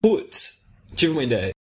Putz, tive uma ideia.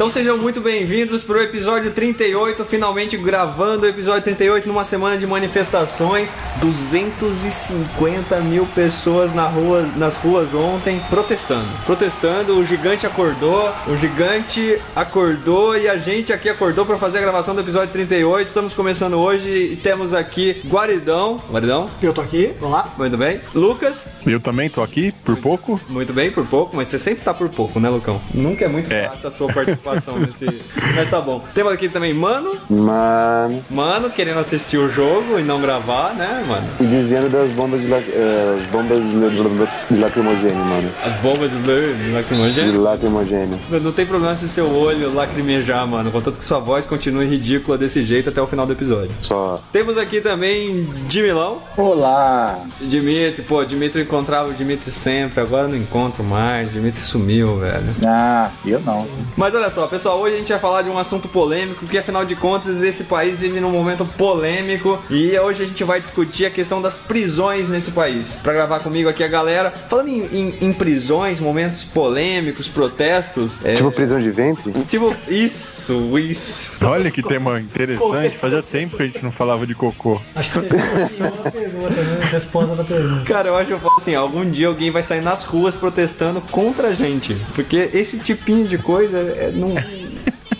Então sejam muito bem-vindos para o episódio 38, finalmente gravando o episódio 38 numa semana de manifestações. 250 mil pessoas na rua, nas ruas ontem protestando. Protestando, o gigante acordou, o gigante acordou e a gente aqui acordou para fazer a gravação do episódio 38. Estamos começando hoje e temos aqui Guaridão. Guaridão? Eu tô aqui, olá. Muito bem. Lucas? Eu também tô aqui, por pouco. Muito bem, por pouco, mas você sempre tá por pouco, né, Lucão? Nunca é muito É. fácil a sua participação nesse. Mas tá bom. Temos aqui também Mano. Mano, Mano, querendo assistir o jogo e não gravar, né, mano? e desviando das bombas de, la, eh, as bombas de, de lacrimogênio, mano. As bombas de De lacrimogêneo. lacrimogênio. Não tem problema se seu olho lacrimejar, mano. Contanto que sua voz continue ridícula desse jeito até o final do episódio. Só. Temos aqui também Dimilão. Olá! Dimitri, pô, Dimitri eu encontrava o Dimitri sempre, agora eu não encontro mais. Dimitri sumiu, velho. Ah, eu não. Mas olha só, pessoal, hoje a gente vai falar de um assunto polêmico, que afinal de contas esse país vive num momento polêmico e hoje a gente vai discutir a questão das prisões nesse país. Pra gravar comigo aqui a galera, falando em, em- em prisões, momentos polêmicos, protestos, é, Tipo prisão de ventre? tipo, isso, isso. Olha que tema interessante. Fazia tempo que a gente não falava de cocô. Acho que você a pergunta, né? Resposta da pergunta. Cara, eu acho que eu falo assim, algum dia alguém vai sair nas ruas protestando contra a gente, porque esse tipinho de coisa é, não...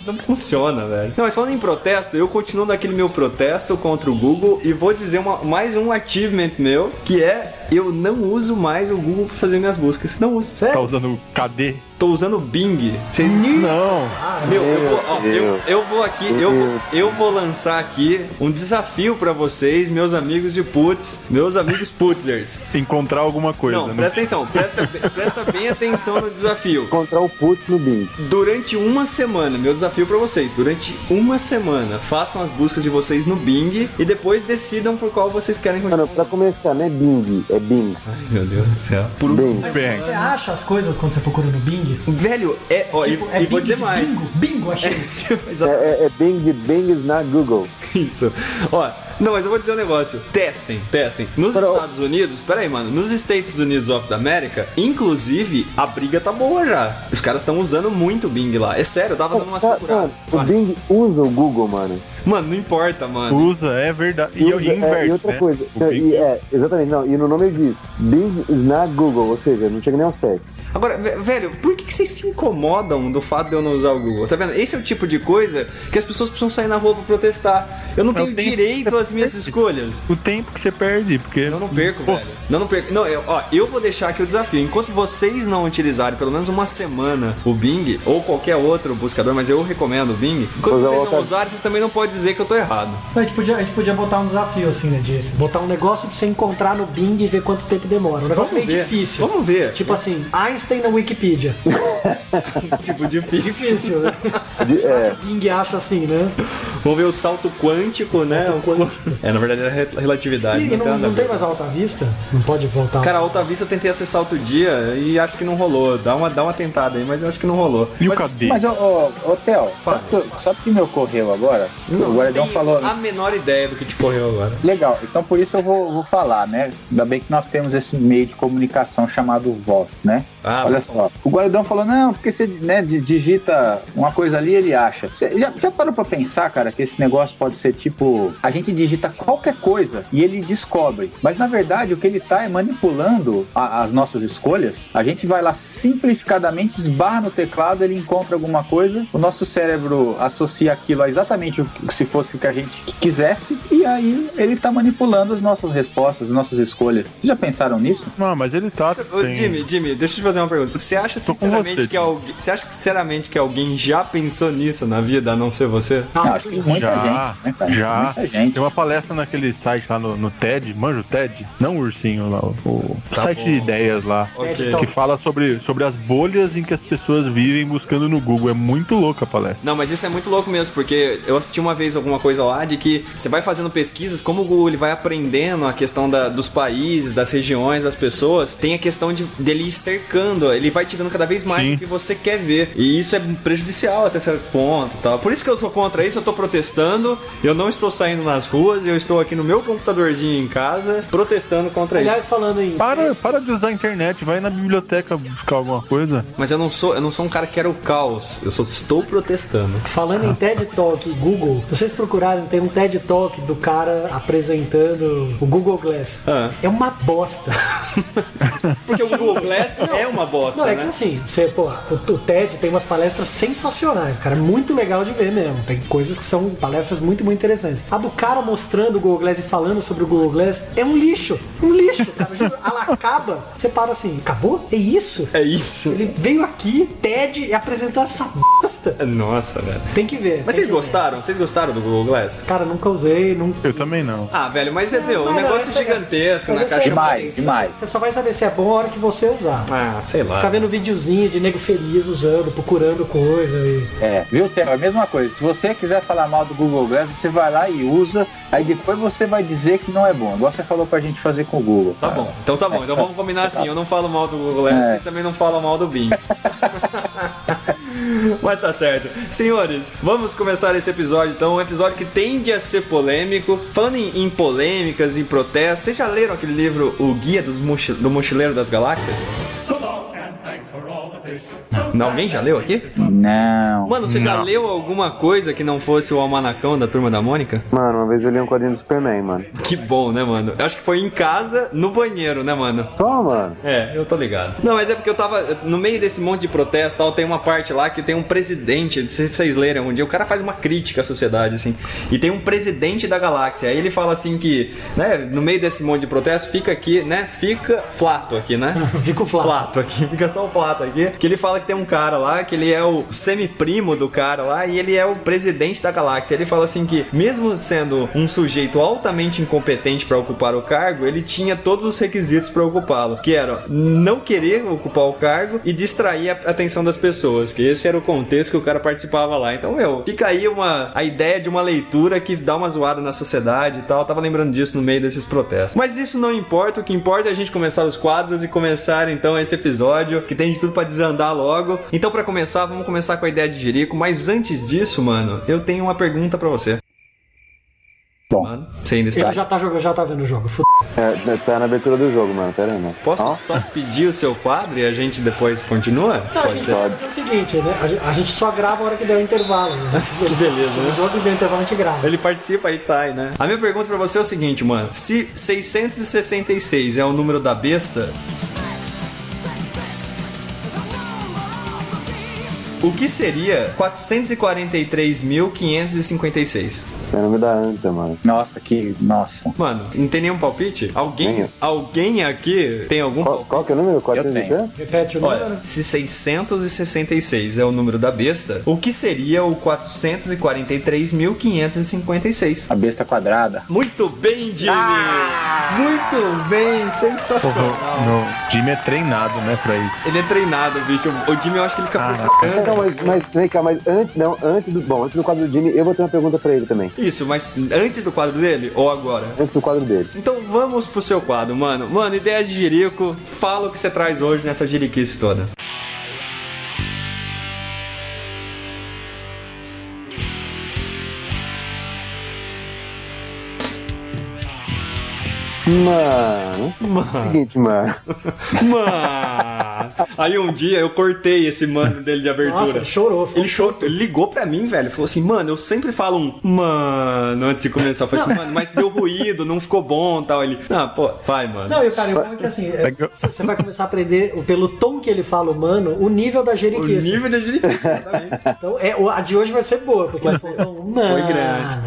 Não funciona, velho. Não, mas falando em protesto, eu continuo naquele meu protesto contra o Google e vou dizer uma- mais um achievement meu, que é eu não uso mais o Google pra fazer minhas buscas. Não uso. Tá Sério? usando KD? Tô usando o Bing. Vocês... Não. Meu, eu vou, ó, Meu eu, eu vou aqui, eu, vou- eu vou lançar aqui um desafio pra vocês, meus amigos de putz, meus amigos putzers. Encontrar alguma coisa. Não, né? presta atenção, presta, presta bem atenção no desafio. Encontrar o putz no Bing. Durante uma semana, meu desafio pra vocês, durante uma semana, façam as buscas de vocês no Bing e depois decidam por qual vocês querem continuar. Mano, pra começar, não é Bing, é Bing. Ai, meu Deus do céu. Por um... Bing. Você acha as coisas quando você procura no Bing? Velho, é. Ó, Tipo, e, é e vou Bing dizer de mais. bingo? Bingo, achei. É, é, é Bing de Bings na Google. Isso. Ó, não, mas eu vou dizer um negócio. Testem, testem. Nos. Estados Unidos, pera aí, mano. Nos Estados Unidos of the America, inclusive, a briga tá boa já. Os caras estão usando muito o Bing lá. É sério, eu tava dando umas procuradas. mano, o. Bing usa o Google, mano. Mano, não importa, mano. usa, é verdade. E, Usa, e inverte, é, e outra né? coisa, e, é, exatamente, não, e no nome diz Bing na Google, ou seja, não chega nem aos pés. Agora, ve- velho, por que, que vocês se incomodam do fato de eu não usar o Google? Tá vendo? Esse é o tipo de coisa que as pessoas precisam sair na rua pra protestar. Eu não Mas tenho direito às minhas escolhas. O tempo que você perde, porque... Eu não perco, Pô, velho. Não, não perco. Não, eu, ó, eu vou deixar aqui o desafio. Enquanto vocês não utilizarem pelo menos uma semana o Bing ou qualquer outro buscador, mas eu recomendo o Bing. Enquanto Usar vocês outra- não usarem, vocês também não podem dizer que eu tô errado. A gente, podia, a gente podia botar um desafio, assim, né? De botar um negócio pra você encontrar no Bing e ver quanto tempo demora. Um negócio meio ver. difícil. Vamos ver. Tipo assim, Einstein na Wikipedia. tipo, difícil. Difícil, né? É, Bing acha assim, né? Vamos ver o salto quântico, né? É, na verdade re- relatividade. E, e não, não, a não ver. tem mais alta vista? Não pode voltar. Cara, a Alta Vista eu tentei acessar outro dia e acho que não rolou. Dá uma, dá uma tentada aí, mas eu acho que não rolou. E o Mas- KD? Mas, ô, ô, Theo, sabe, o que- sabe o que me ocorreu agora? Não o Guardão tenho falou. a menor ideia do que te correu agora. Legal, então por isso eu vou, vou falar, né? Ainda bem que nós temos esse meio de comunicação chamado voz, né? Ah, Olha só, o Guardão falou, não, porque você né, di- digita uma coisa ali, ele acha. Você já, já parou pra pensar, cara, que esse negócio pode ser tipo, a gente digita qualquer coisa e ele descobre. Mas na verdade o que ele tá é manipulando a- as nossas escolhas. A gente vai lá simplificadamente, esbarra no teclado, ele encontra alguma coisa, o nosso cérebro associa aquilo a exatamente o que se fosse o que a gente quisesse, e aí ele tá manipulando as nossas respostas, as nossas escolhas. Vocês já pensaram nisso? Não, mas ele tá... Tem- Jimmy, Jimmy, deixa eu te fazer uma pergunta. Você acha sinceramente você, que alguém, você acha sinceramente que alguém já pensou nisso na vida, a não ser você? Não, acho que muita já, gente, né, já. Muita gente. Tem uma palestra naquele site lá no, no TED, manja o TED? Não o ursinho lá, o, o site de ideias lá. Ok. Que fala sobre, sobre as bolhas em que as pessoas vivem buscando no Google. É muito louca a palestra. Não, mas isso é muito louco mesmo, porque eu assisti uma vez alguma coisa lá de que você vai fazendo pesquisas, como o Google ele vai aprendendo a questão da- dos países, das regiões, das pessoas, tem a questão de dele ir cercando, ele vai te dando cada vez mais Sim. o que você quer ver. E isso é prejudicial até certo ponto e tal. Por isso que eu sou contra isso, eu tô protestando, eu não estou saindo nas ruas, eu estou aqui no meu computadorzinho em casa protestando contra Aliás, isso. falando em. Para, para de usar a internet, vai na biblioteca buscar alguma coisa. Mas eu não sou, eu não sou um cara que quer o caos, eu só estou protestando. Falando em TED Talk e Google, se vocês procurarem, tem um TED Talk do cara apresentando o Google Glass. Ah. É uma bosta. Porque o Google Glass é uma bosta, Não, é né? que assim, você, pô, o, o TED tem umas palestras sensacionais, cara. É muito legal de ver mesmo. Tem coisas que são palestras muito, muito interessantes. A do cara mostrando o Google Glass e falando sobre o Google Glass é um lixo. Um lixo, cara. Juro, Ela acaba, você para assim, acabou? É isso? É isso. Ele veio aqui, TED, e apresentou essa bosta. Nossa, velho. Tem que ver. Mas vocês que ver. gostaram? Vocês gostaram do Google Glass? Cara, nunca usei, nunca. Eu também não. Ah, velho, mas você viu, um negócio esse- gigantesco na caixa. é- Demais, demais. Você só vai saber se é bom a hora que você usar. Ah, sei lá. Ficar vendo videozinho de nego feliz usando, procurando coisa e. É, viu, Theo? É a mesma coisa. Se você quiser falar mal do Google Glass, você vai lá e usa, aí depois você vai dizer que não é bom. Igual você falou pra gente fazer com o Google. Tá bom, então tá bom. Então vamos combinar assim. Eu não falo mal do Google Glass, É. vocês também não falam mal do Bing. Mas tá certo. Senhores, vamos começar esse episódio então. Um episódio que tende a ser polêmico. Falando em, em polêmicas, em protestos, vocês já leram aquele livro O Guia dos Mochi- do Mochileiro das Galáxias? Não, alguém já leu aqui? Não. Mano, você já Não. leu alguma coisa que não fosse o Almanacão da Turma da Mônica? Mano, uma vez eu li um quadrinho do Superman, mano. Que bom, né, mano? Eu acho que foi em casa, no banheiro, né, mano? Só, mano. É, eu tô ligado. Não, mas é porque eu tava. No meio desse monte de protesto e tal, tem uma parte lá que tem um presidente. Não sei se vocês leram um dia. O cara faz uma crítica à sociedade, assim. E tem um presidente da galáxia. Aí ele fala assim que, né, no meio desse monte de protesto, fica aqui, né? Fica flato aqui, né? Fica o flato. Flato aqui, fica só o flato aqui. Que ele fala que tem um cara lá, que ele é o semi-primo do cara lá, e ele é o presidente da galáxia. Ele fala assim que, mesmo sendo um sujeito altamente incompetente pra ocupar o cargo, ele tinha todos os requisitos pra ocupá-lo, que era não querer ocupar o cargo e distrair a atenção das pessoas, que esse era o contexto que o cara participava lá. Então, meu, fica aí uma a ideia de uma leitura que dá uma zoada na sociedade e tal. Eu tava lembrando disso no meio desses protestos. Mas isso não importa, o que importa é a gente começar os quadros e começar então esse episódio, que tem de tudo pra desandar logo. Então, pra começar, vamos começar com a ideia de Jerico, mas antes disso, mano, eu tenho uma pergunta pra você. Bom. Mano, você ainda está Ele já tá jogando, já tá vendo o jogo. F... É, tá na abertura do jogo, mano. Pera aí, mano. Posso só pedir o seu quadro e a gente depois continua? Não, Pode ser. vai fazer o seguinte, né? A gente, só grava a hora que der o intervalo. Né? Ele Beleza, né? O jogo der o intervalo a gente grava. Ele participa e sai, né? A minha pergunta pra você é o seguinte, mano. Se 666 é o número da besta, o que seria 443.556? É o nome da anta, mano. Nossa, que. Nossa. Mano, não tem nenhum palpite? Alguém, Tenho. alguém aqui tem algum Qual, palpite? qual que é o número? 400 e tenho. quê? Repete o Olha, número. se 666 é o número da besta, o que seria o 443.556? A besta quadrada. Muito bem, Jimmy! Muito bem, sensacional. No, Jimmy é treinado, né, pra isso. Ele é treinado, bicho. O Jimmy eu acho que ele fica Caraca. procurando. Então, mas, mas, vem cá, mas antes, não, antes do. Bom, antes do quadro do Jimmy, eu vou ter uma pergunta pra ele também. Isso, mas antes do quadro dele ou agora? Antes do quadro dele. Então vamos pro seu quadro, mano. Mano, ideia de jirico. Fala o que você traz hoje nessa jiriquice toda. Mano. Seguinte, mano. Mano! Aí um dia eu cortei esse mano dele de abertura. Nossa, ele chorou. Ele, chorou, ele ligou pra mim, velho. Falou assim, mano, eu sempre falo um mano antes de começar. Eu falei assim, mano, mas deu ruído, não ficou bom tal. Ele, ah, pô, vai, mano. Não, e o cara, eu falo que assim, é, você vai começar a aprender, o- pelo tom que ele fala humano, o nível da o jeriquice. nível de jiriquice, exatamente. Então, é, o- a de hoje vai ser boa, porque ele soltou um mano. Foi grande.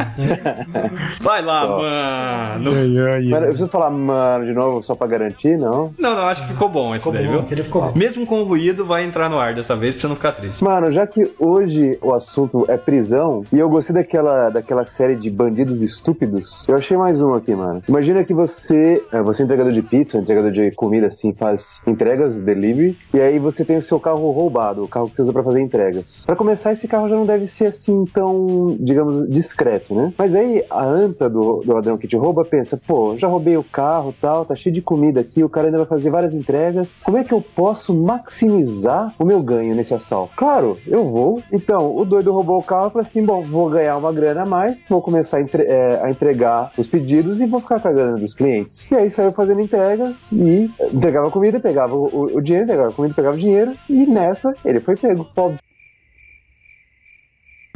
Vai lá, mano. Ai, ai, Mano, eu preciso falar mano de novo só pra garantir, não? Não, não, acho que ficou bom esse Ficou daí, bom, viu? aquele ficou bom. Mesmo com ruído, vai entrar no ar dessa vez pra você não ficar triste. Mano, já que hoje o assunto é prisão, e eu gostei daquela, daquela série de bandidos estúpidos, eu achei mais um aqui, mano. Imagina que você, é, você é entregador de pizza, entregador de comida, assim, faz entregas, deliveries, e aí você tem o seu carro roubado, o carro que você usa pra fazer entregas. Pra começar, esse carro já não deve ser assim tão, digamos, discreto, né? Mas aí a anta do, do ladrão que te rouba pensa, pô, já roubei o carro tal, tá cheio de comida aqui, o cara ainda vai fazer várias entregas. Como é que eu posso maximizar o meu ganho nesse assalto? Claro, eu vou. Então, o doido roubou o carro e falou assim: bom, vou ganhar uma grana a mais, vou começar a, entre- é, a entregar os pedidos e vou ficar com a grana dos clientes. E aí saiu fazendo entregas e entregava comida, pegava o, o- dinheiro, entregava comida, pegava o dinheiro, e nessa ele foi pego. Pobre.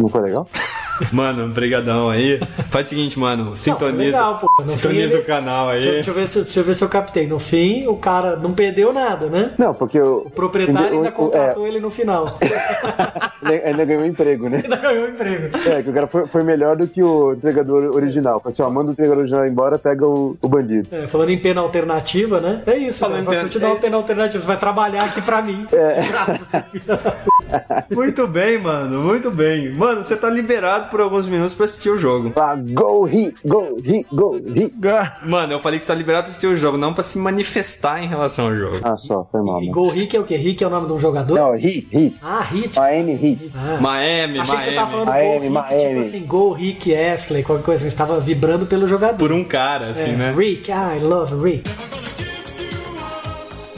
Não foi legal? Mano, brigadão aí. Faz o seguinte, mano, sintoniza, legal, pô. No sintoniza fim, o canal aí. Deixa, deixa eu ver se, deixa eu ver se eu captei. No fim, o cara não perdeu nada, né? Não, porque o, O proprietário ainda o- contratou ele no final. é, ainda ganhou emprego, né? ainda ganhou o emprego. É, que o cara foi, foi melhor do que o entregador original. Falei assim, ó, manda o entregador original embora, pega o, o bandido. É, falando em pena alternativa, né? É isso, Falando falando em vou te pena- dar é uma pena alternativa. Você vai trabalhar aqui pra mim. É. De graça. Muito bem, mano, muito bem. Mano, você tá liberado por alguns minutos pra assistir o jogo. Ah, go, hit, go, hit, go, hit. Mano, eu falei que você tá liberado pra assistir o jogo, não pra se manifestar em relação ao jogo. Ah, só, foi mal. E. Gol Rick é o quê? Rick é o nome de um jogador? Não, hit, hit. Ah, Hit. Miami Heat. Ah. Miami, Achei que você tava Miami. falando Miami, Gol Rick, Miami. tipo assim, Gol Rick Astley, qualquer coisa assim. Você tava vibrando pelo jogador. Por um cara, assim, É, né? Rick, ah, I love Rick.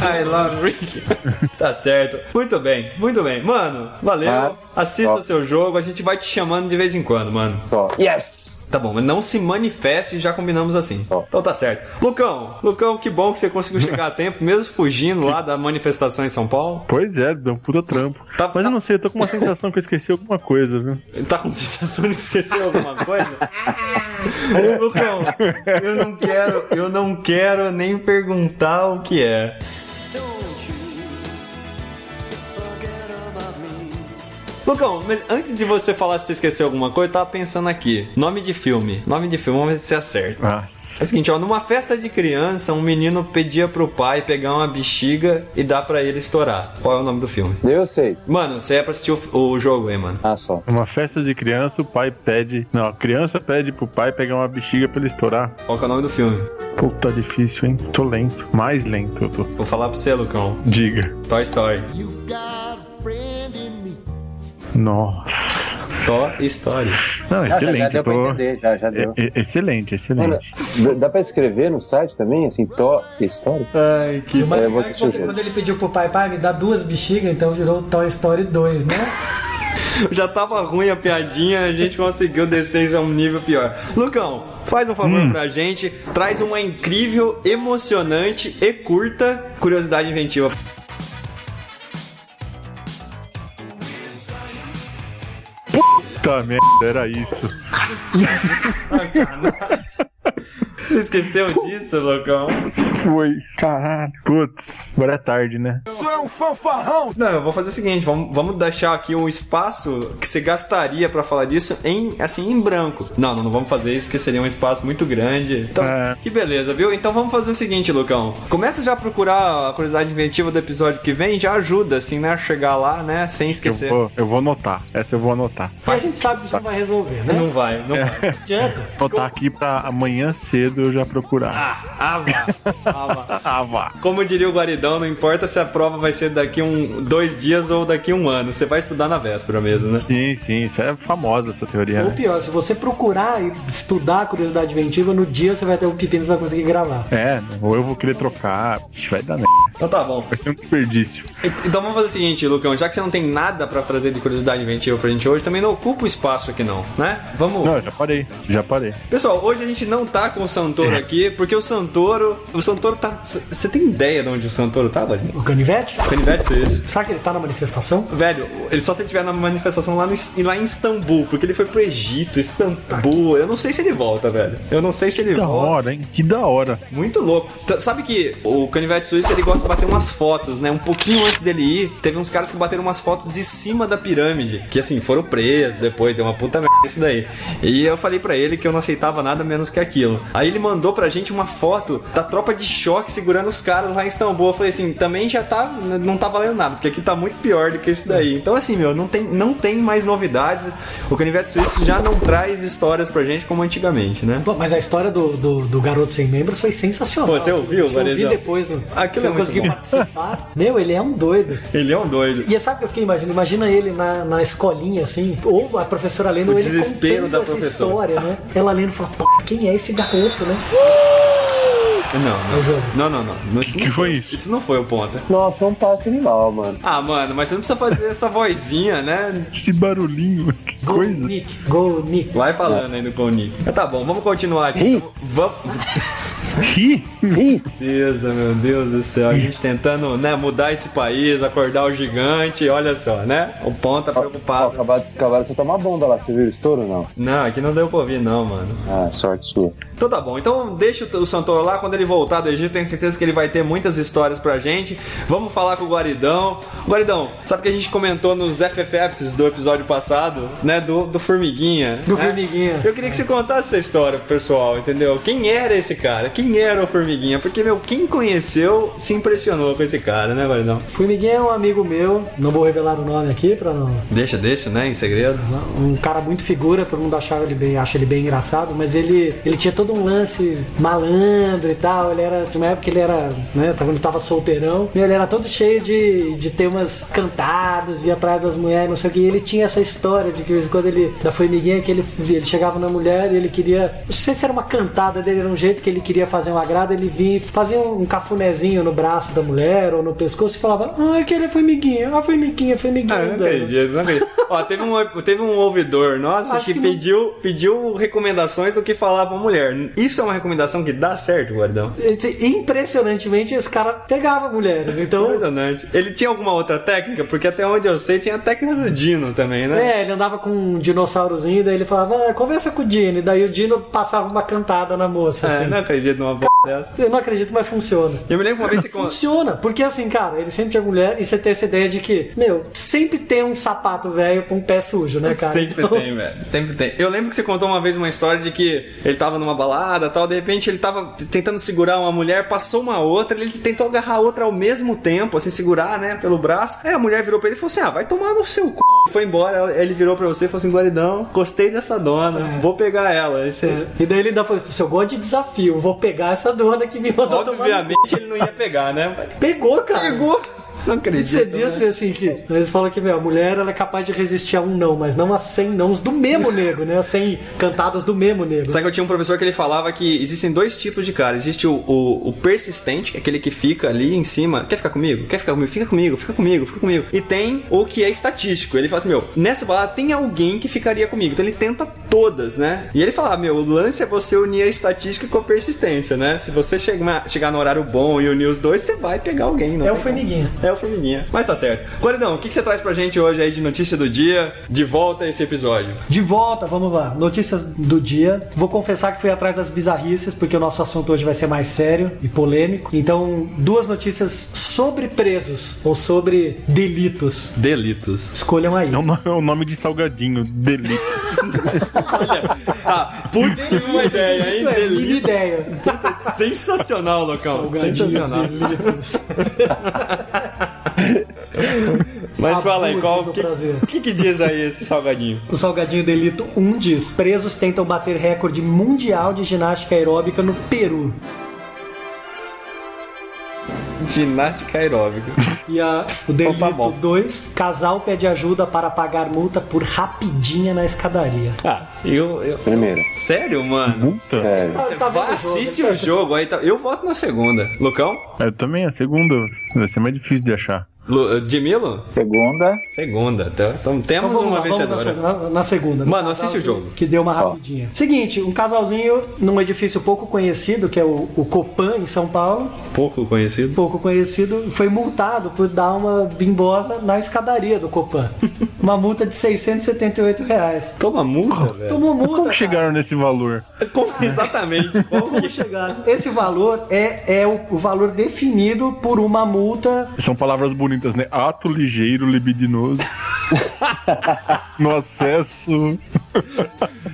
I love Rick. tá certo. Muito bem, muito bem. Mano, valeu. Ah, Assista ó. o seu jogo, a gente vai te chamando de vez em quando, mano. Só. Yes! Tá bom, mas não se manifeste, já combinamos assim. Ó. Então tá certo. Lucão, Lucão, que bom que você conseguiu chegar a tempo, mesmo fugindo lá da manifestação em São Paulo. Pois é, deu um puta trampo. Tá- Mas tá- eu não sei, eu tô com uma sensação que eu esqueci alguma coisa, viu? Tá com sensação de esquecer alguma coisa? Lucão, eu não quero, eu não quero nem perguntar o que é. Lucão, mas antes de você falar se você esqueceu alguma coisa, eu tava pensando aqui. Nome de filme. Nome de filme, vamos ver se você acerta. Nossa. É o seguinte, ó, numa festa de criança, um menino pedia pro pai pegar uma bexiga e dar pra ele estourar. Qual é o nome do filme? Eu sei. Mano, você é pra assistir o, o jogo aí, mano. Ah, só. Uma festa de criança, o pai pede. Não, a criança pede pro pai pegar uma bexiga pra ele estourar. Qual que é o nome do filme? Puta, difícil, hein? Tô lento. Mais lento eu tô. Vou falar pra você, Lucão. Diga. Toy Story. Nossa. Toy Story. Não, Já, já, excelente. já deu eu pra tô... entender, já, já deu. É- excelente, excelente. dá- dá pra escrever no site também, assim, to história? Ai, que... É, assistir o quando, quando ele pediu pro pai, pai, me dá duas bexigas, então virou Toy Story 2, né? Já tava ruim a piadinha, a gente conseguiu descer isso a um nível pior. Lucão, faz um favor pra gente, traz uma incrível, emocionante e curta curiosidade inventiva. Puta merda, era isso. Você esqueceu disso, Lucão? Foi. Caralho. Putz, agora é tarde, né? Não, eu vou fazer o seguinte, vamos, vamos deixar aqui um espaço que você gastaria pra falar disso em, assim, em branco. Não, não, não vamos fazer isso porque seria um espaço muito grande. Então, É. que beleza, viu? Então vamos fazer o seguinte, Lucão. Começa já a procurar a curiosidade inventiva do episódio que vem, já ajuda, assim, né, a chegar lá, né, sem Eu esquecer. vou, eu vou anotar. Essa eu vou anotar. E a gente sabe que isso não vai resolver, né? Não vai, não vai. Não adianta. Vou anotar aqui pra amanhã cedo eu já procurar. Ah, vá. Vá. Ah, vá. Como diria o Guaridão, não importa se a prova vai ser daqui um dois dias ou daqui um ano. Você vai estudar na véspera mesmo, né? Sim, sim, isso é famosa essa teoria, Ou né? pior, se você procurar e estudar a curiosidade inventiva, no dia você vai ter um pepino e você vai conseguir gravar. É, ou eu vou querer trocar. Vai dar merda. Então tá bom. Vai ser um desperdício. Então vamos fazer o seguinte, Lucão, já que você não tem nada pra trazer de curiosidade inventiva pra gente hoje, também não ocupa o espaço aqui não, né? Vamos. Não, já parei. Já parei. Pessoal, hoje a gente não tá com o Santoro aqui, porque o Santoro, o Santoro tá, você tem ideia de onde o Santoro tá, velho? O canivete? Canivete suíço. Será que ele tá na manifestação? Velho, ele só se ele estiver na manifestação lá, no, lá em Istambul, porque ele foi pro Egito, Istambul. Eu não sei se ele volta, velho. Eu não sei se ele Que da volta. hora, hein? Que da hora. Muito louco. Sabe que o Canivete Suíço ele gosta de bater umas fotos, né? Um pouquinho antes dele ir, teve uns caras que bateram umas fotos de cima da pirâmide. Que assim, foram presos depois, deu uma puta merda isso daí. E eu falei pra ele que eu não aceitava nada menos que aquilo. Aí ele mandou pra gente uma foto da tropa de choque segurando os caras lá em Istambul. Eu falei assim, também já tá. Não tá valendo nada, porque aqui tá muito pior do que isso daí. Então, assim, meu, não tem, não tem mais novidades. O Canivete Suíço já não traz histórias pra gente como antigamente, né? Pô, mas a história do, do, do garoto sem membros foi sensacional. Pô, você ouviu, Eu ouvi depois, mano. Aquilo eu é muito consegui bom. participar. Meu, ele é um doido. Ele é um doido. E sabe o que eu fiquei imaginando? Imagina ele na, na escolinha, assim, ou a professora lendo, O ele desespero da professora. história, né? Ela lendo e fala, quem é esse garoto, né? Não, É o jogo. não. Não, não, não. Isso Que não foi isso? Isso não foi o ponta. Nossa, é um passe animal, mano. Ah, mano, mas você não precisa fazer essa vozinha, né? Esse barulhinho, que Go coisa. Nick, go Nick. Vai falando aí no Coni. Tá bom, vamos continuar aqui. Vamos. Ri? Meu Deus do céu. A gente tentando né, mudar esse país, acordar o gigante. Olha só, né? O ponta ó, preocupado. acabaram, acabaram de soltar uma bomba lá. Você viu o estouro ou não? Não, aqui não deu pra ouvir, não, mano. Ah, sorte sua. Então tá bom. Então deixa o Santoro lá. Quando ele voltar do Egito, tenho certeza que ele vai ter muitas histórias pra gente. Vamos falar com o Guaridão. Guaridão, sabe que a gente comentou nos FFFs do episódio passado, né? Do, do Formiguinha. Do né? Formiguinha. Eu queria que você contasse essa história pro pessoal, entendeu? Quem era esse cara? Quem era o Formiguinha? Porque, meu, quem conheceu se impressionou com esse cara, né, Guaridão? Formiguinha é um amigo meu, não vou revelar o nome aqui pra não. Deixa, deixa, né? Em segredo. Um cara muito figura, todo mundo achava ele bem, acha ele bem engraçado, mas ele, ele tinha todo um lance malandro e tal. Ele era, de uma época ele era, né, quando ele tava solteirão, e ele era todo cheio de, de temas cantados, ia atrás das mulheres, não sei o que. E ele tinha essa história de que de vez em quando ele, da formiguinha, que ele, ele chegava na mulher e ele queria, não sei se era uma cantada dele, era um jeito que ele queria fazer um agrado, ele vinha e fazia um, cafunézinho no braço da mulher ou no pescoço e falava, ah, que ele é formiguinha, ah, formiguinha, formiguinha. Ah, não andando." acredito, não acredito. Ó, teve um, teve um ouvidor nosso que, que não- pediu, pediu recomendações do que falar pra mulher. Isso é uma recomendação que dá certo, Guardão. Impressionantemente, esse cara pegava mulheres. Então, Impressionante. Ele tinha alguma outra técnica? Porque até onde eu sei tinha a técnica do Dino também, né? é, ele andava com um dinossaurozinho, daí ele falava, ah, conversa com o Dino. E daí o Dino passava uma cantada na moça. É, assim. não acredito numa p dessa. Eu não acredito, mas funciona. Eu me lembro que uma vez você con- Funciona, porque assim, cara, ele sempre tinha mulher e você tem essa ideia de que, meu, sempre tem um sapato velho com um pé sujo, né, cara? Sempre Então- tem, velho. Sempre tem. Eu lembro que você contou uma vez uma história de que ele tava numa balada tal, de repente ele tava tentando segurar uma mulher, passou uma outra, ele tentou agarrar a outra ao mesmo tempo, assim, segurar, né, pelo braço. Aí a mulher virou pra ele e falou assim: ah, vai tomar no seu c. Foi embora. Ele virou pra você e falou assim: Guaridão, gostei dessa dona, vou pegar ela. Você- E daí ele ainda falou, se eu gosto de desafio, vou pegar essa dona que me mandou tomar no cu." Obviamente ele não ia pegar, né? Pegou, cara. Pegou. Não acredito. Você disse assim que eles falam que meu, a mulher ela é capaz de resistir a um não, mas não a 100 nãos do mesmo nego, né? A 100 cantadas do mesmo nego. Sabe que eu tinha um professor que ele falava que existem dois tipos de cara. Existe o, o, o persistente, que é aquele que fica ali em cima. Quer ficar comigo? Quer ficar comigo? Fica comigo, fica comigo, fica comigo. E tem o que é estatístico. Ele fala assim, meu, nessa balada tem alguém que ficaria comigo. Então ele tenta todas, né? E ele fala, meu, o lance é você unir a estatística com a persistência, né? Se você chegar, chegar no horário bom e unir os dois, você vai pegar alguém. Não É o formiguinha. É o formiguinha. Mas tá certo. Guaridão, o que, que você traz pra gente hoje aí de notícia do dia? De volta a esse episódio. De volta, vamos lá. Notícias do dia. Vou confessar que fui atrás das bizarrices, porque o nosso assunto hoje vai ser mais sério e polêmico. Então, duas notícias sobre presos ou sobre delitos. Delitos. Escolham aí. É o, no- é o nome de salgadinho, delícia. Olha, ah, putz, tive uma ideia, hein? Isso é Delito. minha ideia. Sensacional, Locão. Salgadinho Sensacional. delitos. Mas fala aí, qual, que, que, que diz aí esse salgadinho? O Salgadinho Delito 1 diz: Presos tentam bater recorde mundial de ginástica aeróbica no Peru. Ginástica aeróbica. E a, o Então tá Delito bom. 2: Casal pede ajuda para pagar multa por rapidinha na escadaria. Ah, eu, eu... Primeiro. Sério, mano? Sério. Você Tá vendo vai, o jogo, assiste o jogo aí. tá- Eu voto na segunda. Lucão? Eu também, a segunda vai ser mais difícil de achar. Lu, Dimilo? Segunda. Segunda. Então, então temos Então vamos uma vencedora. na- na segunda. Mano, No assiste o jogo. Que deu uma rapidinha. Seguinte, um casalzinho num edifício pouco conhecido, que é o, o Copan, em São Paulo. Pouco conhecido. Pouco conhecido, foi multado por dar uma bimbosa na escadaria do Copan. uma multa de 678 reais. Toma multa, velho. Tomou multa. Como cara. chegaram nesse valor? Como- Exatamente. Como chegaram? Esse valor é, é o, o valor definido por uma multa São palavras bonitas, né? Ato ligeiro, libidinoso. no acesso.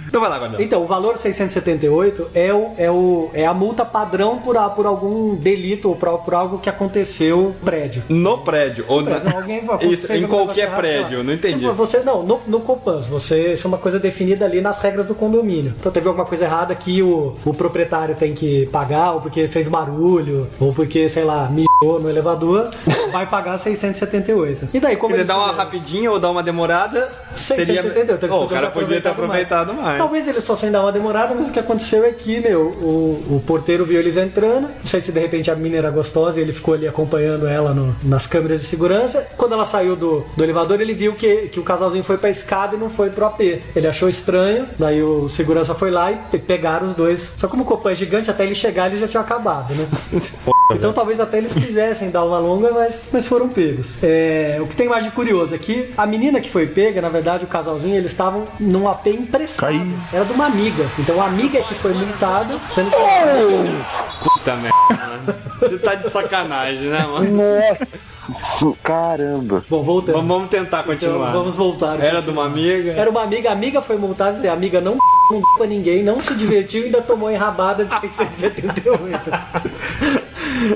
Então vai lá, Guardão. Então, o valor 678 é, o, é, o, é a multa padrão por, a- por algum delito ou por, por algo que aconteceu no prédio. No prédio. Ou na... Não, alguém Isso, em qualquer prédio, não entendi. Se Você, não, no, no Copans, você, isso é uma coisa definida ali nas regras do condomínio. Então teve alguma coisa errada que o, o proprietário tem que pagar, ou porque fez barulho, ou porque, sei lá, mijou no elevador, vai pagar 678. E daí, como Quer dizer, dá uma rapidinha ou dá uma demorada, seria... 678, eles Oh, o cara podia ter aproveitado mais. Talvez eles fossem dar uma demorada, mas o que aconteceu é que, meu, o, o porteiro viu eles entrando. Não sei se de repente a menina era gostosa e ele ficou ali acompanhando ela no- nas câmeras de segurança. Quando ela saiu do, do elevador, ele viu que, que o casalzinho foi pra escada e não foi pro AP. Ele achou estranho, daí o segurança foi lá e pe- pegaram os dois. Só como o Copan é gigante, até ele chegar ele já tinha acabado, né? Então talvez até eles quisessem dar uma longa, mas, mas foram pegos. É, o que tem mais de curioso aqui, a menina que foi pega, na verdade, o casalzinho, eles estavam num AP emprestado. Caiu. Era de uma amiga. Então a amiga que foi multada, sendo que. Puta merda, mano. Você tá de sacanagem, né, mano? Nossa, caramba. Bom, voltando. Vamos, vamos tentar Então, continuar. vamos voltar. Era de uma amiga. Era uma amiga, a amiga foi multada, e a amiga não não pra ninguém, não se divertiu e ainda tomou enrabada de 678.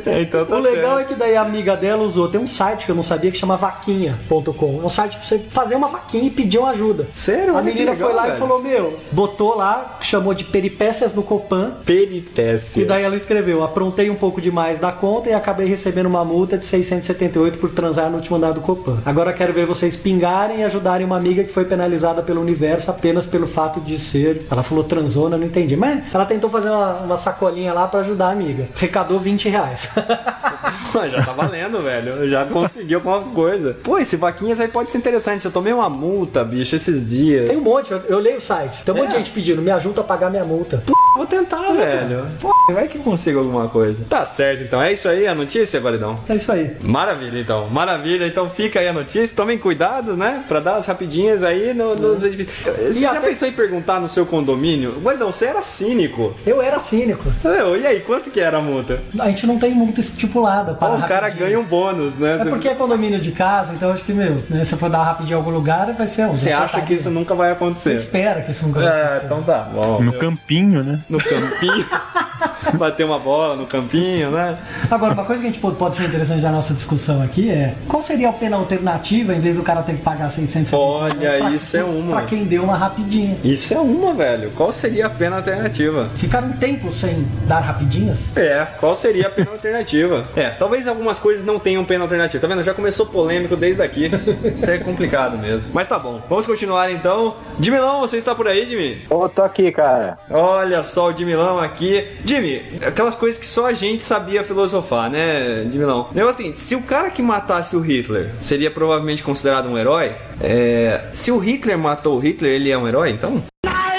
É, então tá O legal certo. é que daí a amiga dela usou, tem um site que eu não sabia que chama vaquinha.com. Um site pra você fazer uma vaquinha e pedir uma ajuda. Sério? A menina legal, foi lá velho. e falou: Meu, botou lá, chamou de peripécias no Copan. Peripécia. E daí ela escreveu: aprontei um pouco demais da conta e acabei recebendo uma multa de 678 por transar no último andar do Copan. Agora quero ver vocês pingarem e ajudarem uma amiga que foi penalizada pelo universo apenas pelo fato de ser. Ela falou transona, não entendi. Mas ela tentou fazer uma, uma sacolinha lá pra ajudar a amiga. Recadou 20 reais. Mas já tá valendo, velho. Eu já consegui alguma coisa. Pô, esse vaquinhas aí pode ser interessante. Eu tomei uma multa, bicho, esses dias. Tem um monte, eu, eu leio o site. Tem um monte de É. gente pedindo, me ajuda a pagar minha multa. Vou tentar, velho. Pô, vai que eu consigo alguma coisa. Tá certo, então. É isso aí a notícia, Guaridão? É isso aí. Maravilha, então. Maravilha. Então fica aí a notícia. Tomem cuidado, né? Pra dar as rapidinhas aí no- nos edifícios. Você já até- pensou em perguntar no seu condomínio? Guaridão, você era cínico. Eu era cínico. Meu, e aí, quanto que era a multa? A gente não tem multa estipulada para Pô, o cara ganha um bônus, né? É porque é condomínio de casa, então acho que, meu, né, se eu for dar rapidinho em algum lugar, vai ser um. Você acha que isso nunca vai acontecer? espera que isso nunca vai É, acontecer. então tá bom. No campinho, né? No campinho. Bater uma bola no campinho, né? Agora, uma coisa que a gente pode, ser interessante da nossa discussão aqui é qual seria a pena alternativa em vez do cara ter que pagar 600 Olha, pra- isso é uma. Pra quem deu uma rapidinha. Isso é uma, velho. Qual seria a pena alternativa? Ficar um tempo sem dar rapidinhas? É, qual seria a pena alternativa? É, talvez algumas coisas não tenham pena alternativa. Tá vendo? Já começou polêmico desde aqui. Isso é complicado mesmo. Mas tá bom. Vamos continuar então. Dimilão, você está por aí, Jimmy? Ô, tô aqui, cara. Olha só o Dimilão aqui. Jimmy, aquelas coisas que só a gente sabia filosofar, né, Dimilão? Negócio assim, se o cara que matasse o Hitler seria provavelmente considerado um herói, é, se o Hitler matou o Hitler, ele é um herói, então? É,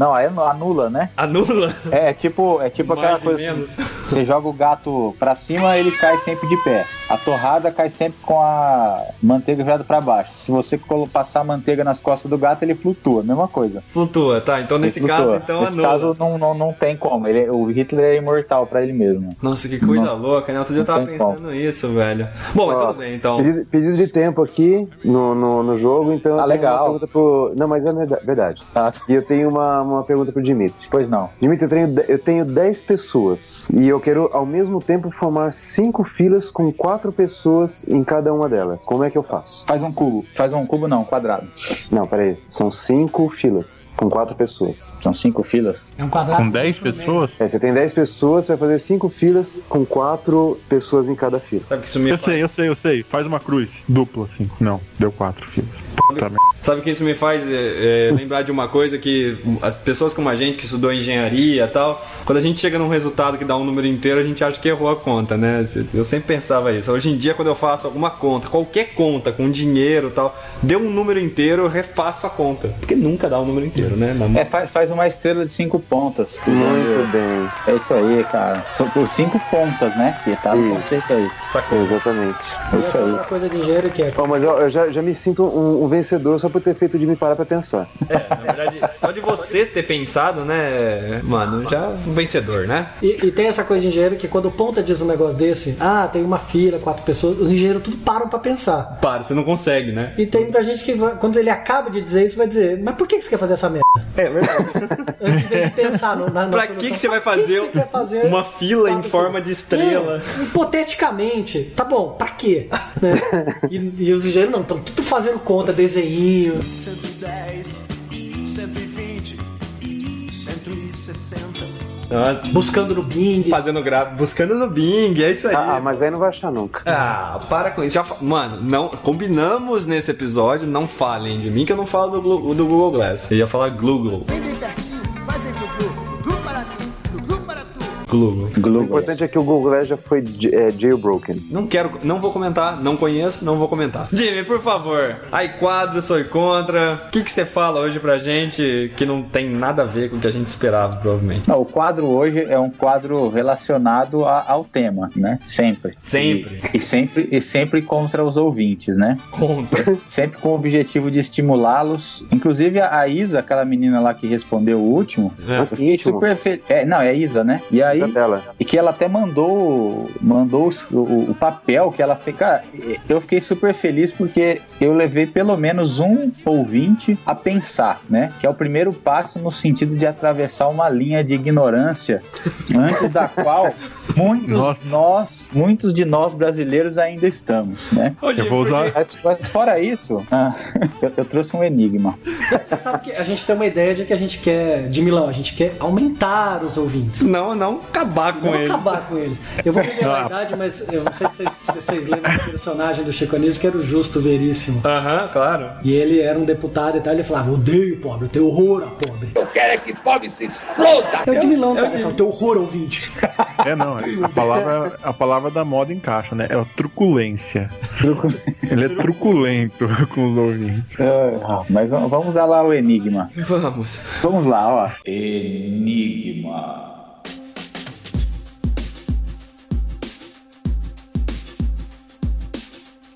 não, aí anula, né? Anula? É tipo, é tipo aquela Mais coisa menos. assim, você joga o gato pra cima, ele cai sempre de pé. A torrada cai sempre com a manteiga virada pra baixo. Se você passar a manteiga nas costas do gato, ele flutua, mesma coisa. Flutua, tá. Então nesse Ele caso, flutua. então Nesse anula. caso não, não, não tem como. Ele, o Hitler é imortal pra ele mesmo. Nossa, que coisa Não. louca, né? Outro dia eu tava pensando nisso, velho. Bom, mas Ó, tudo bem, então. Pedido, pedido de tempo aqui no, no, no jogo, então. Ah, legal. Pro... Não, mas é verda- verdade. Tá? E eu tenho uma, uma pergunta pro Dimitri. Pois não. Dimitri, eu tenho, eu tenho 10 pessoas e eu quero ao mesmo tempo formar cinco filas com quatro pessoas em cada uma delas. Como é que eu faço? Faz um cubo. Faz um cubo não, um quadrado. Não, peraí. São cinco filas com quatro pessoas. São cinco filas. É um quadrado. Com 10 por meio. pessoas? É, você tem 10 pessoas, você vai fazer cinco filas com quatro pessoas em cada fila. Sabe o que isso me Eu faz? sei, eu sei, eu sei. Faz uma cruz. Dupla, assim. Não, deu quatro filas. Puta merda. Sabe o que isso me faz é, é, lembrar de uma coisa que as pessoas como a gente que estudou engenharia e tal, quando a gente chega num resultado que dá um número inteiro, a gente acha que errou a conta, né? Eu sempre pensava isso. Hoje em dia, quando eu faço alguma conta, qualquer conta com dinheiro e tal, deu um número inteiro, eu refaço a conta. Porque nunca dá um número inteiro, né? Na- É, faz, faz uma estrela de cinco pontas. Muito bem. É isso aí, cara. Por cinco pontas, né? Que tá no conceito aí. Sacou? Exatamente. É isso é aí. outra coisa de engenheiro que é. Ó, mas eu, eu já, já me sinto um, um vencedor só por ter feito de me parar pra pensar. Na verdade, só de você ter pensado, né, mano, já um vencedor, né? E, e tem essa coisa de engenheiro que quando o ponta diz um negócio desse, ah, tem uma fila, quatro pessoas, os engenheiros tudo param pra pensar. Para, você não consegue, né? E tem muita gente que, vai- quando ele acaba de dizer isso, vai dizer, mas por que que você quer fazer essa merda? É verdade. Antes de pensar no, na, na Pra solução. que, que você vai Pra que fazer, que você fazer uma fila em forma de estrela? É, hipoteticamente, tá bom, pra quê? Né? E, e os engenheiros não, estão tudo fazendo conta, desenho. 160. Ah, Buscando no Bing. fazendo grave, buscando no Bing, é isso aí. Ah, mas aí não vai achar nunca. Ah, para com isso. Já fa- Mano, não, combinamos nesse episódio, não falem de mim que eu não falo do, do Google Glass. Eu ia falar Google. Tu. Google. O importante é que o Google já foi é, jailbroken. Não quero, não vou comentar, não conheço, não vou comentar. Jimmy, por favor. Aí quadro, sou contra. O que que você fala hoje pra gente que não tem nada a ver com o que a gente esperava, provavelmente? Não, o quadro hoje é um quadro relacionado a- ao tema, né? Sempre. Sempre. E, e sempre e sempre contra os ouvintes, né? Contra. Sempre com o objetivo de estimulá-los. Inclusive a a Isa, aquela menina lá que respondeu o último, É. eu fiquei Íntimo. super feliz. É, não, é a Isa, né? E aí Da tela. e que ela até mandou mandou o, o papel que ela fez. Cara, eu fiquei super feliz porque eu levei pelo menos um ouvinte a pensar, né? Que é o primeiro passo no sentido de atravessar uma linha de ignorância antes da qual muitos Nossa. nós, muitos de nós brasileiros ainda estamos, né? Ô, Eu vou usar-? Mas, mas fora isso, ah, eu, eu trouxe um enigma. Você sabe que a gente tem uma ideia de que a gente quer, de Milão, a gente quer aumentar os ouvintes. Não, não acabar com Não eles. acabar com eles. Eu vou revelar a idade, mas eu não sei se vocês, se vocês lembram do personagem do Chico Anísio, que era o Justo Veríssimo. Aham, claro. E ele era um deputado e tal, ele falava, odeio pobre, eu tenho horror a pobre. Eu quero é que pobre se exploda! É o de Milão, cara, ele fala, eu tenho horror a ouvinte. É, não. A palavra, a palavra da moda encaixa, né? É a truculência. Ele é truculento com os ouvintes. Ah, mas vamos lá o enigma. Vamos. Vamos lá, ó. Enigma.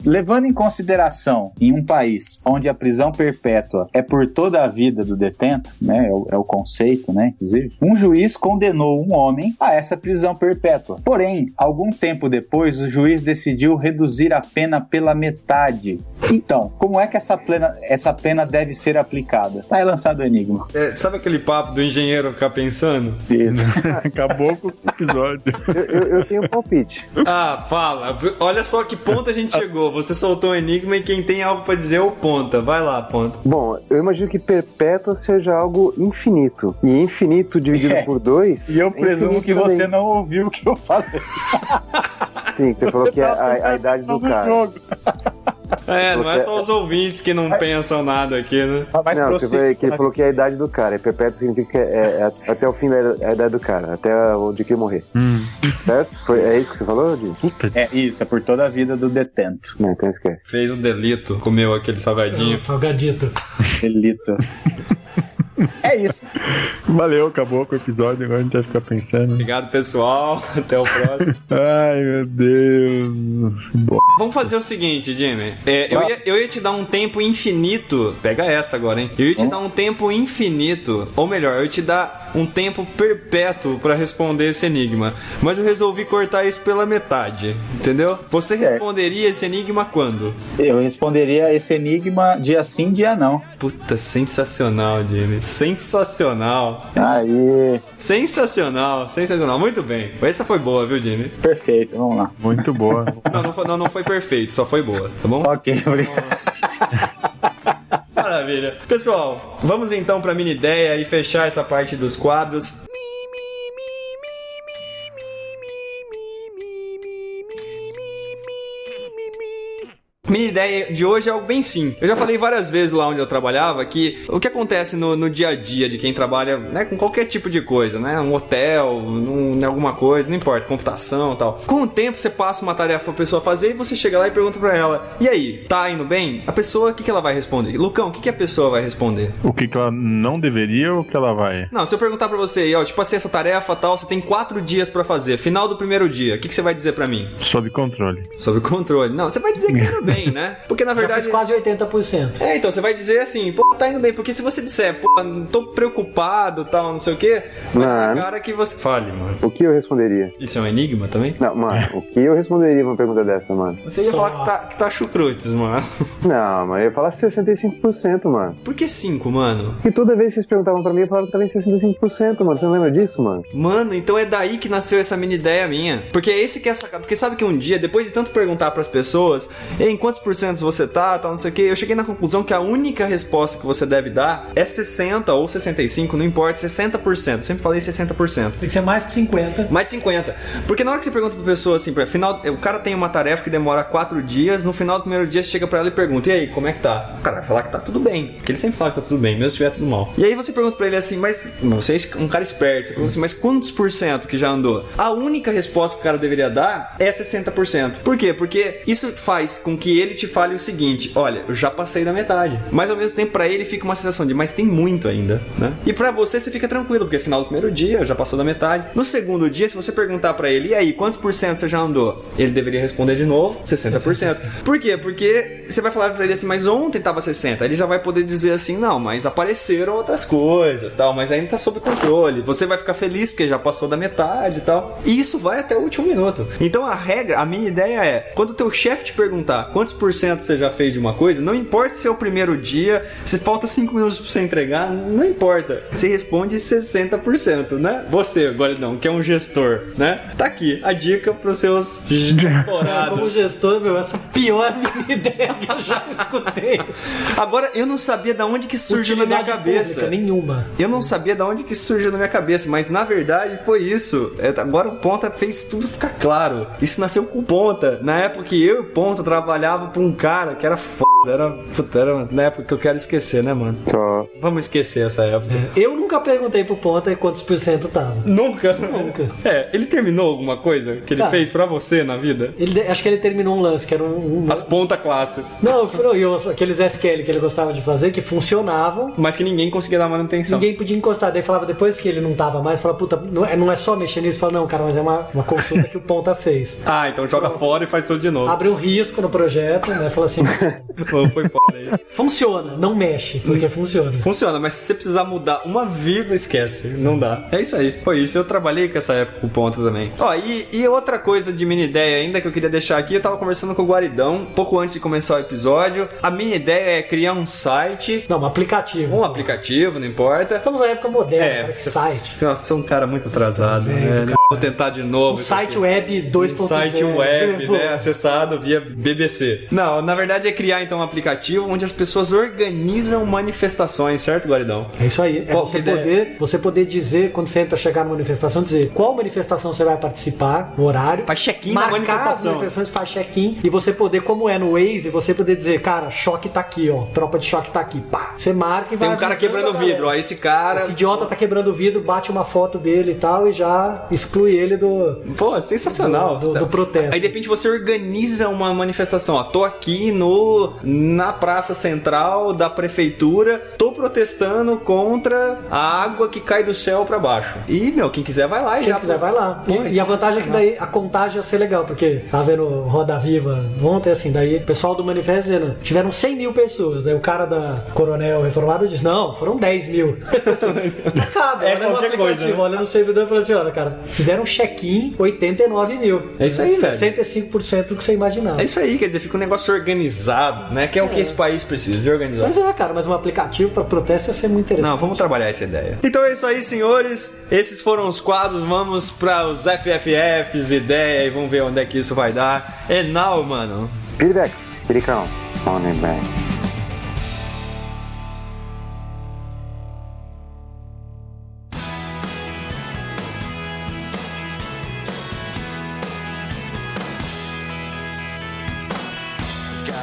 Levando em consideração, em um país onde a prisão perpétua é por toda a vida do detento, né, é o, é o conceito, né, inclusive, um juiz condenou um homem a essa prisão perpétua. Porém, algum tempo depois, o juiz decidiu reduzir a pena pela metade. Então, como é que essa pena, essa pena deve ser aplicada? Tá aí lançado o enigma. É, sabe aquele papo do engenheiro ficar pensando? Acabou com o episódio. Eu, eu- eu tenho um palpite. Ah, fala. Olha só que ponta a gente chegou. Você soltou um enigma e quem tem algo pra dizer é o ponta. Vai lá, ponta. Bom, eu imagino que perpétua seja algo infinito. E infinito dividido É. por dois. E eu é presumo que você também. não ouviu o que eu falei. Sim, você falou que é tá a, a idade do cara. jogo. É, não é só os ouvintes que não pensam nada aqui, né? Mas não, prossiga, você falou que ele mas falou que é a idade do cara. E perpétuo significa que é, é até o fim da é idade do cara, até onde que ele morrer. Certo? Foi, é isso que você falou, Di? É isso, é por toda a vida do detento. Não, então esquece. Fez um delito, comeu aquele salgadinho. Salgadito. Delito. é isso. Valeu, acabou com o episódio. Agora a gente vai ficar pensando. Obrigado, pessoal. Até o próximo. Ai, meu Deus. Bom, Vamos fazer o seguinte, Jimmy. É, eu, ia, eu ia te dar um tempo infinito. Pega essa agora, hein? Eu ia te dar um tempo infinito. Ou melhor, eu ia te dar um tempo perpétuo pra responder esse enigma. Mas eu resolvi cortar isso pela metade. Entendeu? Você Certo. responderia esse enigma quando? Eu responderia esse enigma dia sim, dia não. Puta, sensacional, Jimmy. Sensacional. Aí, Sensacional, sensacional. Muito bem. Essa foi boa, viu, Jimmy? perfeito, vamos lá. muito boa. Não, não foi, não, não foi perfeito, só foi boa, tá bom? Ok, obrigado. Maravilha. Pessoal, vamos então pra mini ideia e fechar essa parte dos quadros. Minha ideia de hoje é algo bem simples. Eu já falei várias vezes lá onde eu trabalhava que o que acontece no, no dia a dia de quem trabalha né, com qualquer tipo de coisa, né? Um hotel, num, em alguma coisa, não importa, computação e tal. Com o tempo você passa uma tarefa pra pessoa fazer e você chega lá e pergunta pra ela: E aí, tá indo bem? A pessoa, o que, que ela vai responder? Lucão, o que, que a pessoa vai responder? O que, que ela não deveria ou o que ela vai? Não, se eu perguntar pra você, ó, tipo assim, essa tarefa tal, você tem quatro dias pra fazer, final do primeiro dia, o que, que você vai dizer pra mim? Sob controle. Sobre controle. Não, você vai dizer que tá indo bem. Bem, né? Porque na Já verdade. fiz quase 80%. É, então você vai dizer assim, pô, tá indo bem, porque se você disser, pô, não tô preocupado, tal, não sei o quê, Mano. na cara que você. Fale, mano. O que eu responderia? Isso é um enigma também? Não, mano, o que eu responderia pra uma pergunta dessa, mano? Você ia Só- falar que tá, que tá chucrutes, mano. Não, mas eu ia falar 65%, mano. Por que 5, mano? E toda vez que vocês perguntavam pra mim, eu falava que tava em 65%, mano. Você não lembra disso, mano? Mano, então é daí que nasceu essa mini ideia minha. Porque é esse que é a sacada. Porque sabe que um dia, depois de tanto perguntar pras pessoas, "Ei, em quantos por cento você tá, tal, não sei o que, eu cheguei na conclusão que a única resposta que você deve dar é 60 ou 65, não importa, 60%. Eu sempre falei 60%. Tem que ser mais que 50. Mais de 50. Porque na hora que você pergunta pra pessoa assim, pra final, o cara tem uma tarefa que demora 4 dias, no final do primeiro dia você chega pra ela e pergunta: "E aí, como é que tá?". O cara vai falar que tá tudo bem, porque ele sempre fala que tá tudo bem, mesmo se estiver tudo mal. E aí você pergunta pra ele assim: "Mas você é um cara esperto, você pergunta assim: "Mas quantos por cento que já andou?". A única resposta que o cara deveria dar é 60%. Por quê? Porque isso faz com que ele te fale o seguinte: "Olha, eu já passei da metade". Mas ao mesmo tempo pra ele fica uma sensação de: "Mas tem muito ainda", né? E pra você você fica tranquilo, porque final do primeiro dia já passou da metade. No segundo dia, se você perguntar pra ele: "E aí, quantos por cento você já andou?", ele deveria responder de novo: 60%. Por quê? Porque você vai falar pra ele assim: "Mas ontem tava 60". Ele já vai poder dizer assim: "Não, mas apareceram outras coisas, tal, mas ainda tá sob controle". Você vai ficar feliz porque já passou da metade e tal. E isso vai até o último minuto. Então a regra, a minha ideia é, quando o teu chefe te perguntar quantos por cento você já fez de uma coisa, não importa se é o primeiro dia, se falta 5 minutos pra você entregar, não importa. Você responde 60%, né? Você, Goldão, que é um gestor, né? Tá aqui a dica pros seus Como gestorados. gestor, meu, essa é pior ideia que eu já escutei. Agora, eu não sabia da onde que surgiu na minha cabeça. pública, nenhuma. Eu não sabia da onde que surgiu na minha cabeça, mas na verdade foi isso. É, agora o Ponta fez tudo ficar claro. Isso nasceu com o Ponta. Na época que eu e o Ponta trabalhava pra um cara que era foda. Era, puta, era na época que eu quero esquecer, né, mano? Só. Vamos esquecer essa época. É, Eu nunca perguntei pro Ponta quantos por cento tava. Nunca? Nunca. É, ele terminou alguma coisa que ele Cara. fez pra você na vida? Ele, acho que ele terminou um lance, que era um... um- As ponta classes. Não, foi- e aqueles SQL que ele gostava de fazer, que funcionavam, Mas que ninguém conseguia dar manutenção. Ninguém podia encostar. Daí falava, depois que ele não tava mais, falava, puta, não é, não é só mexer nisso. Fala, não, cara, mas é uma, uma consulta que o Ponta fez. Ah, então joga fora e faz tudo de novo. Abre um risco no projeto, né? Fala assim, Pô, Foi foda isso. funciona, não mexe, porque funciona. Funciona, mas se você precisar mudar uma vírgula, esquece. Não dá. É isso aí. Foi isso. Eu trabalhei com essa época com ponta também. Ó, e, e outra coisa de mini ideia ainda que eu queria deixar aqui, eu tava conversando com o Guaridão, pouco antes de começar o episódio. A minha ideia é criar um site, Não, um aplicativo. um aplicativo, não importa. Estamos na época moderna, É, cara, que site. Nossa, sou um cara muito atrasado, né? Vou tentar de novo. Um site aqui. web 2.0. Um site web, né, acessado via BBC. Não, na verdade é criar então um aplicativo onde as pessoas organizam manifestações, certo, Guaridão? É isso aí. É Qual você é a poder, você poder dizer, quando você entra chegar numa manifestação, dizer qual manifestação você vai participar, no horário. Faz check-in na marcar as manifestação. manifestações, faz check-in. E você poder, como é no Waze, você poder dizer, cara, choque tá aqui, ó. Tropa de choque tá aqui. Pá. Você marca e vai Tem um cara quebrando o vidro, ó, esse cara... Esse idiota tá quebrando o vidro, bate uma foto dele e tal, e já exclui ele do. Pô, sensacional. Do- do- do protesto. Aí de repente você organiza uma manifestação. Ó, tô aqui no na praça central da prefeitura, tô protestando contra a água que cai do céu pra baixo. E, meu, quem quiser vai lá e Quem já. quiser vai lá. Pô, E- e, a vantagem é que daí a contagem ia ser legal, porque tava vendo Roda Viva ontem, assim, daí o pessoal do manifesto dizendo, tiveram 100 mil pessoas. Daí o cara da Coronel Reformado disse, não, foram 10 mil. Acaba, É qualquer coisa, né? olha no servidor e fala assim, olha, cara, fizeram um check-in 89 mil. É isso aí, velho. 65% do que você imaginava. É isso aí, quer dizer, fica um negócio organizado, né? Que é, o que esse país precisa, de organizar. Mas é, cara, mas um aplicativo pra protesto ia ser muito interessante. Não, vamos trabalhar essa ideia. Então é isso aí, senhores. Esses foram os quadros. Vamos para os FFFs, ideia, e vamos ver onde é que isso vai dar. É now, mano. Feedbacks, Pericão, Soundback. Got go.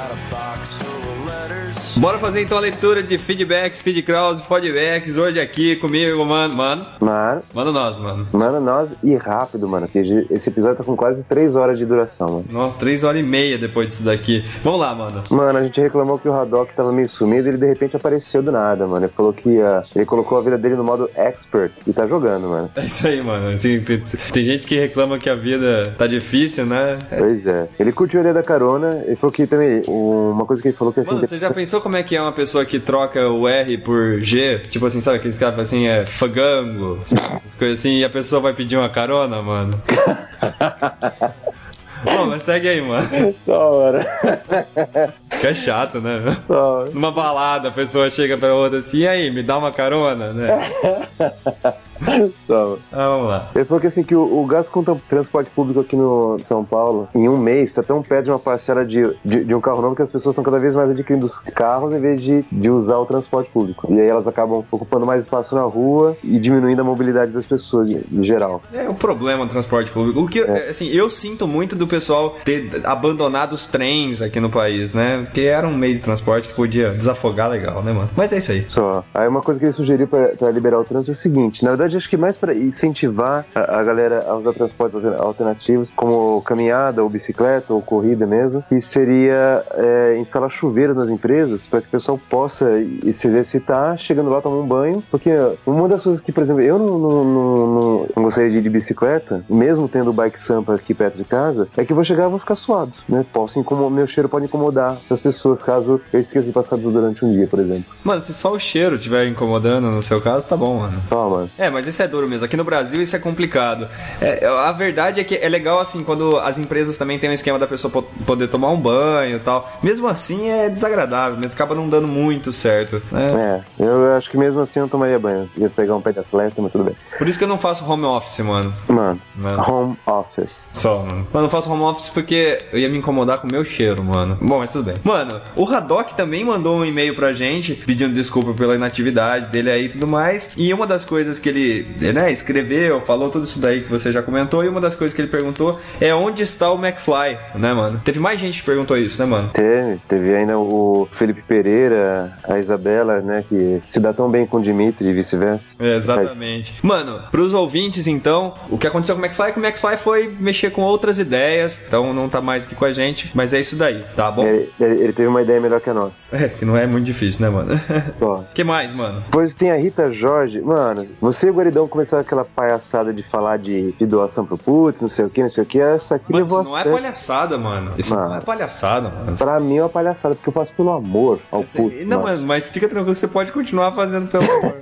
Bora fazer então a leitura de feedbacks, feedcrawls, feedbacks. Hoje aqui comigo, mano. Mano, Mano, manda nós, mano. mano, nós e rápido, mano. porque esse episódio tá com quase 3 horas de duração, mano. Nossa, três horas e meia depois disso daqui. Vamos lá, mano. Mano, a gente reclamou que o Haddock tava meio sumido e ele de repente apareceu do nada, mano. Ele falou que ia. Ele colocou a vida dele no modo expert e tá jogando, mano. É isso aí, mano. Assim, tem, tem gente que reclama que a vida tá difícil, né? Pois é. Ele curtiu a ideia da carona. Ele falou que também. Uma coisa que ele falou que Mano, você já pensou como é que é uma pessoa que troca o R por G? Tipo assim, sabe aqueles caras que assim, é fagango, sabe? essas coisas assim, e a pessoa vai pedir uma carona, mano? Bom, mas segue aí, mano. Da hora. Fica chato, né? Numa balada, a pessoa chega pra outra assim, e aí, me dá uma carona, né? Hora. Ah, vamos lá. Ele falou que assim, que o, o gasto com tra- transporte público aqui no São Paulo, em um mês, tá tão perto de uma parcela de, de, de um carro novo que as pessoas estão cada vez mais adquirindo os carros em vez de, de usar o transporte público. E aí elas acabam ocupando mais espaço na rua e diminuindo a mobilidade das pessoas em, geral. É um problema o transporte público. O que, assim, eu sinto muito do pessoal ter abandonado os trens aqui no país, né? Que era um meio de transporte que podia desafogar legal, né, mano? Mas é isso aí. Só. Aí uma coisa que ele sugeriu pra, pra liberar o trânsito é o seguinte: na verdade, acho que mais pra incentivar a, a galera a usar transportes alter- alternativos, como caminhada, ou bicicleta, ou corrida mesmo, que seria é, instalar chuveiros nas empresas para que o pessoal possa se exercitar, chegando lá tomar um banho. Porque uma das coisas que, por exemplo, eu não, não, não, não- gostaria de ir de bicicleta, mesmo tendo o bike sampa aqui perto de casa, é que eu vou chegar e vou ficar suado, né? Posso incomodar, meu cheiro pode incomodar as pessoas caso eu esqueça de passar durante um dia, por exemplo. Mano, se só o cheiro estiver incomodando no seu caso, tá bom, mano. Mano. É, mas isso é duro mesmo. Aqui no Brasil isso é complicado. É, a verdade é que é legal assim quando as empresas também têm um esquema da pessoa po- poder tomar um banho e tal. Mesmo assim é desagradável, mas acaba não dando muito certo. né? É, eu acho que mesmo assim eu não tomaria banho. Ia pegar um pé de atleta, mas tudo bem. Por isso que eu não faço home office, mano. Mano, Mano. home office. Só, mano. Mano, eu não faço home office porque eu ia me incomodar com o meu cheiro, mano. Bom, mas tudo bem. Mano, o Haddock também mandou um e-mail pra gente pedindo desculpa pela inatividade dele aí e tudo mais. E uma das coisas que ele, né, escreveu, falou tudo isso daí que você já comentou. E uma das coisas que ele perguntou é onde está o McFly, né, mano? Teve mais gente que perguntou isso, né, mano? Teve, teve ainda o Felipe Pereira, a Isabela, né, que se dá tão bem com o Dimitri e vice-versa. É, Exatamente. Mano, pros ouvintes, então, o que aconteceu com o McFly é que o McFly foi mexer com outras ideias, então não tá mais aqui com a gente, mas é isso daí, tá bom? Ele, ele- ele teve uma ideia melhor que a nossa. É, que não é muito difícil, né, mano? Só. que mais, mano? Depois tem a Rita Jorge. Mano, você o Guaridão começaram aquela palhaçada de falar de, de doação pro putz, não sei o que, não sei o que. Essa aqui Mano, levou isso não é palhaçada, mano. Isso não Mano. é palhaçada, mano. Pra mim é uma palhaçada, porque eu faço pelo amor ao putz. não, mano. mas, fica tranquilo que você pode continuar fazendo pelo amor.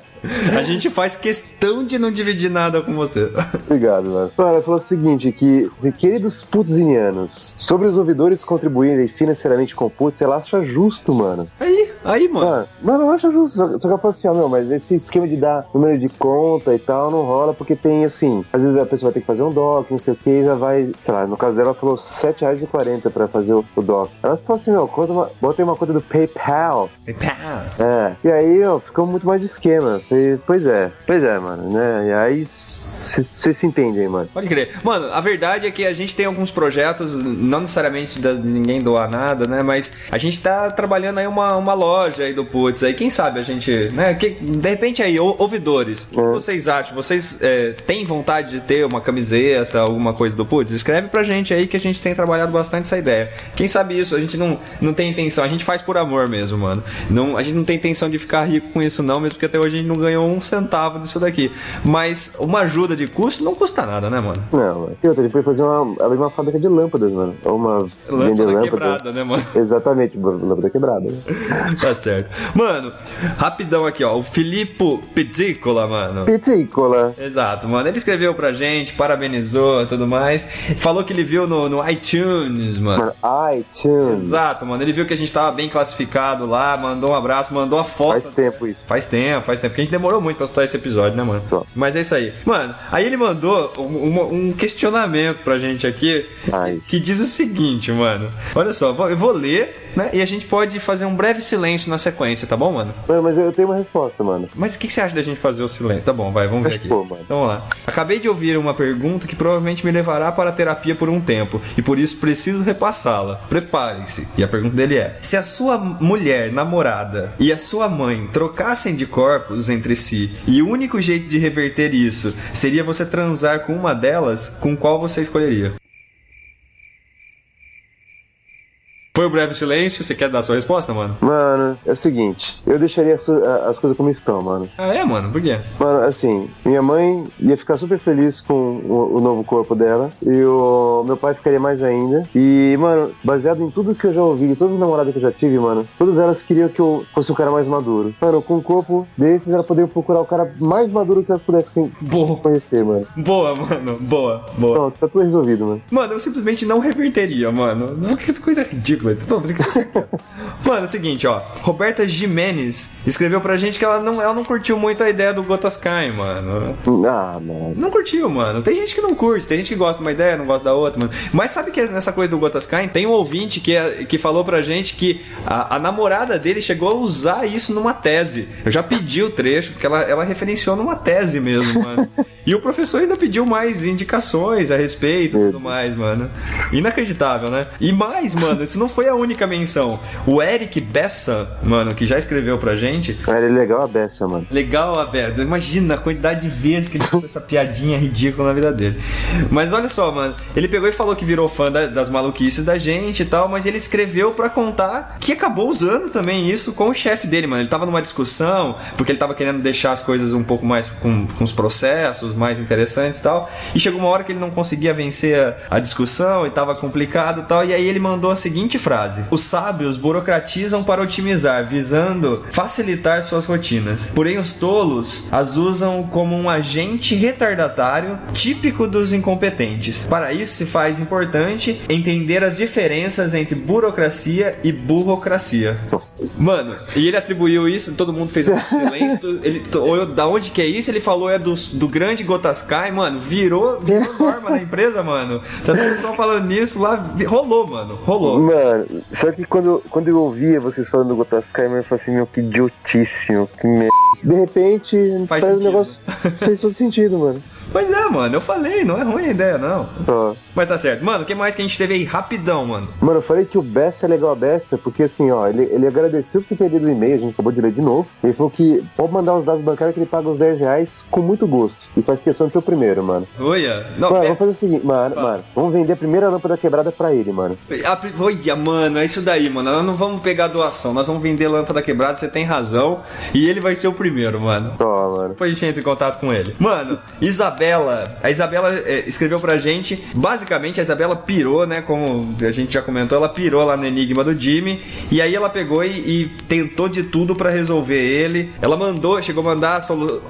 a gente faz questão de não dividir nada com você. Obrigado, mano. Mano, ela falou o seguinte, que, assim, queridos putzinianos, sobre os ouvidores contribuírem financeiramente com o putz, ela acha justo, mano. Aí, aí, mano. Mano, mano, eu acho justo. Só, só que ela falou assim, ó, meu, mas esse esquema de dar número de conta e tal não rola, porque tem, assim, às vezes a pessoa vai ter que fazer um doc, não sei o que, e já vai, sei lá, no caso dela, ela falou R$7,40 pra fazer o, o doc. Ela falou assim, meu, conta uma, bota aí uma conta do PayPal. Pá. É, e aí, ó, ficou muito mais de esquema. Falei, Pois é, pois é, mano, né? E aí, vocês se entendem, mano. Pode crer. Mano, a verdade é que a gente tem alguns projetos, não necessariamente das- de ninguém doar nada, né? Mas a gente tá trabalhando aí uma, uma loja aí do Putz. Aí quem sabe a gente, né? Que, de repente aí, ou- ouvidores, o que vocês acham? Vocês é, têm vontade de ter uma camiseta, alguma coisa do Putz? Escreve pra gente aí que a gente tem trabalhado bastante essa ideia. Quem sabe isso? A gente não, não tem intenção, a gente faz por amor mesmo, mano. Não, a gente não tem intenção de ficar rico com isso, não, mesmo porque até hoje a gente não ganhou um centavo disso daqui. Mas uma ajuda de custo não custa nada, né, mano? Não, mano. E outra, depois fazer uma, abrir uma fábrica de lâmpadas, mano. Uma Lâmpada lâmpada. quebrada, né, mano? Exatamente, lâmpada quebrada. Tá certo. Mano, rapidão aqui, ó. O Filipe Pizzicola, mano. Pizzicola. Exato, mano. Ele escreveu pra gente, parabenizou e tudo mais. Falou que ele viu no, no iTunes, mano. ITunes. Exato, mano. Ele viu que a gente tava bem classificado lá, mandou um abraço, mandou a foto. Faz tempo isso. Faz tempo, faz tempo. Porque a gente demorou muito pra soltar esse episódio, né, mano? Só. Mas é isso aí. Mano, aí ele mandou um, um- questionamento pra gente aqui Ai. que diz o seguinte, mano. Olha só, eu vou ler né? E a gente pode fazer um breve silêncio na sequência, tá bom, mano? Mano, mas eu tenho uma resposta, mano. Mas o que, que você acha da gente fazer o silêncio? Tá bom, vai, vamos ver aqui. Pô, mano. Então vamos lá. Acabei de ouvir uma pergunta que provavelmente me levará para a terapia por um tempo e por isso preciso repassá-la. Preparem-se. E a pergunta dele é: se a sua mulher, namorada e a sua mãe trocassem de corpos entre si e o único jeito de reverter isso seria você transar com uma delas, com qual você escolheria? Foi o breve silêncio? Você quer dar a sua resposta, mano? Mano, é o seguinte, eu deixaria as, as coisas como estão, mano. Ah, é, mano? Por quê? Mano, assim, minha mãe ia ficar super feliz com o, o novo corpo dela. E o meu pai ficaria mais ainda. E, mano, baseado em tudo que eu já ouvi, de todas as namoradas que eu já tive, mano, todas elas queriam que eu fosse um cara mais maduro. Mano, com um corpo desses, ela poderia procurar o cara mais maduro que elas pudessem Boa. conhecer, mano. Boa, mano. Boa, boa. Pronto, tá tudo resolvido, mano. Mano, eu simplesmente não reverteria, mano. Que coisa ridícula. Pô, você- Mano, é o seguinte, ó. Roberta Jimenez escreveu pra gente que ela não, ela não curtiu muito a ideia do Gotas Caem, mano. Ah, mano. Não curtiu, mano. Tem gente que não curte, tem gente que gosta de uma ideia, não gosta da outra, mano. Mas sabe que nessa coisa do Gotas Caem, tem um ouvinte que, é- que falou pra gente que a, a namorada dele chegou a usar isso numa tese. Eu já pedi o trecho, porque ela, ela referenciou numa tese mesmo, mano. E o professor ainda pediu mais indicações a respeito e tudo mais, mano. Inacreditável, né? E mais, mano, isso não foi a única menção. O Eric Bessa, mano, que já escreveu pra gente, Ele é legal a beça, mano. Legal, Aberto. Imagina a quantidade de vezes que ele fez essa piadinha ridícula na vida dele. Mas olha só, mano. Ele pegou e falou que virou fã da- das maluquices da gente e tal, mas ele escreveu pra contar que acabou usando também isso com o chefe dele, mano. Ele tava numa discussão, porque ele tava querendo deixar as coisas um pouco mais com, com os processos mais interessantes e tal. E chegou uma hora que ele não conseguia vencer a, a discussão e tava complicado e tal. E aí ele mandou a seguinte frase: Os sábios burocratizam para otimizar, visando facilitar suas rotinas. Porém, os tolos as usam como um agente retardatário típico dos incompetentes. Para isso, se faz importante entender as diferenças entre burocracia e burocracia. Mano, e ele atribuiu isso, todo mundo fez um silêncio. Ele olhou da onde que é isso, ele falou é do, do grande Gotaskai, mano, virou, virou norma na empresa, mano. Tá todo pessoal falando nisso lá, rolou, mano, rolou. Mano, só que quando, quando eu ouvia vocês falando do Gotaskai, eu falei assim, meu, que idiotíssimo, que merda. De repente, Faz parece um negócio fez todo sentido, mano. Pois é, mano, eu falei, não é ruim a ideia, não. Ó. Mas tá certo. Mano, o que mais que a gente teve aí? Rapidão, mano. Mano, eu falei que o Bessa é legal a Bessa, porque assim, ó, ele, ele agradeceu por você ter lido o e-mail, a gente acabou de ler de novo. Ele falou que pode mandar os dados bancários que ele paga os 10 reais com muito gosto. E faz questão de ser o primeiro, mano. Olha. Não, Mano, é- vamos fazer o seguinte, mano, Fala. mano, vamos vender a primeira lâmpada quebrada pra ele, mano. A Olha, mano, é isso daí, mano. Nós não vamos pegar doação, nós vamos vender lâmpada quebrada, você tem razão. E ele vai ser o primeiro, mano. Ó, mano. Depois a gente entra em contato com ele. Mano, Isabela. A Isabela é, escreveu pra gente. Basicamente, a Isabela pirou, né? Como a gente já comentou, ela pirou lá no Enigma do Jimmy. E aí ela pegou e, e tentou de tudo pra resolver ele. Ela mandou, chegou a mandar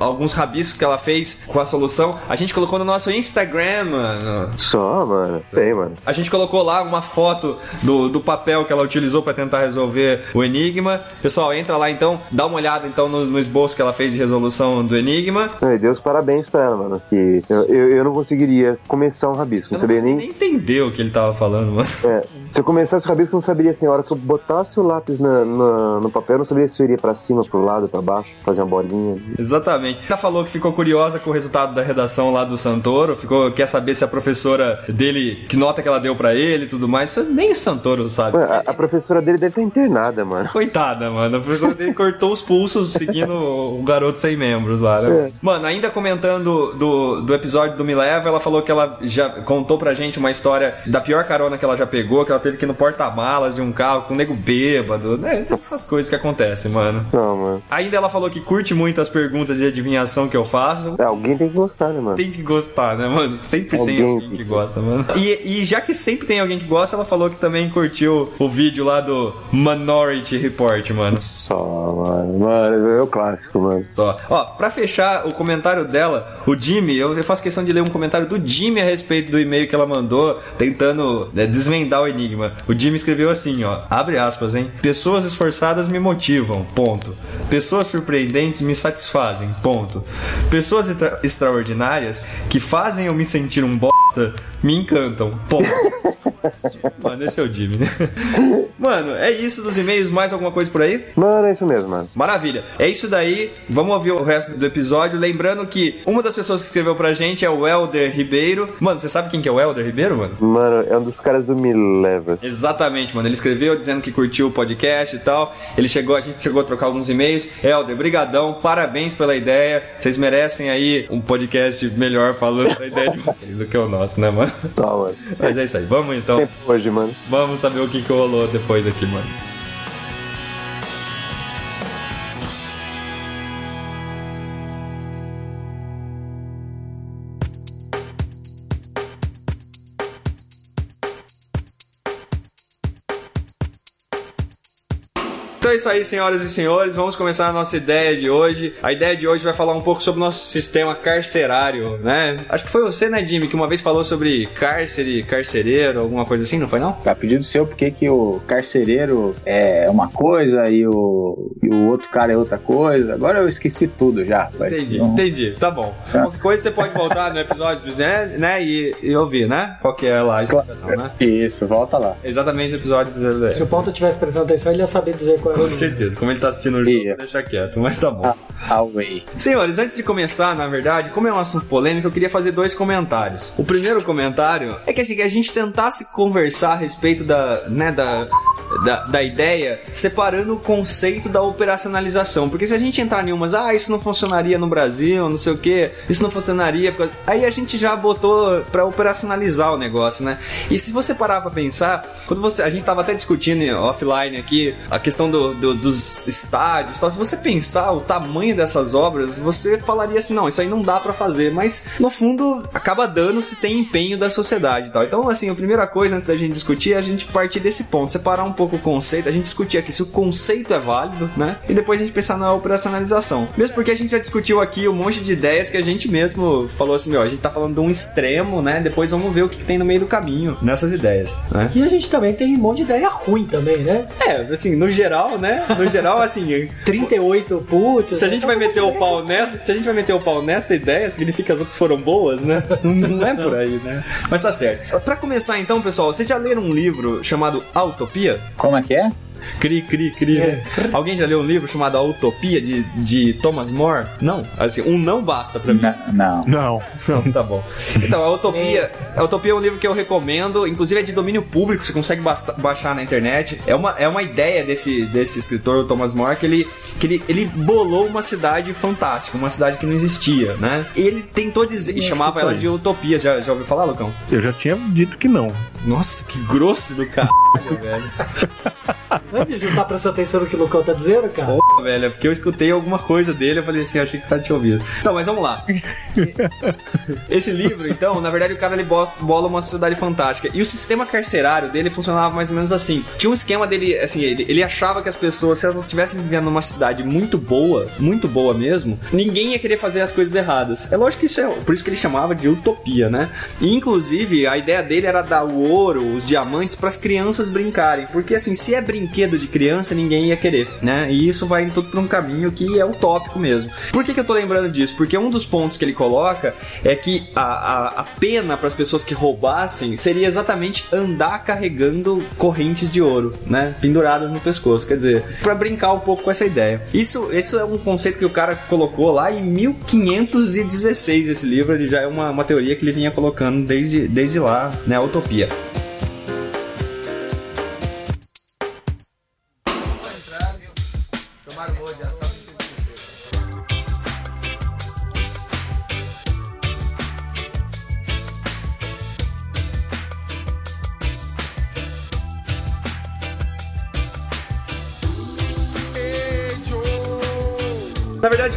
alguns rabiscos que ela fez com a solução. A gente colocou no nosso Instagram, mano. Só, mano. Tem, mano. A gente colocou lá uma foto do, do papel que ela utilizou pra tentar resolver o enigma. Pessoal, entra lá então, dá uma olhada então no, no esboço que ela fez de resolução do enigma. E Deus parabéns pra ela, mano. Que eu, eu, eu não conseguiria começar um rabisco. Eu Não não nem entender o que ele tava falando, mano. É, se eu começasse o rabisco, eu não saberia assim. A hora que eu botasse o lápis na, na- no papel, eu não saberia se eu iria pra cima, pro lado, pra baixo, fazer uma bolinha. Exatamente. Ela falou que ficou curiosa com o resultado da redação lá do Santoro, ficou quer saber se a professora dele, que nota que ela deu pra ele e tudo mais. Isso nem o Santoro sabe. Mano, a, a professora dele deve estar internada, mano. Coitada, mano. A professora dele cortou os pulsos seguindo o garoto sem membros lá, né? É. Mano, ainda comentando do, do episódio do Me Leva, ela falou que ela já contou pra gente uma história da pior carona que ela já pegou, que ela teve que ir no porta-malas de um carro com um nego bêbado, né? Essas coisas que acontecem, mano. Não, mano. Ainda ela falou que curte muito as perguntas de adivinhação que eu faço. É, alguém tem que gostar, né, mano? Tem que gostar, né, mano? Sempre tem Alguém alguém tem que que gosta, mano. E, e já que sempre tem alguém que gosta, ela falou que também curtiu o vídeo lá do Minority Report, mano. Só, mano. Mano, é o clássico, mano. Só. Ó, pra fechar o comentário dela, o Jimmy, eu eu faço questão de ler um comentário do Jimmy a respeito do e-mail que ela mandou, tentando né, desvendar o enigma. O Jimmy escreveu assim, ó, abre aspas, hein? Pessoas esforçadas me motivam, ponto. Pessoas surpreendentes me satisfazem, ponto. Pessoas extra- extraordinárias que fazem eu me sentir um bosta me encantam, ponto. Mano, esse é o Jimmy, né? Mano, é isso dos e-mails. Mais alguma coisa por aí? Mano, é isso mesmo, mano. Maravilha. É isso daí. Vamos ouvir o resto do episódio. Lembrando que uma das pessoas que escreveu pra gente é o Helder Ribeiro. Mano, você sabe quem que é o Helder Ribeiro, mano? Mano, é um dos caras do Me Exatamente, mano. Ele escreveu dizendo que curtiu o podcast e tal. Ele chegou, a gente chegou a trocar alguns e-mails. Helder, brigadão. Parabéns pela ideia. Vocês merecem aí um podcast melhor falando da ideia de vocês do que o nosso, né, mano? Só, mano. Mas é isso aí. Vamos então. Hoje, mano. Vamos saber o que, que rolou depois aqui, mano. Isso aí, senhoras e senhores. Vamos começar a nossa ideia de hoje. A ideia de hoje vai falar um pouco sobre o nosso sistema carcerário, né? Acho que foi você, né, Jimmy, que uma vez falou sobre cárcere, carcereiro, alguma coisa assim, não foi não? Tá pedido seu porque que o carcereiro é uma coisa e o, e o outro cara é outra coisa. Agora eu esqueci tudo já. Entendi, não- entendi. Tá bom. Qualquer coisa você pode voltar no episódio, né, né e, e ouvir, né? Qual que é lá a explicação, né? Isso, volta lá. Exatamente no episódio do Zé Se o Ponto tivesse prestando atenção, ele ia saber dizer qual é Com certeza. Como ele tá assistindo o jogo, vou deixar quieto, mas tá bom. Away. Senhores, antes de começar, na verdade, como é um assunto polêmico, eu queria fazer dois comentários. O primeiro comentário é que assim, que a gente tentasse conversar a respeito da, né, da, da, da ideia, separando o conceito da operacionalização. Porque se a gente entrar em umas, ah, isso não funcionaria no Brasil, não sei o que, isso não funcionaria, aí a gente já botou pra operacionalizar o negócio, né? E se você parar pra pensar, quando você, a gente tava até discutindo offline aqui a questão do, do- dos estádios, e tal, se você pensar o tamanho dessas obras, você falaria assim, não, isso aí não dá pra fazer, mas no fundo acaba dando se tem empenho da sociedade e tal. Então, assim, a primeira coisa antes da gente discutir é a gente partir desse ponto, separar um pouco o conceito, a gente discutir aqui se o conceito é válido, né? E depois a gente pensar na operacionalização. Mesmo porque a gente já discutiu aqui um monte de ideias que a gente mesmo falou assim, meu, a gente tá falando de um extremo, né? Depois vamos ver o que, que tem no meio do caminho nessas ideias, né? E a gente também tem um monte de ideia ruim também, né? É, assim, no geral, né? No geral, assim, 38 putz. se a gente né? vai meter o pau nessa, se a gente vai meter o pau nessa ideia, significa que as outras foram boas, né? Não é por aí, né? Mas tá certo. Pra começar então, pessoal, vocês já leram um livro chamado Autopia? Como é que é? Cri, cri, cri. É. Alguém já leu um livro chamado A Utopia de, de Thomas More? Não. Assim, um não basta pra mim. Não. Não. Não, tá bom. Então, a Utopia, a Utopia é um livro que eu recomendo, inclusive é de domínio público, você consegue baixar na internet. É uma, é uma ideia desse, desse escritor, o Thomas More, que ele, que ele, ele bolou uma cidade fantástica, uma cidade que não existia, né? E ele tentou dizer, e chamava ela de Utopia. Já, já ouviu falar, Lucão? Eu já tinha dito que não. Nossa, que grosso do caralho, velho. Não, bicho, não tá prestando atenção no que o Lucão tá dizendo, cara? Porra, velho, é porque eu escutei alguma coisa dele, eu falei assim, achei que o cara tinha ouvido. Então, mas vamos lá. Esse livro, então, na verdade, o cara ele bo- bola uma sociedade fantástica. E o sistema carcerário dele funcionava mais ou menos assim. Tinha um esquema dele, assim, ele, ele achava que as pessoas, se elas estivessem vivendo numa cidade muito boa, muito boa mesmo, ninguém ia querer fazer as coisas erradas. É lógico que isso é, por isso que ele chamava de utopia, né? E inclusive, a ideia dele era dar o ouro, os diamantes para as crianças brincarem, porque assim, se é brinquedo de criança, ninguém ia querer, né? E isso vai tudo para um caminho que é utópico mesmo. Por que, que eu tô lembrando disso? Porque um dos pontos que ele coloca é que a, a, a pena para as pessoas que roubassem seria exatamente andar carregando correntes de ouro, né? Penduradas no pescoço, quer dizer, para brincar um pouco com essa ideia. Isso, isso é um conceito que o cara colocou lá em 1516 esse livro, ele já é uma, uma teoria que ele vinha colocando desde, desde lá, né? A utopia.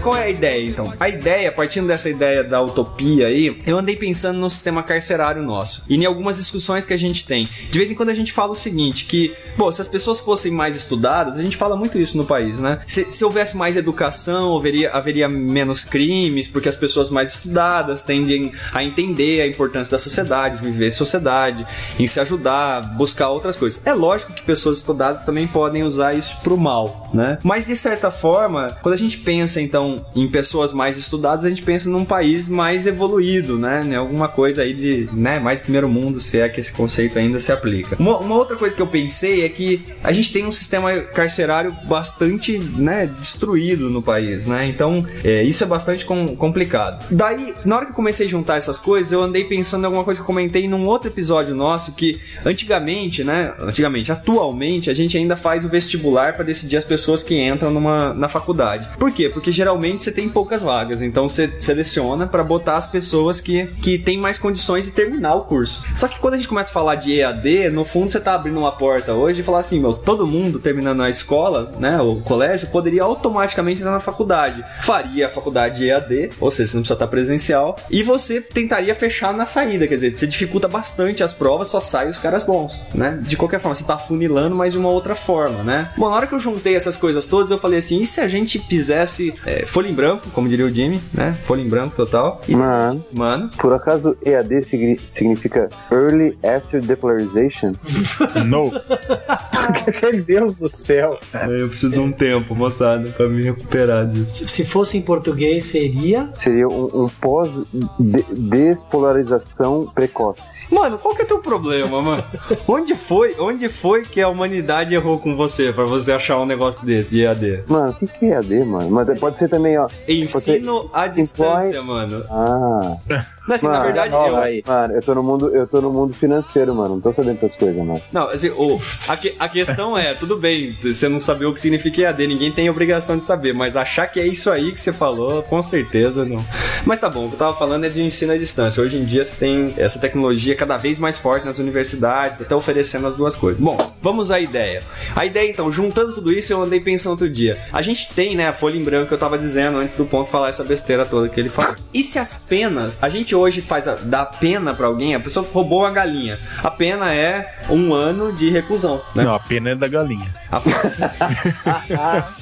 Qual é a ideia, então? A ideia, partindo dessa ideia da utopia aí, eu andei pensando no sistema carcerário nosso. E em algumas discussões que a gente tem. De vez em quando a gente fala o seguinte, que, pô, se as pessoas fossem mais estudadas, a gente fala muito isso no país, né? Se, se houvesse mais educação, haveria, haveria menos crimes, porque as pessoas mais estudadas tendem a entender a importância da sociedade, viver sociedade, em se ajudar, buscar outras coisas. É lógico que pessoas estudadas também podem usar isso pro mal, né? Mas de certa forma, quando a gente pensa então em pessoas mais estudadas, a gente pensa num país mais evoluído, né? Em alguma coisa aí de, né, mais primeiro mundo, se é que esse conceito ainda se aplica. Uma, uma outra coisa que eu pensei é que a gente tem um sistema carcerário bastante, né, destruído no país, né? Então, é, isso é bastante com- complicado. Daí, na hora que eu comecei a juntar essas coisas, eu andei pensando em alguma coisa que eu comentei num outro episódio nosso que antigamente, né, antigamente, atualmente a gente ainda faz o vestibular para decidir as pessoas que entram numa na faculdade. Por quê? Porque geralmente você tem poucas vagas, então você seleciona para botar as pessoas que que têm mais condições de terminar o curso. Só que quando a gente começa a falar de EAD, no fundo você tá abrindo uma porta hoje e falar assim, meu, todo mundo terminando a escola, né, o colégio, poderia automaticamente entrar na faculdade. Faria a faculdade EAD, ou seja, você não precisa estar presencial, e você tentaria fechar na saída, quer dizer, você dificulta bastante as provas, só sai os caras bons, né? De qualquer forma, você tá funilando, mas de uma outra forma, né? Bom, na hora que eu juntei essas coisas todas, eu falei assim, e se a gente fizesse é, folha em branco, como diria o Jimmy, né? Folha em branco total. E- Mano, Mano, por acaso EAD signi- significa Early After Declaration? No. Meu Deus do céu. eu preciso de um tempo, moçada, pra me recuperar disso. Se fosse em português, seria. Seria um, um pós-despolarização precoce. Mano, qual que é teu problema, mano? onde foi, onde foi que a humanidade errou com você pra você achar um negócio desse de EAD? Mano, o que, que é EAD, mano? Mas pode ser também, ó. Ensino à distância, mano. Ah. Não, assim, na Mano, verdade, nova eu, aí. Mano, eu tô no mundo, eu tô no mundo financeiro, mano. Não tô sabendo dessas coisas, mano. Não, assim, o, a, que- a questão é, tudo bem, você não saber o que significa EAD, ninguém tem obrigação de saber, mas achar que é isso aí que você falou, com certeza não. Mas tá bom, o que eu tava falando é de ensino à distância. Hoje em dia você tem essa tecnologia cada vez mais forte nas universidades, até oferecendo as duas coisas. Bom, vamos à ideia. A ideia, então, juntando tudo isso, eu andei pensando outro dia. A gente tem, né, a folha em branco que eu tava dizendo antes do ponto falar essa besteira toda que ele falou. E se as penas, a gente hoje faz a, dá pena pra alguém, a pessoa roubou uma galinha. A pena é um ano de reclusão, né? Não, a pena é da galinha. A-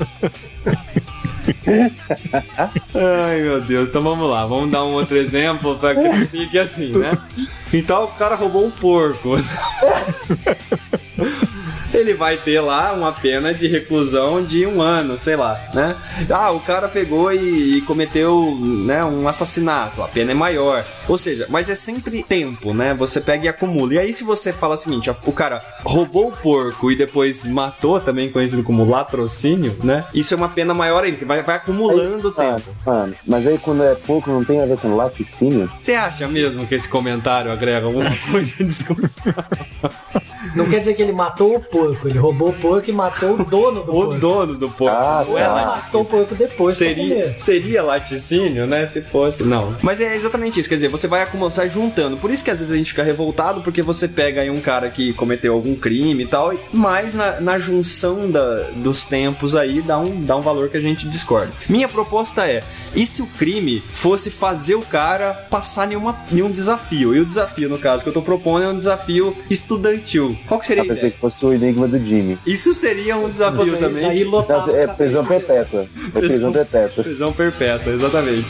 Ai meu Deus, então vamos lá, vamos dar um outro exemplo para que não fique assim, né? Então o cara roubou um porco. Ele vai ter lá uma pena de reclusão de um ano, sei lá, né? Ah, o cara pegou e, e cometeu né, um assassinato, a pena é maior. Ou seja, mas é sempre tempo, né? Você pega e acumula. E aí, se você fala o seguinte: ó, o cara roubou o porco e depois matou, também conhecido como latrocínio, né? Isso é uma pena maior ainda, que vai, vai acumulando Mano, tempo. mano, mas aí quando é pouco não tem a ver com laticínio? Você acha mesmo que esse comentário agrega alguma coisa à discussão? Não quer dizer que ele matou o porco, ele roubou o porco e matou o dono do O porco. dono do porco. Ah, não é tá. Ele laticínio. matou o porco depois Seria, seria laticínio, né? Se fosse. Não. Mas é exatamente isso. Quer dizer, você vai sai juntando. Por isso que às vezes a gente fica revoltado, porque você pega aí um cara que cometeu algum crime e tal, mas na, na junção da, dos tempos aí dá um, dá um valor que a gente discorda. Minha proposta é: e se o crime fosse fazer o cara passar em, uma, em um desafio? E o desafio, no caso, que eu tô propondo é um desafio estudantil. Qual que seria Eu a pensei ideia? que fosse o enigma do Jimmy. Isso seria um desafio também. Aí lotar Não, é prisão perpétua. É prisão perpétua. Prisão perpétua, exatamente.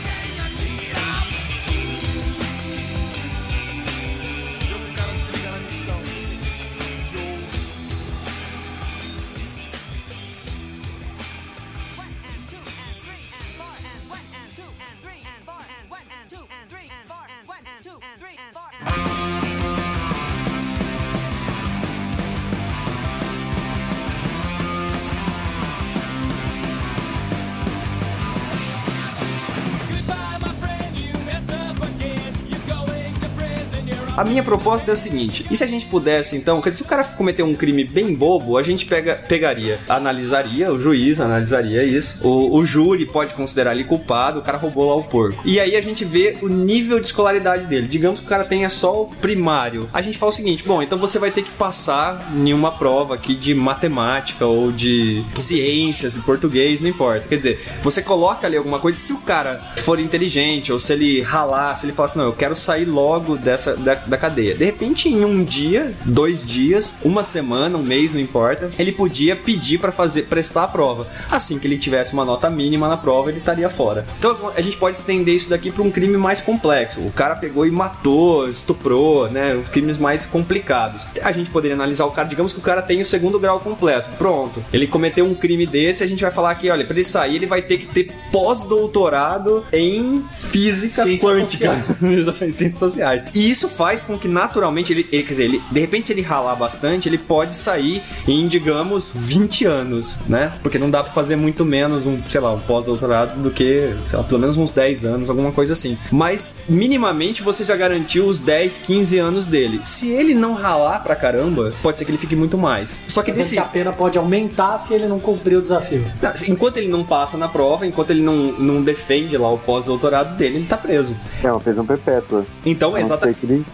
A minha proposta é a seguinte: e se a gente pudesse, então, se o cara cometer um crime bem bobo, a gente pega, pegaria, analisaria, o juiz analisaria isso, o, o júri pode considerar ele culpado, o cara roubou lá o porco. E aí a gente vê o nível de escolaridade dele. Digamos que o cara tenha só o primário. A gente fala o seguinte: bom, então você vai ter que passar em uma prova aqui de matemática ou de ciências, de português, não importa. Quer dizer, você coloca ali alguma coisa, se o cara for inteligente ou se ele ralar, se ele falar assim, não, eu quero sair logo dessa, da cadeia. De repente, em um dia, dois dias, uma semana, um mês, não importa, ele podia pedir para fazer prestar a prova. Assim que ele tivesse uma nota mínima na prova, ele estaria fora. Então a gente pode estender isso daqui para um crime mais complexo. O cara pegou e matou, estuprou, né? Os crimes mais complicados. A gente poderia analisar o cara, digamos que o cara tem o segundo grau completo. Pronto. Ele cometeu um crime desse, a gente vai falar que, olha, para ele sair, ele vai ter que ter pós-doutorado em física Ciências quântica. sociais. Ciências sociais. E isso faz com que naturalmente ele, ele- quer dizer, ele, de repente se ele ralar bastante, ele pode sair em, digamos, 20 anos, né? Porque não dá pra fazer muito menos um, sei lá, um pós-doutorado do que, sei lá, pelo menos uns 10 anos, alguma coisa assim. Mas minimamente você já garantiu os 10, 15 anos dele. Se ele não ralar pra caramba, pode ser que ele fique muito mais. Só que desse que a pena pode aumentar se ele não cumprir o desafio. Enquanto ele não passa na prova, enquanto ele não, não defende lá o pós-doutorado dele, ele tá preso. É uma prisão perpétua. Então, A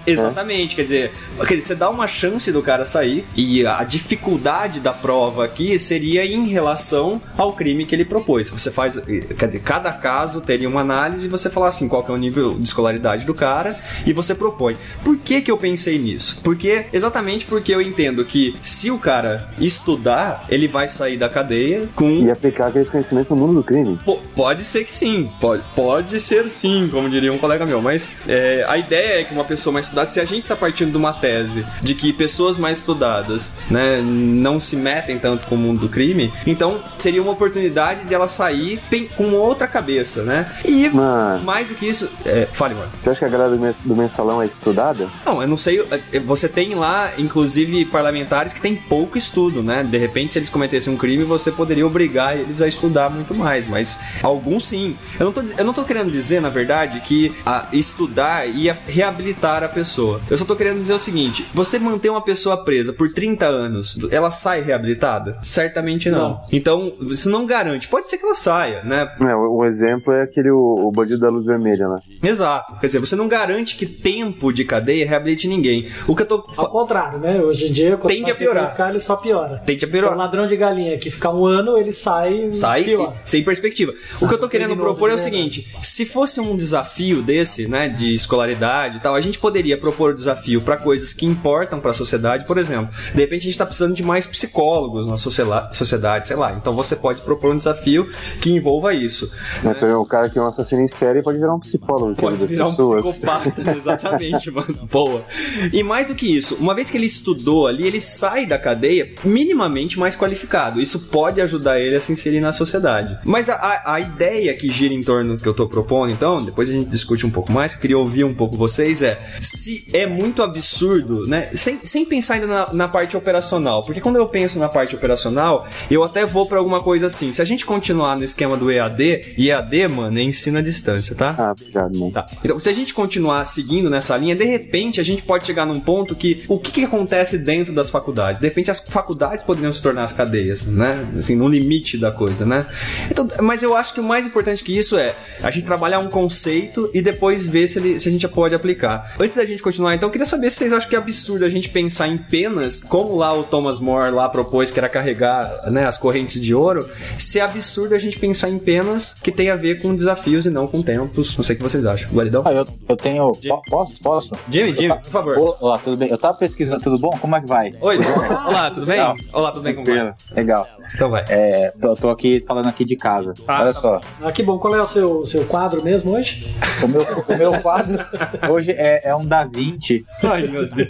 não exata- ser que ele- é. exatamente, quer dizer, quer dizer, você dá uma chance do cara sair e a dificuldade da prova aqui seria em relação ao crime que ele propôs. Você faz, quer dizer, cada caso teria uma análise e você falar assim, qual que é o nível de escolaridade do cara e você propõe. Por que que eu pensei nisso? Porque exatamente porque eu entendo que se o cara estudar, ele vai sair da cadeia com E aplicar aqueles conhecimentos no mundo do crime. Pô, pode ser que sim, pode, pode ser sim, como diria um colega meu, mas é, a ideia é que uma pessoa mais se a gente tá partindo de uma tese de que pessoas mais estudadas, né, não se metem tanto com o mundo do crime, então seria uma oportunidade de ela sair tem- com outra cabeça, né? E Mano, mais do que isso, é, fale, mano. você acha que a galera do, mens- do mensalão é estudada? Não, eu não sei. é, Você tem lá, inclusive, parlamentares que têm pouco estudo, né? De repente, se eles cometessem um crime, você poderia obrigar eles a estudar muito mais. Mas alguns sim. Eu não tô, eu não tô querendo dizer, na verdade, que estudar ia reabilitar a pessoa. Eu só tô querendo dizer o seguinte: você manter uma pessoa presa por 30 anos, ela sai reabilitada? Certamente não. Não. Então, isso não garante. Pode ser que ela saia, né? É, o, o exemplo é aquele, o, o bandido da luz vermelha lá. Exato. Quer dizer, você não garante que tempo de cadeia reabilite ninguém. O que eu tô. Ao contrário, né? Hoje em dia, quando Tende a piorar. Ficar, ele só piora. Tende a Então, piorar. um ladrão de galinha que ficar um ano, ele sai, sai pior. e- sem perspectiva. o que eu tô querendo propor é o seguinte: se fosse um desafio desse, né, de escolaridade e tal, a gente poderia propor o desafio pra coisas que importam pra sociedade, por exemplo. De repente a gente tá precisando de mais psicólogos na sociedade, sei lá. Então você pode propor um desafio que envolva isso. Então, o cara que é um assassino em série pode virar um psicólogo. Pode virar um psicopata, exatamente, mano. Boa. E mais do que isso, uma vez que ele estudou ali, ele sai da cadeia minimamente mais qualificado. Isso pode ajudar ele a se inserir na sociedade. Mas a, a, a ideia que gira em torno que eu tô propondo, então, depois a gente discute um pouco mais, eu queria ouvir um pouco vocês, é se é muito absurdo, né? Sem, sem pensar ainda na, na parte operacional. Porque quando eu penso na parte operacional, eu até vou pra alguma coisa assim. Se a gente continuar no esquema do EAD, e EAD, mano, é ensino à distância, tá? Ah, obrigado, mano. Tá. Então, se a gente continuar seguindo nessa linha, de repente a gente pode chegar num ponto que o que, que acontece dentro das faculdades? De repente as faculdades poderiam se tornar as cadeias, né? Assim, no limite da coisa, né? Então, mas eu acho que o mais importante que isso é a gente trabalhar um conceito e depois ver se, ele- se a gente pode aplicar. Antes da gente continuar, então, eu queria saber se vocês acham que é absurdo a gente pensar em penas, como lá o Thomas More lá propôs que era carregar né, as correntes de ouro, se é absurdo a gente pensar em penas que tem a ver com desafios e não com tempos. Não sei o que vocês acham. Guaridão? Ah, eu, eu tenho. po- Posso? Posso? Jimmy, Jimmy, por favor. Olá, tudo bem? Eu tava pesquisando, tudo bom? Como é que vai? Oi, olá, tudo bem? Legal. Olá, tudo bem como vai? Tranquilo. Legal. Então vai. É, tô, tô aqui falando aqui de casa. Ah, Olha tá só. Ah, que bom. Qual é o seu, seu quadro mesmo hoje? O meu, o meu quadro hoje é, é um Da Vinci. Ai, meu Deus.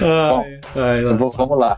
Bom, Ai, eu vou- vamos lá.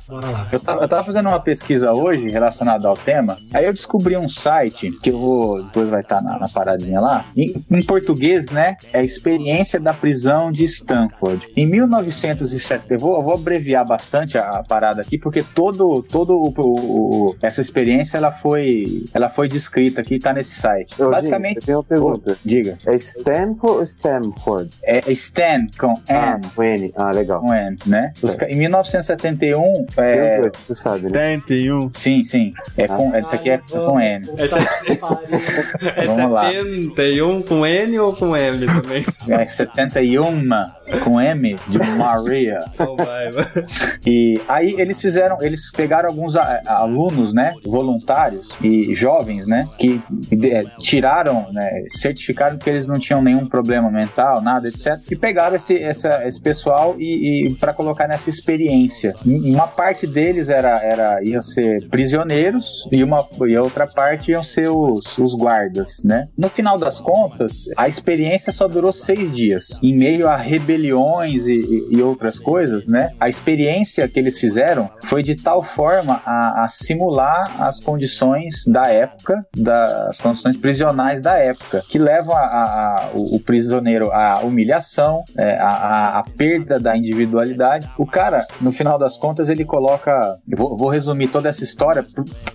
Eu tava, eu tava fazendo uma pesquisa hoje relacionada ao tema, aí eu descobri um site que eu vou, depois vai estar na, na paradinha lá. Em, em português, né? É a Experiência da Prisão de Stanford. Em 1970, eu vou, eu vou abreviar bastante a, a parada aqui, porque todo, todo o, o- o- essa experiência ela foi, ela foi descrita aqui, tá nesse site. Ô, Basicamente, Jim, eu tenho uma pergunta. diga, É Stanford ou Stanford? é Stan com Ah, N. com N. Ah, legal. Com N, né? Os ca- em 1971, Tem os é, você sabe, né? 71. sim, sim, é com, esse aqui é com N. Pariu. É Vamos lá. 71 com N ou com M também? É 71 com M de Maria. Vai. E aí eles fizeram, eles pegaram alguns alunos, né, voluntários e jovens, né, que tiraram, né, certificaram que eles não tinham nenhum problema mental, nada, etc. E pegaram esse esse, essa, esse pessoal e, e para colocar nessa experiência. Uma parte deles era, era iam ser prisioneiros e uma e a outra parte iam ser os, os guardas, né? No final das contas, a experiência só durou seis dias. Em meio a rebeliões e, e, outras coisas, né? A experiência que eles fizeram foi de tal forma a, a simular as condições da época, das condições prisionais da época, que levam a, a, o, o, prisioneiro à humilhação, é, à, à perda da individualidade. O cara, no final das contas, ele coloca. Vou, vou resumir toda essa história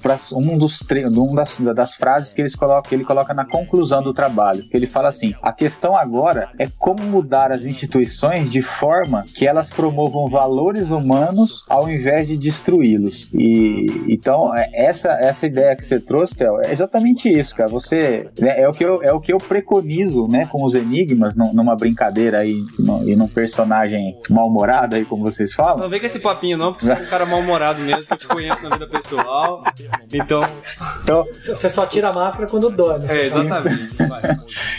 para um dos um das, das frases que, eles colocam, que ele coloca na conclusão do trabalho. Ele fala assim: a questão agora é como mudar as instituições de forma que elas promovam valores humanos ao invés de destruí-los. E então é, essa essa ideia que você trouxe, Theo, é exatamente isso, cara. Você né, é o que eu é o que eu preconizo, né, com os enigmas numa brincadeira aí e num personagem mal-humorado aí, como vocês falam. Não vem com esse papinho não, porque você é um cara mal-humorado mesmo que eu te conheço na vida pessoal. Então, então você só tira a máscara quando dói. É, exatamente.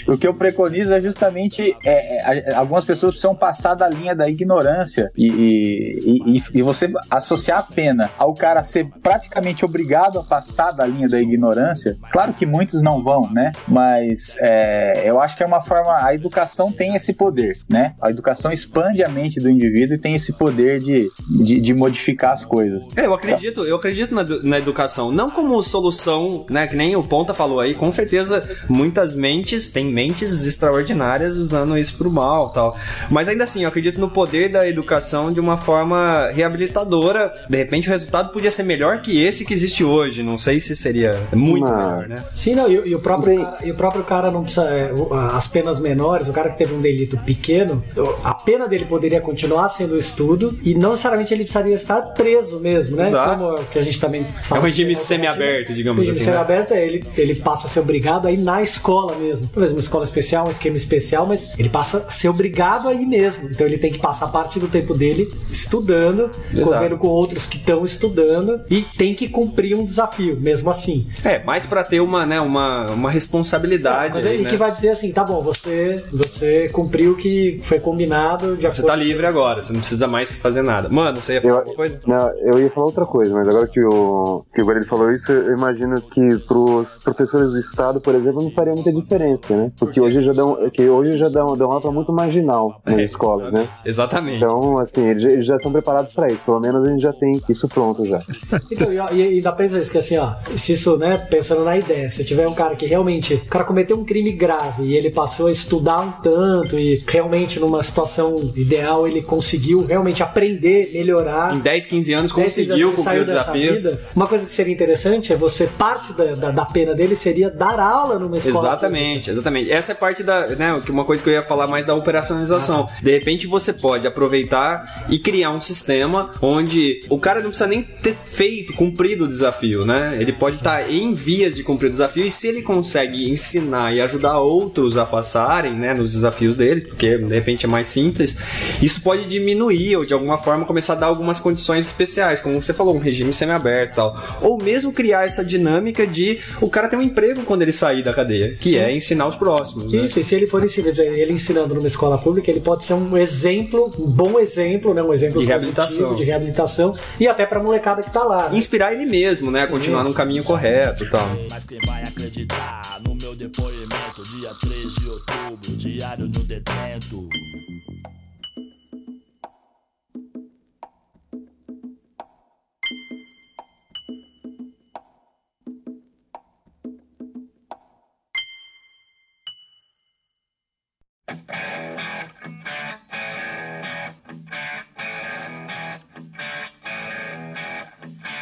o que eu preconizo é justamente é, é, algumas pessoas precisam passar da linha da ignorância e, e, e, e você associar a pena ao cara ser praticamente obrigado a passar da linha da ignorância. Claro que muitos não vão, né? Mas é, eu acho que é uma forma. A educação tem esse poder, né? A educação expande a mente do indivíduo e tem esse poder de, de, de modificar as coisas. É, eu acredito, eu acredito na, na educação, não como solução, né? Que nem o Ponta falou aí, com certeza muitas mentes têm mentes extraordinárias usando isso pro mal tal. Mas ainda assim, eu acredito no poder da educação de uma forma reabilitadora. De repente o resultado podia ser melhor que esse que existe hoje. Não sei se seria muito melhor, né? Sim, não, e, e o próprio cara, e o próprio cara não precisa. É, as penas menores, o cara que teve um delito pequeno, a pena dele poderia continuar sendo o estudo e não necessariamente ele precisaria estar preso mesmo, né? Exato. Como que a gente também fala. É um regime semi-aberto, digamos regime assim. Semi-aberto né? é ele, ele passa a ser obrigado a ir na escola mesmo. Talvez uma escola especial, um esquema especial, mas ele passa a ser obrigado a ir mesmo. Então ele tem que passar parte do tempo dele estudando, convivendo com outros que estão estudando e tem que cumprir um desafio, mesmo assim. É, mais para ter uma, né, uma, uma responsabilidade. É, mas aí, né? que vai dizer assim, tá bom, você, você cumpriu o que foi combinado. De você tá livre agora, você não precisa mais fazer nada. Mano, você ia falar eu, alguma coisa? Não, eu ia falar outra coisa, mas agora que o, que o Guarani falou isso, eu imagino que pros professores do Estado, por exemplo, não faria muita diferença, né? Porque hoje já dão, que hoje já dão, dão aula muito marginal nas é, escolas, né? Exatamente. Então, assim, eles já, eles já estão preparados para isso. Pelo menos a gente já tem isso pronto já. Então, e, e dá pra isso, que assim, ó, se isso, né, pensando na ideia, se tiver um cara que realmente, o cara cometeu um crime grave e ele passou a estudar um tanto e realmente numa situação ideal ele conseguiu realmente aprender, melhorar. Em 10, 15 anos conseguiu cumprir o desafio. Vida. Uma coisa que seria interessante é você, parte da, da, da, pena dele seria dar aula numa escola. Exatamente, pública. exatamente. Essa é parte da, né, uma coisa que eu ia falar mais da operacionalização. Ah. De repente você pode aproveitar e criar um sistema onde o cara não precisa nem ter feito, cumprido o desafio, né? Ele pode estar tá em vias de cumprir o desafio e se ele consegue ensinar e ajudar outros a passarem, né, nos desafios deles, porque de repente é mais simples, isso pode diminuir ou de alguma forma começar a dar algumas condições especiais, como você falou, um regime semiaberto e tal. Ou mesmo criar essa dinâmica de o cara ter um emprego quando ele sair da cadeia, que Sim. é ensinar os próximos. Isso, né? e se ele for ensinar, ele ensinando numa escola pública, ele pode ser um exemplo, um bom exemplo, né, um exemplo de reabilitação, de reabilitação e até pra molecada que tá lá. Né? Inspirar ele mesmo, né, a continuar num caminho correto e tal. Mas quem vai acreditar no meu depoimento, dia 3 de outubro, diário no detento.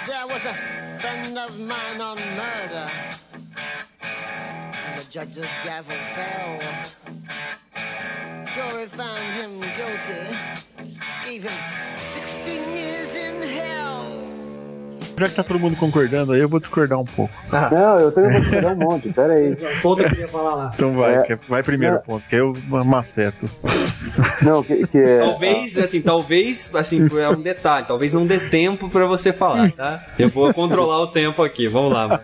There was a friend of mine on murder, and the judge's gavel fell. Jury found him guilty, gave him 16 years in hell. Já que tá todo mundo concordando aí, eu vou discordar um pouco. Não, eu também vou discordar um monte, pera aí. O ponto que eu queria falar lá. Então vai, É. que- vai primeiro Não. ponto, que eu maceto. Não, que, que é. Talvez, assim, talvez, assim, é um detalhe, talvez não dê tempo pra você falar, tá? Eu vou controlar o tempo aqui, vamos lá. mano.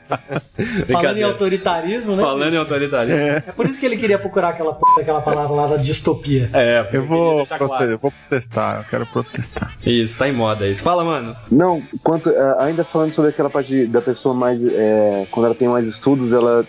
Falando em autoritarismo, né? Falando em bicho? autoritarismo. É por isso que ele queria procurar aquela, porra daquela palavra lá da distopia. É, Eu vou, claro. eu vou protestar, eu quero protestar. Isso, tá em moda isso. Fala, mano. Não, quanto, é, ainda falando sobre aquela parte de- da pessoa mais. é, quando ela tem mais estudos, ela,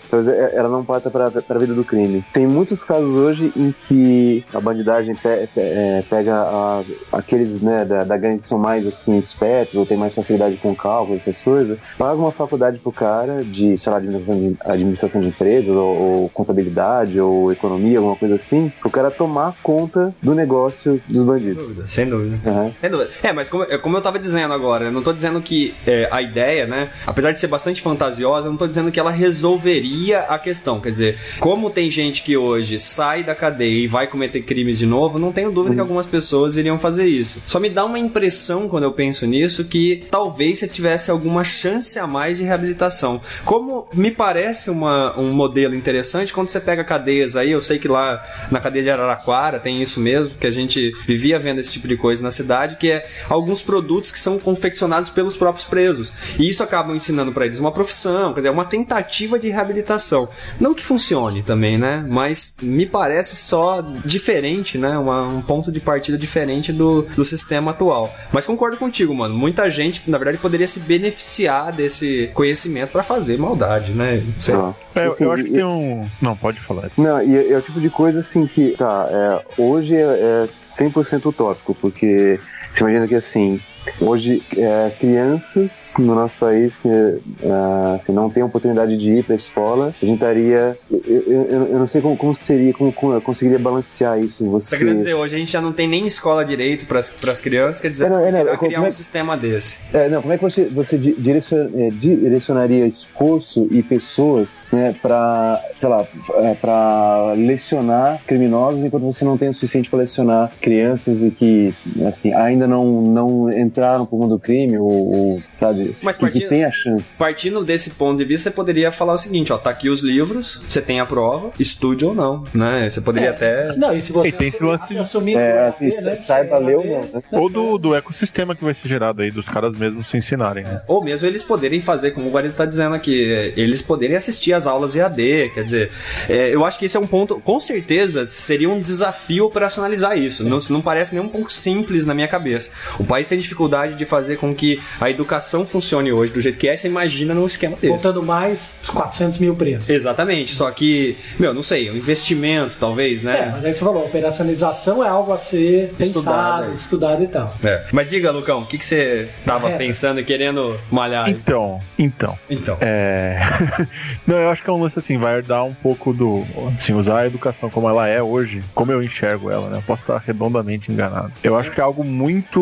ela não passa para a vida do crime. Tem muitos casos hoje em que a bandidagem pe- pe- é, pega a- aqueles né, da, da gangue que são mais assim, espertos ou tem mais facilidade com cálculo, essas coisas, paga uma faculdade pro cara de, sei lá, administração de, administração de empresas ou, ou contabilidade ou economia, alguma coisa assim, pro cara tomar conta do negócio dos bandidos. Sem dúvida. Aham. Sem dúvida. É, mas como, é como eu tava dizendo agora, eu não tô dizendo que é, a ideia, né, apesar de ser bastante fantasiosa, eu não tô dizendo que ela resolveria a questão. Quer dizer, como tem gente que hoje sai da cadeia e vai cometer crimes de novo, não tenho dúvida que algumas pessoas iriam fazer isso. Só me dá uma impressão quando eu penso nisso que talvez você tivesse alguma chance a mais de reabilitação. Como me parece uma, um modelo interessante quando você pega cadeias aí, eu sei que lá na cadeia de Araraquara tem isso mesmo, que a gente vivia vendo esse tipo de coisa na cidade, que é alguns produtos que são confeccionados pelos próprios presos. E isso acaba ensinando para eles uma profissão, quer dizer, uma tentativa de reabilitação. Não que funcione também, né? Mas me parece só diferente, né? Uma- um ponto de partida diferente do, do sistema atual. Mas concordo contigo, mano. Muita gente, na verdade, poderia se beneficiar desse conhecimento para fazer maldade, né? Sei. Ah. É, eu- Assim, eu acho que tem um. Não, pode falar. Não, e é, é o tipo de coisa assim que, tá, é, hoje é, é 100% utópico, porque você imagina que assim, hoje é, crianças no nosso país que é, assim, não têm oportunidade de ir pra escola, a gente estaria. Eu, eu, eu- não sei como, como seria, como, como eu conseguiria balancear isso. Você. Tá querendo dizer, hoje a gente já não tem nem escola direito para as crianças, quer dizer, É, não, é, não, é, criar é um que- sistema desse. É, não, como é que você, você di- direcion- é, direcionaria esforço e pessoas, né, pra, sei lá, é, pra lecionar criminosos enquanto você não tem o suficiente pra lecionar crianças e que, assim, ainda não, não entraram pro mundo do crime ou, ou, sabe, Mas que, que partindo- tem a chance. Partindo desse ponto de vista, você poderia falar o seguinte, ó, tá aqui os livros, você tem a prova, estude ou não, né? Você poderia até... Não, e se você E tem assumir- se assumir É, assim, né, saiba ler ou não, né? Ou do, do ecossistema que vai ser gerado aí, dos caras mesmos se ensinarem, né? Ou mesmo eles poderem fazer, como o Guarida tá dizendo aqui, é, eles poderem assistir as aulas EAD, quer dizer, é, eu acho que esse é um ponto, com certeza, seria um desafio operacionalizar isso. Não, não parece nem um pouco simples na minha cabeça. O país tem dificuldade de fazer com que a educação funcione hoje do jeito que é, você imagina num esquema desse. Contando mais 400 mil preços. Exatamente, só que, meu, não sei, um investimento talvez, É, né? mas aí você falou, operacionalização é algo a ser Estudado, pensado, é. estudado e tal. É. Mas diga, Lucão, o que, que você tava É. pensando e querendo malhar? Então, então. Então. É. Não, eu acho que é um lance assim, vai dar um pouco do. Assim, usar a educação como ela é hoje, como eu enxergo ela, né? Eu posso estar redondamente enganado. Eu acho que é algo muito.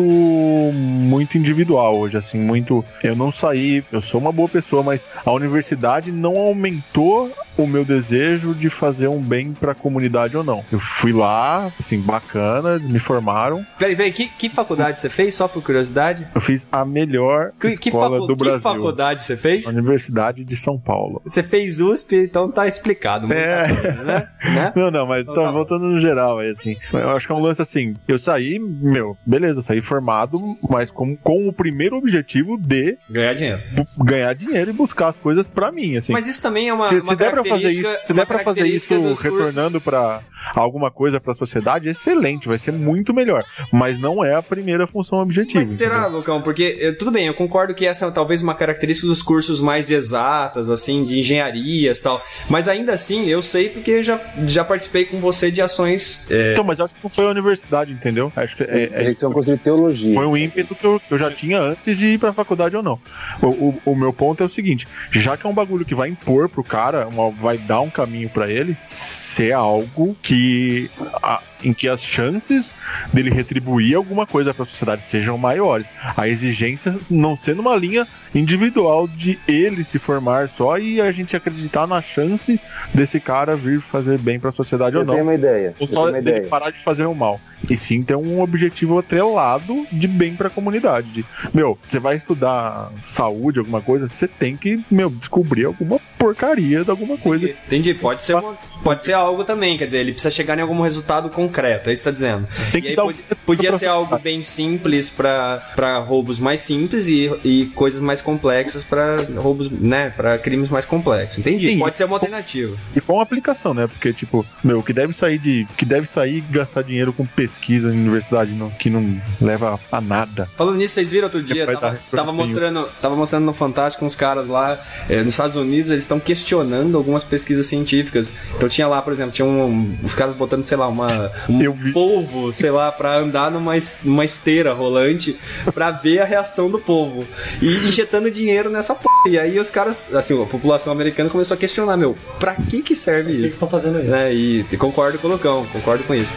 Muito individual hoje, assim, muito. Eu não saí, eu sou uma boa pessoa, mas a universidade não aumentou o meu desejo de fazer um bem pra comunidade ou não. Eu fui lá, assim, bacana, me formaram. Peraí, peraí, que, que faculdade você fez, só por curiosidade? Eu fiz a melhor Que, que, escola facu- do que Brasil. faculdade você fez? A Universidade de São Paulo. Você fez USP, então tá explicado. É. coisa, né? né? Não, não, mas Então tá voltando no geral aí, assim. Eu acho que é um lance assim. Eu saí, meu, beleza, eu saí formado, mas com, com o primeiro objetivo de Ganhar dinheiro. ganhar dinheiro e buscar as coisas pra mim, assim. Mas isso também é uma, se, uma se der pra fazer isso, se der pra fazer isso retornando pra alguma coisa pra sociedade, excelente, vai ser muito melhor. Mas não é a primeira função objetiva. Mas será, entendeu? Lucão? Porque, eh, tudo bem, eu concordo que essa é talvez uma característica dos cursos mais exatas, assim, de engenharias e tal. Mas ainda assim, eu sei porque já, já participei com você de ações. eh, Então, mas acho que não foi a universidade, entendeu? Acho que é, é- Eles são curso de teologia. Foi um ímpeto que eu, que eu já tinha antes de ir pra faculdade ou não. O, o- o meu ponto é o seguinte: já que é um bagulho que vai impor pro cara uma, vai dar um caminho pra ele ser algo que a- em que as chances dele retribuir alguma coisa pra sociedade sejam maiores. A exigência não sendo uma linha individual de ele se formar só e a gente acreditar na chance desse cara vir fazer bem pra sociedade ou Eu não. tenho uma ideia. Ou eu só dele ideia. parar de fazer o mal. E sim ter um objetivo atrelado de bem pra comunidade. De, meu, você vai estudar saúde, alguma coisa, você tem que, meu, descobrir alguma porcaria de alguma coisa. Entendi, pode ser, uma- pode ser algo também, quer dizer, ele precisa chegar em algum resultado concreto, é isso que você tá dizendo. Tem que aí podia, ser algo bem simples pra roubos mais simples e, e coisas mais complexas pra roubos, né, para crimes mais complexos. Entendi, Sim. pode ser uma alternativa. E com aplicação, né? Porque, tipo, meu, o que deve sair de. que deve sair gastar dinheiro com pesquisa em universidade não- que não leva a nada. Falando nisso, vocês viram outro dia, vai tava, tava mostrando, tava mostrando no Fantástico uns caras lá eh, nos Estados Unidos, eles estão questionando algumas pesquisas científicas. Então tinha lá, por exemplo, tinha um, os caras botando, sei lá, uma, um Eu vi. polvo, sei lá, pra andar numa, numa esteira rolante pra ver a reação do povo. E injetando dinheiro nessa porra. E aí os caras, assim, a população americana começou a questionar, meu, pra que que serve Por que que isso? estão fazendo isso? Né? E, e concordo com o Lucão, concordo com isso.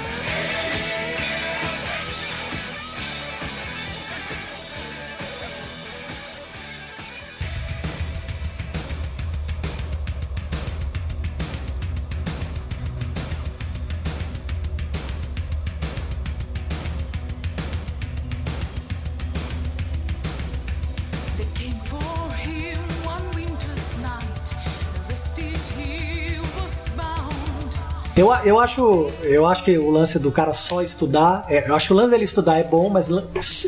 Eu, eu, acho, eu acho que o lance do cara só estudar. é, eu acho que o lance dele estudar é bom, mas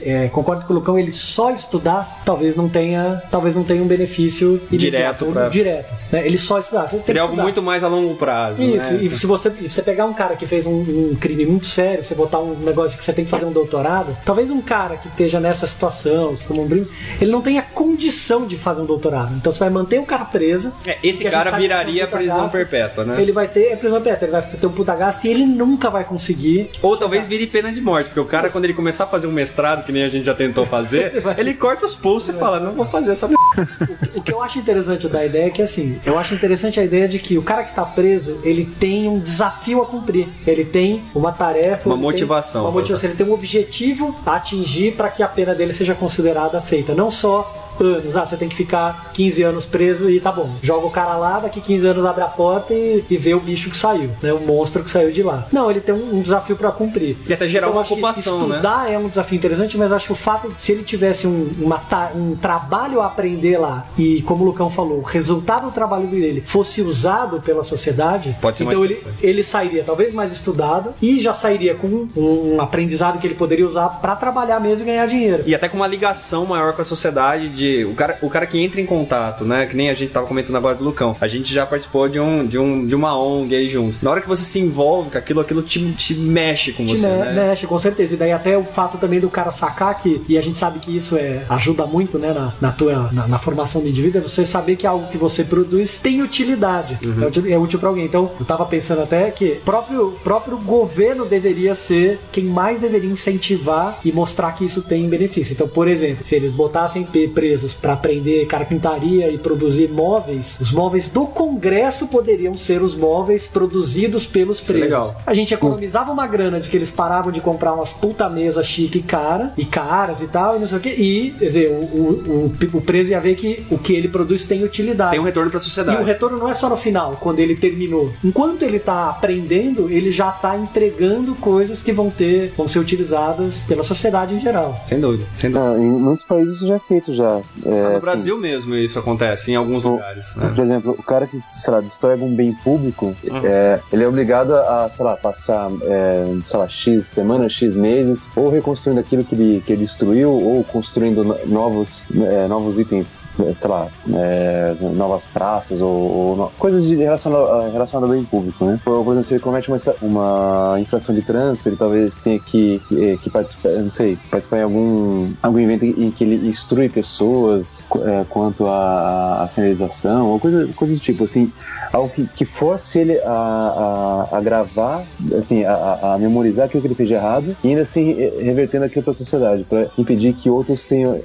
é, concordo com o Lucão, ele só estudar talvez não tenha. Talvez não tenha um benefício Direto pra- direto. né? Ele só estudar. Você Seria algo estudar. muito mais a longo prazo. Isso, né? e se você, você pegar um cara que fez um, um crime muito sério, você botar um negócio que você tem que fazer um doutorado, talvez um cara que esteja nessa situação, que como um brinco, ele não tenha condição de fazer um doutorado. Então você vai manter o cara preso. É, esse cara viraria prisão perpétua, né? Ele vai ter é prisão perpétua, ele vai ter um puta gasto e ele nunca vai conseguir. Ou talvez vire pena de morte, porque o cara, quando ele começar a fazer um mestrado, que nem a gente já tentou fazer, Vai. ele corta os pulsos e fala: Não vou fazer essa. m****". O que eu acho interessante da ideia é que assim, eu acho interessante a ideia de que o cara que tá preso, ele tem um desafio a cumprir. Ele tem uma tarefa, Uma motivação. uma motivação, ele tem um objetivo a atingir para que a pena dele seja considerada feita, não só anos. Ah, você tem que ficar 15 anos preso e tá bom. Joga o cara lá, daqui 15 anos abre a porta e, e vê o bicho que saiu, né? O monstro que saiu de lá. Não, ele tem um, um desafio para cumprir. E até gerar Então, uma ocupação, né? estudar é um desafio interessante, mas acho que o fato de se ele tivesse um, uma um trabalho a aprender lá e, como o Lucão falou, o resultado do trabalho dele fosse usado pela sociedade, Pode ser então ele, ele sairia talvez mais estudado e já sairia com um, um aprendizado que ele poderia usar para trabalhar mesmo e ganhar dinheiro. E até com uma ligação maior com a sociedade de. O cara, o cara que entra em contato, né? Que nem a gente tava comentando agora do Lucão. A gente já participou de, um, de, um, de uma ONG aí juntos. Na hora que você se envolve com aquilo, aquilo te, te mexe com Te você, me- né? mexe, com certeza. E daí até o fato também do cara sacar que, e a gente sabe que isso é, ajuda muito, né, na, na tua, na, na formação do indivíduo, é você saber que algo que você produz tem utilidade. Uhum. É, útil, é útil pra alguém. Então, eu tava pensando até que próprio próprio governo deveria ser quem mais deveria incentivar e mostrar que isso tem benefício. Então, por exemplo, se eles botassem pe- presos pra aprender carpintaria e produzir móveis, os móveis do Congresso poderiam ser os móveis produzidos pelos Isso é presos. legal. A gente economizava uma grana de que eles paravam de comprar umas puta mesa chique e cara, e caras e tal, e não sei o que. E, quer dizer, o, o, o, o preso ia ver que o que ele produz tem utilidade. Tem um retorno pra E sociedade. o retorno não é só no final, quando ele terminou. Enquanto ele tá aprendendo, ele já tá entregando coisas que vão ter, vão ser utilizadas pela sociedade em geral. Sem dúvida, sem dúvida. Ah, em muitos países isso já é feito já. É, no assim, Brasil mesmo isso acontece, em alguns lugares. Né? Por exemplo, o cara que, sei lá, destrói algum bem público, Uhum. é, ele é obrigado a, sei lá, passar, é, sei lá, X semanas, X meses, ou reconstruindo aquilo que ele, que ele destruiu, ou construindo no- novos, é, novos itens, é, sei lá, é, novas praças, ou, ou no- coisas relacionadas relacionado ao bem público, né? Por, por exemplo, se ele comete uma, uma infração de trânsito, ele talvez tenha que, que, que participar, não sei, participar em algum, algum evento em que ele instrui pessoas, pessoas, é, quanto à, sinalização, ou coisa, coisa do tipo, assim, algo que, que force ele a, a, a gravar, assim, a, a- memorizar aquilo que ele fez de errado e ainda assim re- revertendo aquilo para a sociedade, para impedir que outros tenham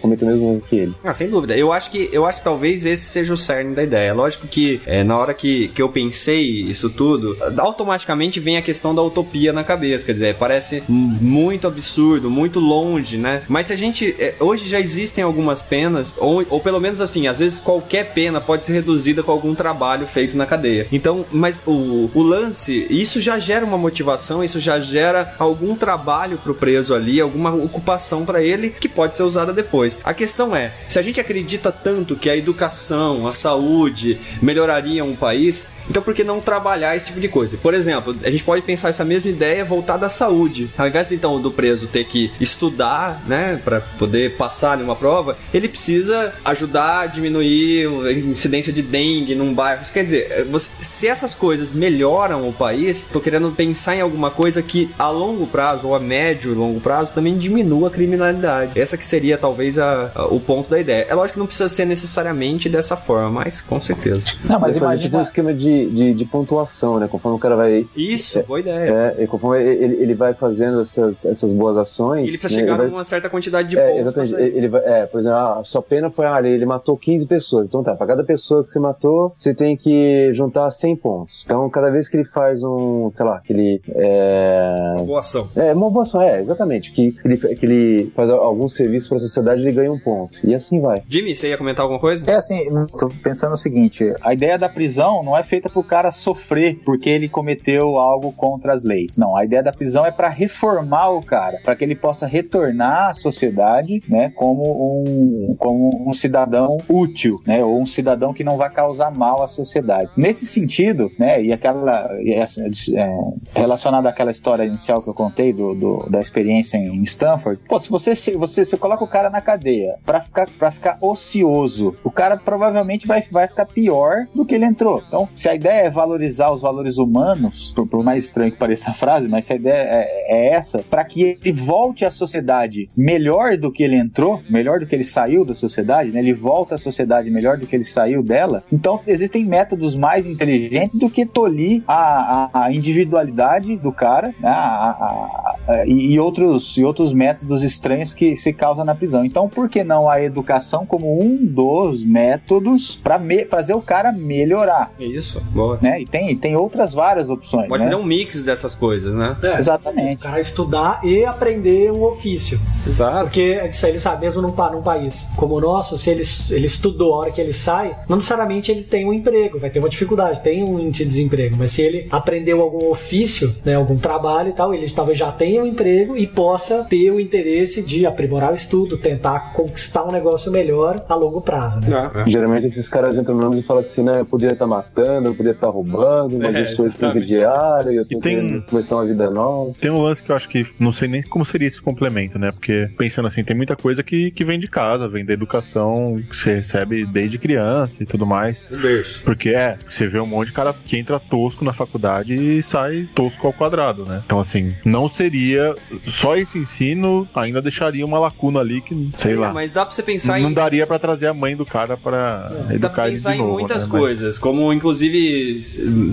cometam o mesmo erro que ele. Ah, sem dúvida. Eu acho que eu acho que talvez esse seja o cerne da ideia. Lógico que é, na hora que, que eu pensei isso tudo, automaticamente vem a questão da utopia na cabeça. Quer dizer, parece muito absurdo, muito longe, né? Mas se a gente. hoje já existem algumas penas, ou, ou pelo menos assim, às vezes qualquer pena pode ser reduzida com algum trabalho feito na cadeia. Então, mas o, o lance, isso já gera uma motivação, isso já gera algum trabalho pro preso ali, alguma ocupação pra ele que pode ser usada depois. A questão é, se a gente acredita tanto que a educação, a saúde melhorariam um país, então por que não trabalhar esse tipo de coisa? Por exemplo, a gente pode pensar essa mesma ideia voltada à saúde. Ao invés então do preso ter que estudar, né, para poder passar em uma prova, ele precisa ajudar a diminuir a incidência de dengue num bairro. Isso quer dizer, você- se essas coisas melhoram o país, tô querendo pensar em alguma coisa que a longo prazo ou a médio e longo prazo também diminua a criminalidade. Essa que seria talvez a- a- o ponto da ideia. É lógico que não precisa ser necessariamente dessa forma, mas com certeza. Não, mas Vai fazer tipo um imagina. esquema de, de, de pontuação, né? Conforme o cara vai. Isso, boa ideia. É, e conforme ele, ele vai fazendo essas, essas boas ações. E ele precisa né, chegar vai- numa certa quantidade de É, pontos. exatamente. Ele, ele vai, é, por exemplo, a sua pena foi, ah, ele matou 15 pessoas. Então tá, pra cada pessoa que você matou, você tem que juntar 100 pontos. Então, cada vez que ele faz um, sei lá, que ele. É, Boa ação. é uma boa ação, é, exatamente. Que ele, que ele faz algum serviço pra sociedade, ele ganha um ponto. E assim vai. Jimmy, você ia comentar alguma coisa? É assim, tô pensando o seguinte: a ideia da prisão não é feita pro cara sofrer porque ele cometeu algo contra as leis. Não, a ideia da prisão é para reformar o cara, para que ele possa retornar à sociedade, né, como um, como um cidadão útil, né, ou um cidadão que não vai causar mal à sociedade. Nesse sentido, né, e aquela essa, é, relacionada àquela história inicial que eu contei do, do- da experiência em Stanford, pô, se você se você se coloca o cara na cadeia para ficar para ficar ocioso, o cara provavelmente vai, vai ficar pior do que ele entrou. Então, se a ideia é valorizar os valores humanos, por, por mais estranho que pareça a frase, mas se a ideia é, é essa, para que ele volte à sociedade melhor do que ele entrou, melhor do que ele saiu da sociedade, né? Ele volta à sociedade melhor do que ele saiu dela. Então, existem métodos mais inteligentes do que tolir a, a, a individualidade do cara né? A- a- a- e, outros, e outros métodos estranhos que se causam na prisão. Então, por que não a educação como um dos métodos para fazer o cara melhorar? Isso, boa. Né? E tem, tem outras várias opções. Pode né? fazer um mix dessas coisas, né? É, Exatamente. O cara estudar e aprender um ofício. Exato. Porque isso aí ele sabe, mesmo num, num país como o nosso, se ele, ele estudou a hora que ele sai, não necessariamente ele tem um emprego, vai ter uma dificuldade, tem um índice de desemprego. Mas se ele aprendeu algum ofício, né, algum trabalho e tal, ele talvez já tenha um emprego e possa ter o interesse de aprimorar o estudo, tentar conquistar um negócio melhor a longo prazo. Né? É, é. Geralmente esses caras entram no ônibus e falam assim, né? Eu poderia estar matando, eu poderia estar roubando, mas É, eu sou exatamente. diário, eu tô E tem- querendo começar uma vida nova. Tem um lance que eu acho que não sei nem como seria esse complemento, né? Porque pensando assim, tem muita coisa que, que vem de casa, vem da educação que você recebe desde criança e tudo mais. Um berço. Porque é, você vê um monte de cara que entra tosco na faculdade e sai tosco ao quadrado, né? Então, assim, não seria. Só esse ensino ainda deixaria uma lacuna ali que, sei É, lá. Mas dá pra você pensar Não em. daria pra trazer a mãe do cara pra Dá pra educar ele pensar de em novo. muitas né? Mas- coisas, como inclusive,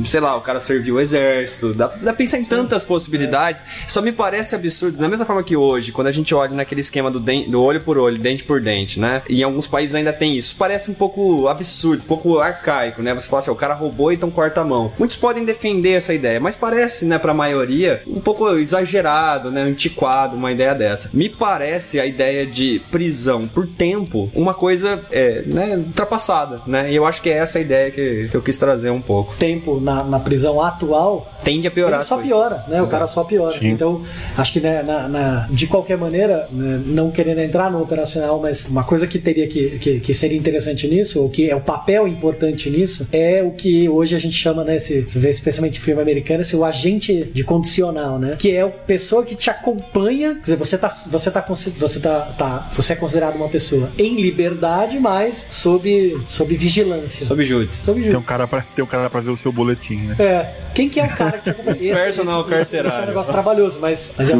sei lá, o cara serviu o exército, dá, dá pra pensar em tantas possibilidades. Só me parece absurdo, da mesma forma que hoje, quando a gente olha naquele esquema do, den- do olho por olho, dente por dente, né? E em alguns países ainda tem isso. Parece um pouco absurdo, um pouco arcaico, né? Você fala assim, o cara roubou, então corta a mão. Muitos podem defender essa ideia, mas parece, né, pra maioria, um pouco exagerado, né? Antiquado, uma ideia dessa. Me parece a ideia de prisão por tempo uma coisa, é, né, ultrapassada, né? E eu acho que é essa a ideia que, que eu quis trazer um pouco. Tempo na, na prisão atual Tende a piorar. ele só piora, né? O cara só piora. Sim. Então, acho que né, na, na- de qualquer maneira, né, não querendo entrar no operacional, mas uma coisa que teria que, que, que seria interessante nisso, ou que é o papel importante nisso, é o que hoje a gente chama, né? Se, se vê especialmente em filme americano, esse, o agente de condicional, né? Que é o, pe- pessoa que te acompanha, quer dizer, você tá, você tá, você tá, tá você é considerado uma pessoa em liberdade, mas sob, sob vigilância. Sob júdice. Sob Tem vigilância. um cara pra, tem um cara pra ver o seu boletim, né? É, quem que é o cara que acompanha? Esse- Personal esse- esse- esse é um carcerário. negócio trabalhoso, mas, mas é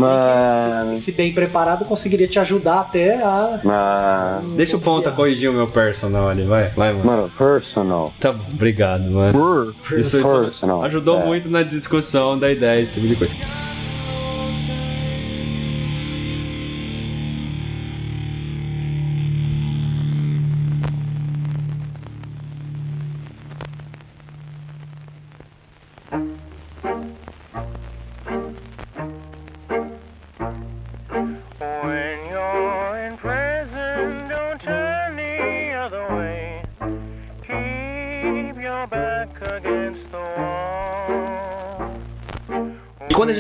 que, se bem preparado, conseguiria te ajudar até a. Deixa o ponta corrigir o meu personal ali, vai. Vai, mano. mano, personal. Tá bom, obrigado, mano. Por Isso, isso Personal. ajudou É. muito na discussão da ideia, esse tipo de coisa.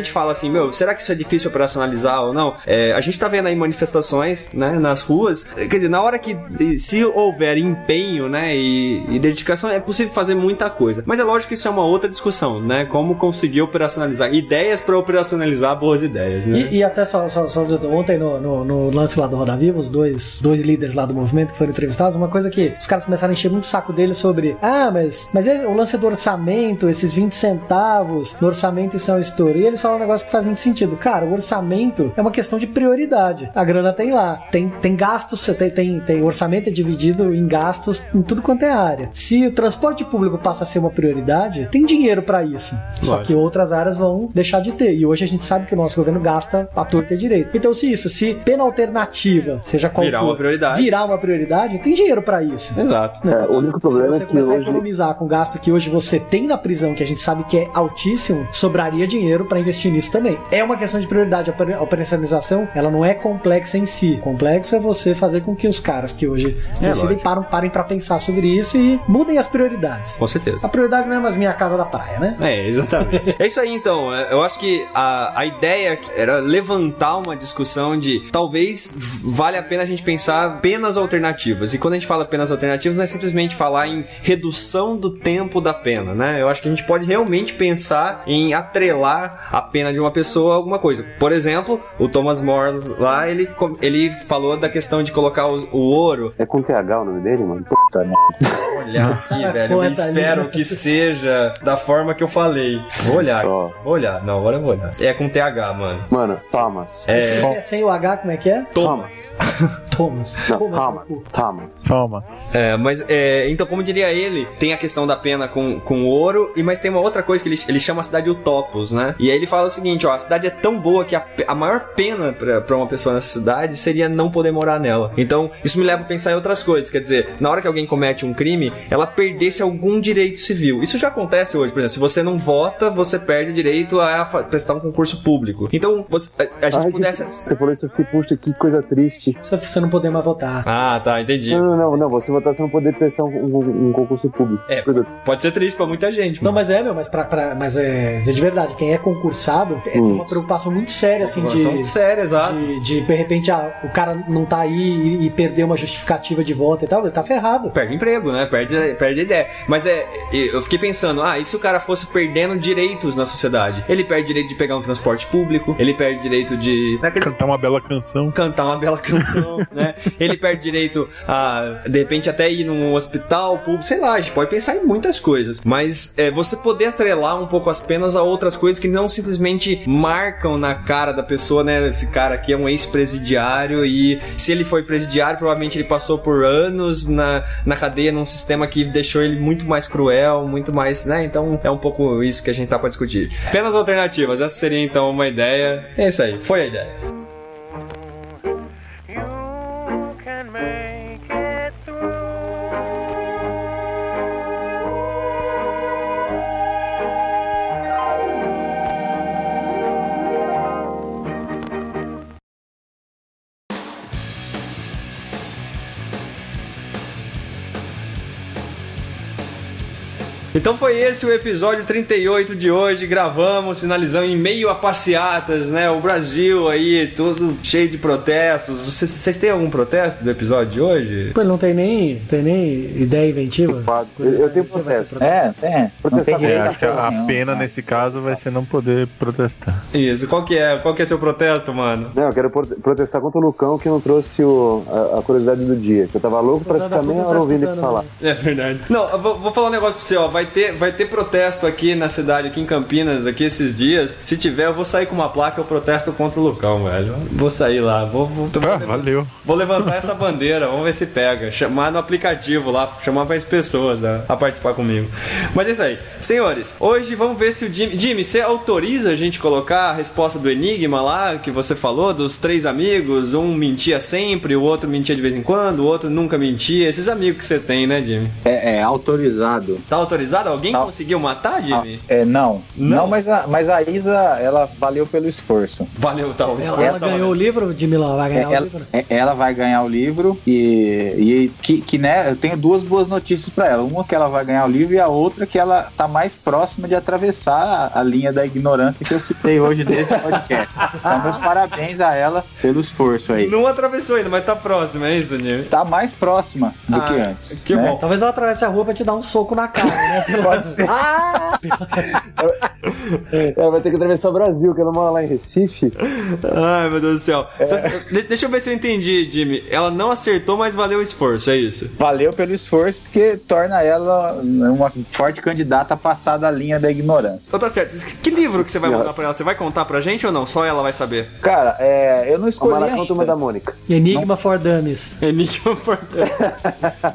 E quando a gente fala assim, meu, será que isso é difícil operacionalizar ou não? É, a gente tá vendo aí manifestações, né, nas ruas. Quer dizer, na hora que, se houver empenho, né, e, e dedicação, é possível fazer muita coisa. Mas é lógico que isso é uma outra discussão, né? Como conseguir operacionalizar ideias para operacionalizar boas ideias, né? E, e até só, só, só ontem no, no, no lance lá do Roda Viva, os dois, dois líderes lá do movimento que foram entrevistados, uma coisa que os caras começaram a encher muito o saco dele sobre ah, mas, mas é o lance do orçamento, esses 20 centavos no orçamento uma história. E eles falam um negócio que faz muito sentido. Cara, o orçamento é uma questão de prioridade. A grana tem lá. Tem, tem gastos, tem, tem, tem o orçamento é dividido em gastos em tudo quanto é área. Se o transporte público passa a ser uma prioridade, tem dinheiro pra isso. Só Lógico. que outras áreas vão deixar de ter. E hoje a gente sabe que o nosso governo gasta a torta e direito. Então, se isso, se pena alternativa, seja qual Virar for, uma prioridade. virar uma prioridade, tem dinheiro pra isso. Exato. Não, É, o único problema se você é que começar a hoje- economizar com o gasto que hoje você tem na prisão, que a gente sabe que é altíssimo, sobraria dinheiro pra investir nisso também. É uma questão de prioridade. A opera- a operacionalização, ela não é complexa em si. Complexo é você fazer com que os caras que hoje É, decidem param, parem pra pensar sobre isso e mudem as prioridades. Com certeza. A prioridade não é mais minha casa da praia, né? É, exatamente. é isso aí, então. É, Eu acho que a, a ideia era levantar uma discussão de talvez vale a pena a gente pensar penas alternativas. E quando a gente fala penas alternativas, não é simplesmente falar em redução do tempo da pena, né? Eu acho que a gente pode realmente pensar em atrelar a pena de uma pessoa alguma coisa. Por exemplo, o Thomas More lá, ele, ele falou da questão de colocar o, o ouro. É com TH o nome dele, mano? Puta merda. Olha aqui, velho. Eu tá espero lindo. que seja da forma que eu falei. Vou olhar. Ó. Vou olhar. Não, agora eu vou olhar. É com TH, mano. Mano, Thomas. É. Se é sem o H, como é que é? Thomas. Thomas. Não, Thomas. Thomas. Thomas. Toma. É, mas é, então, como diria ele, tem a questão da pena com, com ouro, e mas tem uma outra coisa que ele, ele chama a cidade Utopos, né? E aí ele fala o seguinte: ó, a cidade é tão boa que a, a maior pena pra, pra uma pessoa nessa cidade seria não poder morar nela. Então, isso me leva a pensar em outras coisas. Quer dizer, na hora que alguém comete um crime, ela perdesse algum direito civil. Isso já acontece hoje, por exemplo, se você não vota, você perde o direito a prestar um concurso público. Então, você- a, a gente Ai, pudesse. Você falou isso, eu fiquei, puxa, que coisa triste. Se você não poder mais votar. Ah, tá, entendi. Não, não, não, não. Você votar, você não poder prestar um, um- um concurso público. É, Coisa pode ser triste pra muita gente. Não, mas é, meu, mas, pra, pra- mas é de verdade, quem é concursado é Hum. uma preocupação muito séria, assim, de. São sérias, exato. De, de, de repente, ah, o cara não tá aí e, e perdeu uma justificativa de voto e tal, ele tá ferrado. Perde emprego, né? Perde, perde a ideia. Mas é, eu fiquei pensando, ah, e se o cara fosse perdendo direitos na sociedade? Ele perde direito de pegar um transporte público, ele perde direito de né, aquele- Cantar uma bela canção. cantar uma bela canção, né? Ele perde direito a, de repente, até ir num hospital público, sei lá, a gente pode pensar em muitas coisas. Mas é, você poder atrelar um pouco as penas a outras coisas que não simplesmente marcam na cara da pessoa, né? Esse cara aqui é um ex-presidiário e se ele foi presidiário, provavelmente ele passou por anos na, na cadeia num sistema que deixou ele muito mais cruel, muito mais, né? Então é um pouco isso que a gente tá pra discutir. Penas alternativas, essa seria então uma ideia. É isso aí, foi a ideia. Então foi esse o episódio 38 de hoje. Gravamos, finalizamos em meio a passeatas, né? O Brasil aí, tudo cheio de protestos. Vocês, vocês têm algum protesto do episódio de hoje? Pô, não tem nem, tem nem ideia inventiva. Eu, eu tenho protesto. É, tem. Não Protestar É, acho que a, nenhuma, pena né? nesse caso vai ser não poder protestar. Isso, qual que é? Qual que é seu protesto, mano? Não, eu quero pro- protestar contra o Lucão que não trouxe o, a, a curiosidade do dia. Que eu tava louco pra ficar meia hora tá ouvindo ele escutando, falar. né? É verdade. Não, eu vou, vou falar um negócio pra você, ó. Vai ter, vai ter protesto aqui na cidade, aqui em Campinas, aqui esses dias. Se tiver, eu vou sair com uma placa, eu protesto contra o Lucão, velho. Vou sair lá, vou, vou, Ah, valeu. vou levantar essa bandeira, vamos ver se pega. Chamar no aplicativo lá, chamar mais pessoas a, a participar comigo. Mas é isso aí. Senhores, hoje vamos ver se o Jimmy. Jimmy, você autoriza a gente colocar a resposta do Enigma lá, que você falou, dos três amigos? Um mentia sempre, o outro mentia de vez em quando, o outro nunca mentia. Esses amigos que você tem, né, Jimmy? É, é autorizado. Tá autorizado? Alguém conseguiu matar, Ah, Jimmy? é, não. Não? não. mas, a, mas a Isa, ela valeu pelo esforço. Valeu, tá. O Ela, esforço ela ganhou o livro de Milão, vai ganhar o ela, livro? é- ela vai ganhar o livro e, e que, que, né, eu tenho duas boas notícias pra ela. Uma que ela vai ganhar o livro e a outra que ela tá mais próxima de atravessar a, a linha da ignorância que eu citei hoje nesse podcast. Então, meus parabéns a ela pelo esforço aí. Não atravessou ainda, mas tá próximo, é isso, Jimmy? Tá mais próxima do Ah, que antes. que né? bom. Talvez ela atravesse a rua pra te dar um soco na cara, né? Pode ser. Ela vai ter que atravessar o Brasil, que ela mora lá em Recife. Ai, meu Deus do céu. De- deixa eu ver se eu entendi, Jimmy. Ela não acertou, mas valeu o esforço, é isso? Valeu pelo esforço, porque torna ela uma forte candidata a passar da linha da ignorância. Então tá certo. Que livro que você vai mandar pra ela? Você vai contar pra gente ou não? Só ela vai saber. Cara, é, eu não A escolhi Maratona Turma da ainda. Mônica. Enigma for Dummies. Enigma.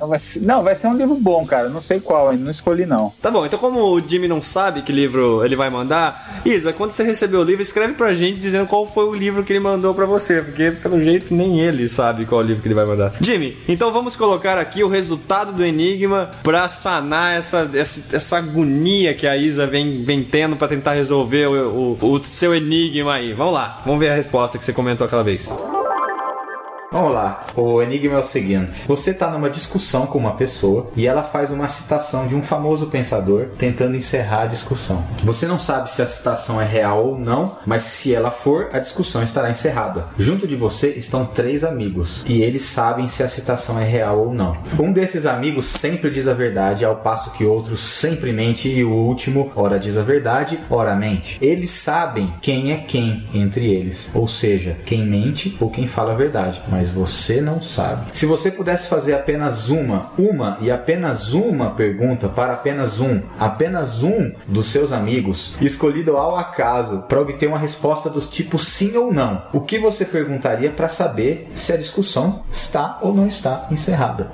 Não, vai ser- Não, vai ser um livro bom, cara. Não sei qual ainda, não escolhi não. Tá bom, então como o Jimmy não sabe que livro ele vai mandar, Isa, quando você receber o livro, escreve pra gente dizendo qual foi o livro que ele mandou pra você, porque pelo jeito nem ele sabe qual livro que ele vai mandar. Jimmy, então vamos colocar aqui o resultado do Enigma pra sanar essa, essa, essa agonia que a Isa vem, vem tendo pra tentar resolver o, o, o seu enigma aí. Vamos lá, vamos ver a resposta que você comentou aquela vez. Vamos lá. O enigma é o seguinte: você está numa discussão com uma pessoa e ela faz uma citação de um famoso pensador tentando encerrar a discussão. Você não sabe se a citação é real ou não, mas se ela for, a discussão estará encerrada. Junto de você estão três amigos e eles sabem se a citação é real ou não. Um desses amigos sempre diz a verdade, ao passo que outro sempre mente e o último, ora diz a verdade, ora mente. Eles sabem quem é quem entre eles, ou seja, quem mente ou quem fala a verdade, mas você não sabe. Se você pudesse fazer apenas uma, uma e apenas uma pergunta para apenas um, apenas um dos seus amigos, escolhido ao acaso para obter uma resposta dos tipos sim ou não, o que você perguntaria para saber se a discussão está ou não está encerrada?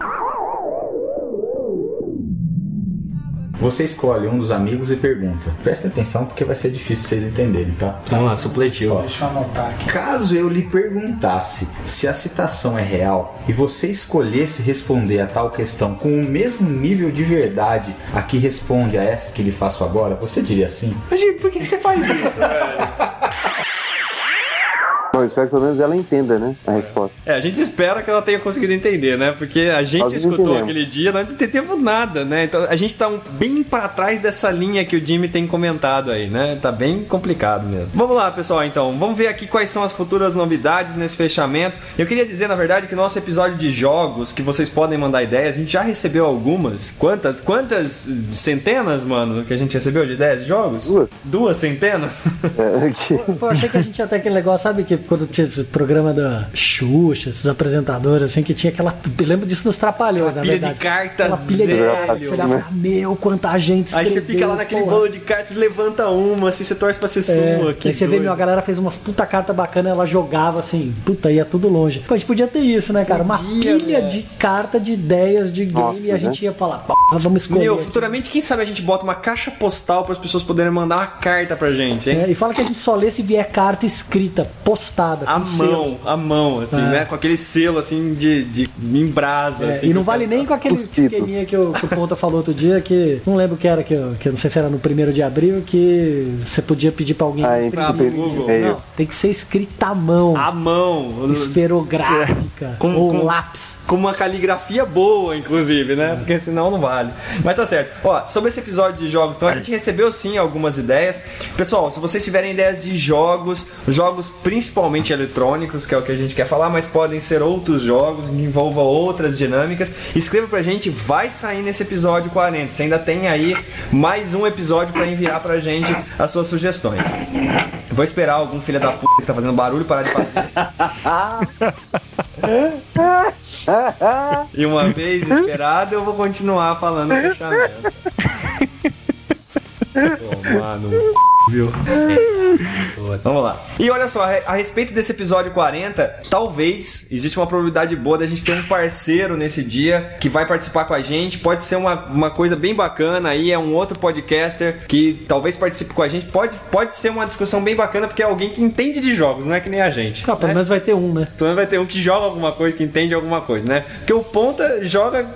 Você escolhe um dos amigos e pergunta. Presta atenção porque vai ser difícil vocês entenderem, tá? Vamos lá, supletivo. Deixa eu anotar aqui. Caso eu lhe perguntasse se a citação é real e você escolhesse responder a tal questão com o mesmo nível de verdade a que responde a essa que lhe faço agora, você diria assim? Mas, por que que você faz isso, velho? Bom, espero que pelo menos ela entenda, né? A resposta. É, a gente espera que ela tenha conseguido entender, né? Porque a gente Nós escutou aquele dia, nós não entendemos nada, né? Então a gente tá um- bem pra trás dessa linha que o Jimmy tem comentado aí, né? Tá bem complicado mesmo. Vamos lá, pessoal, então. Vamos ver aqui quais são as futuras novidades nesse fechamento. Eu queria dizer, na verdade, que o nosso episódio de jogos, que vocês podem mandar ideias, a gente já recebeu algumas. Quantas? Quantas centenas, mano, que a gente recebeu de ideias de jogos? Duas. Duas centenas? É, que- Pô, achei que a gente ia ter aquele negócio, sabe que quando tinha esse programa da Xuxa, esses apresentadores, assim, que tinha aquela. Eu lembro disso nos Trapalhões, na pilha de verdade. cartas, Aquela pilha de velho, cartas. Você olhava e falava, meu, quanta gente Aí você escreveu, fica lá naquele porra. bolo de cartas, levanta uma, assim, você torce pra ser É, sua. Que aí você vê, doido. meu, a galera fez umas puta carta bacana, ela jogava assim, puta, ia tudo longe. Pô, a gente podia ter isso, né, cara? Uma Podia, pilha velho. de carta de ideias de game Nossa, e a né? gente ia falar, porra, vamos escolher. Meu, aqui. futuramente, quem sabe a gente bota uma caixa postal para as pessoas poderem mandar uma carta pra gente, hein? É, e fala que a gente só lê se vier carta escrita, postal. Testada. A com selo. mão, a mão, assim, É. né? Com aquele selo, assim, de, de em brasa, É, assim. e não vale nem com aquele Cuspido. esqueminha que o, que o Ponta falou outro dia, que não lembro o que era, que, eu- que não sei se era no primeiro de abril, que você podia pedir pra alguém Ah, imprimir. imprimir no Google. Não, tem que ser escrita à mão, A mão. esferográfica, Com- ou com- lápis. Com uma caligrafia boa, inclusive, né? Porque senão não vale. Mas tá certo. Ó, sobre esse episódio de jogos, então a gente recebeu sim algumas ideias. Pessoal, se vocês tiverem ideias de jogos, jogos principalmente eletrônicos, que é o que a gente quer falar, mas podem ser outros jogos que envolvam outras dinâmicas, escreva pra gente, vai sair nesse episódio 40. Você ainda tem aí mais um episódio pra enviar pra gente as suas sugestões. Vou esperar algum filho da puta que tá fazendo barulho parar de fazer. E uma vez esperado, eu vou continuar falando fechamento. Tomar no viu? Vamos lá. E olha só, a re- a respeito desse episódio 40, talvez existe uma probabilidade boa da gente ter um parceiro nesse dia que vai participar com a gente. Pode ser uma, uma coisa bem bacana aí, é um outro podcaster que talvez participe com a gente. Pode, pode ser uma discussão bem bacana, porque é alguém que entende de jogos, não é que nem a gente. Ah, pelo né? menos vai ter um, né? Então vai ter um que joga alguma coisa, que entende alguma coisa, né? Porque o ponta joga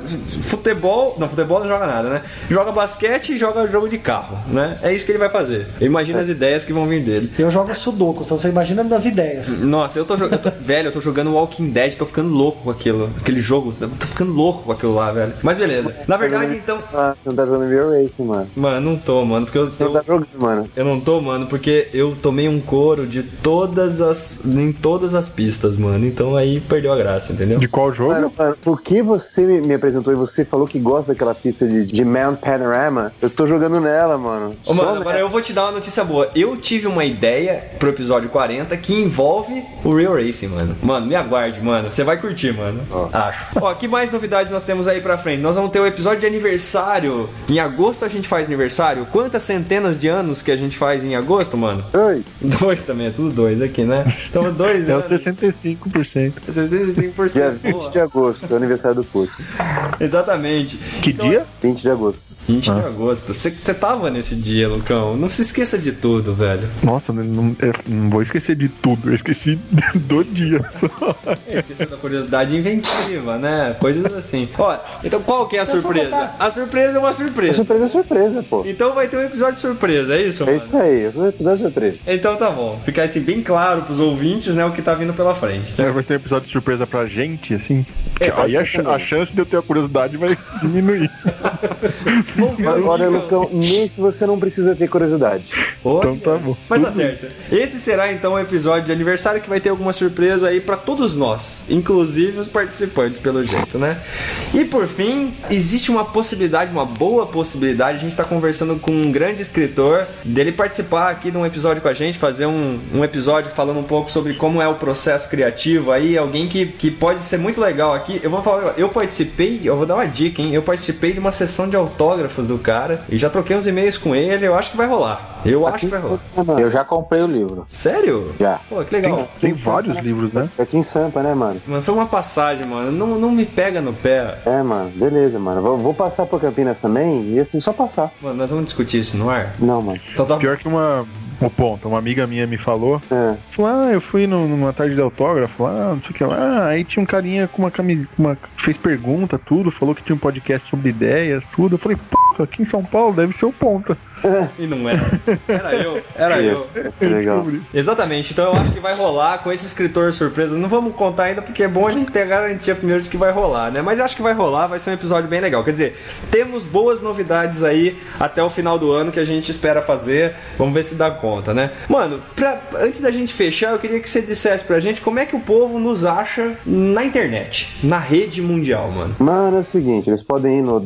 futebol. Não, futebol não joga nada, né? Joga basquete e joga jogo de carro, né? É isso que ele vai fazer. Imagina as ideias que vão vir dele. Eu jogo Sudoku, então você imagina nas ideias. Nossa, eu tô jogando. Velho, eu tô jogando Walking Dead, tô ficando louco com aquilo. Aquele jogo, tô ficando louco com aquilo lá, velho. Mas beleza. Na verdade, então. Ah, você não tá jogando Real Racing, mano. Mano, não tô, mano, porque eu, Você eu, tá jogando, mano. eu não tô, mano, porque eu tomei um couro de todas as. em todas as pistas, mano. Então aí perdeu a graça, entendeu? De qual jogo? Mano, mano, porque você me, apresentou e você falou que gosta daquela pista de, de Mount Panorama, eu tô jogando nela, mano. Ô, mano, Só agora eu vou te dar uma notícia boa. Eu tive uma ideia pro episódio 40 que envolve o Real Racing, mano. Mano, me aguarde, mano. Você vai curtir, mano. Acho. Ó, que mais novidades nós temos aí pra frente? Nós vamos ter o episódio de aniversário. Em agosto a gente faz aniversário. Quantas centenas de anos que a gente faz em agosto, mano? Dois. Dois também, é tudo dois aqui, né? Então, dois É o anos. 65%. 65%. Dia 20 de agosto, é o aniversário do curso. Exatamente. Que dia? 20 de agosto. 20 de agosto. Você você tava nesse dia, Lucão. Não se esqueça de tudo, velho. Nossa, não, não- é, não vou esquecer de tudo. Eu esqueci do dia. só. É, esqueci da curiosidade inventiva, né? Coisas assim. Ó, então qual que é a só surpresa? A surpresa é uma É surpresa. surpresa, é surpresa, pô. Então vai ter um episódio de surpresa, é isso, É mano? isso aí, é um episódio surpresa. Então tá bom. Ficar assim bem claro pros ouvintes, né, o que tá vindo pela frente. É, vai ser um episódio de surpresa pra gente, assim. É, aí a, a chance de eu ter a curiosidade vai diminuir. Mas, Olha, Lucão, nesse você não precisa ter curiosidade. Então tá bom. Mas tá certo. Esse será então o episódio de aniversário que vai ter alguma surpresa aí pra todos nós, inclusive os participantes, pelo jeito, né? E por fim, existe uma possibilidade, uma boa possibilidade, a gente tá conversando com um grande escritor, dele participar aqui de um episódio com a gente, fazer um, um episódio falando um pouco sobre como é o processo criativo aí, alguém que, que pode ser muito legal aqui. Eu vou falar, eu participei, eu vou dar uma dica, hein? Eu participei de uma sessão de autógrafos do cara e já troquei uns e-mails com ele, eu acho que vai rolar. Eu acho que vai rolar. Eu já comprei o livro. Sério? Já. Pô, que legal. Tem vários livros, né? Aqui em Sampa, né, mano? Mano, foi uma passagem, mano. Não, não me pega no pé. É, mano, beleza, mano. Vou, vou passar por Campinas também e assim, só passar. Mano, nós vamos discutir isso no ar? Não, mano. Então tá Pior que uma. O ponto, uma amiga minha me falou. É. Falou, ah, eu fui no- numa tarde de autógrafo lá, não sei o que lá. Aí tinha um carinha com uma camisa. Uma, fez pergunta, tudo, falou que tinha um podcast sobre ideias, tudo. Eu falei, porra, aqui em São Paulo deve ser o ponta. E não era. Era eu. Era eu. Legal. Exatamente. Então eu acho que vai rolar com esse escritor surpresa. Não vamos contar ainda porque é bom a gente ter a garantia primeiro de que vai rolar, né? Mas eu acho que vai rolar, vai ser um episódio bem legal. Quer dizer, temos boas novidades aí até o final do ano que a gente espera fazer. Vamos ver se dá conta, né? Mano, pra- antes da gente fechar, eu queria que você dissesse pra gente como é que o povo nos acha na internet, na rede mundial, mano. Mano, é o seguinte, eles podem ir no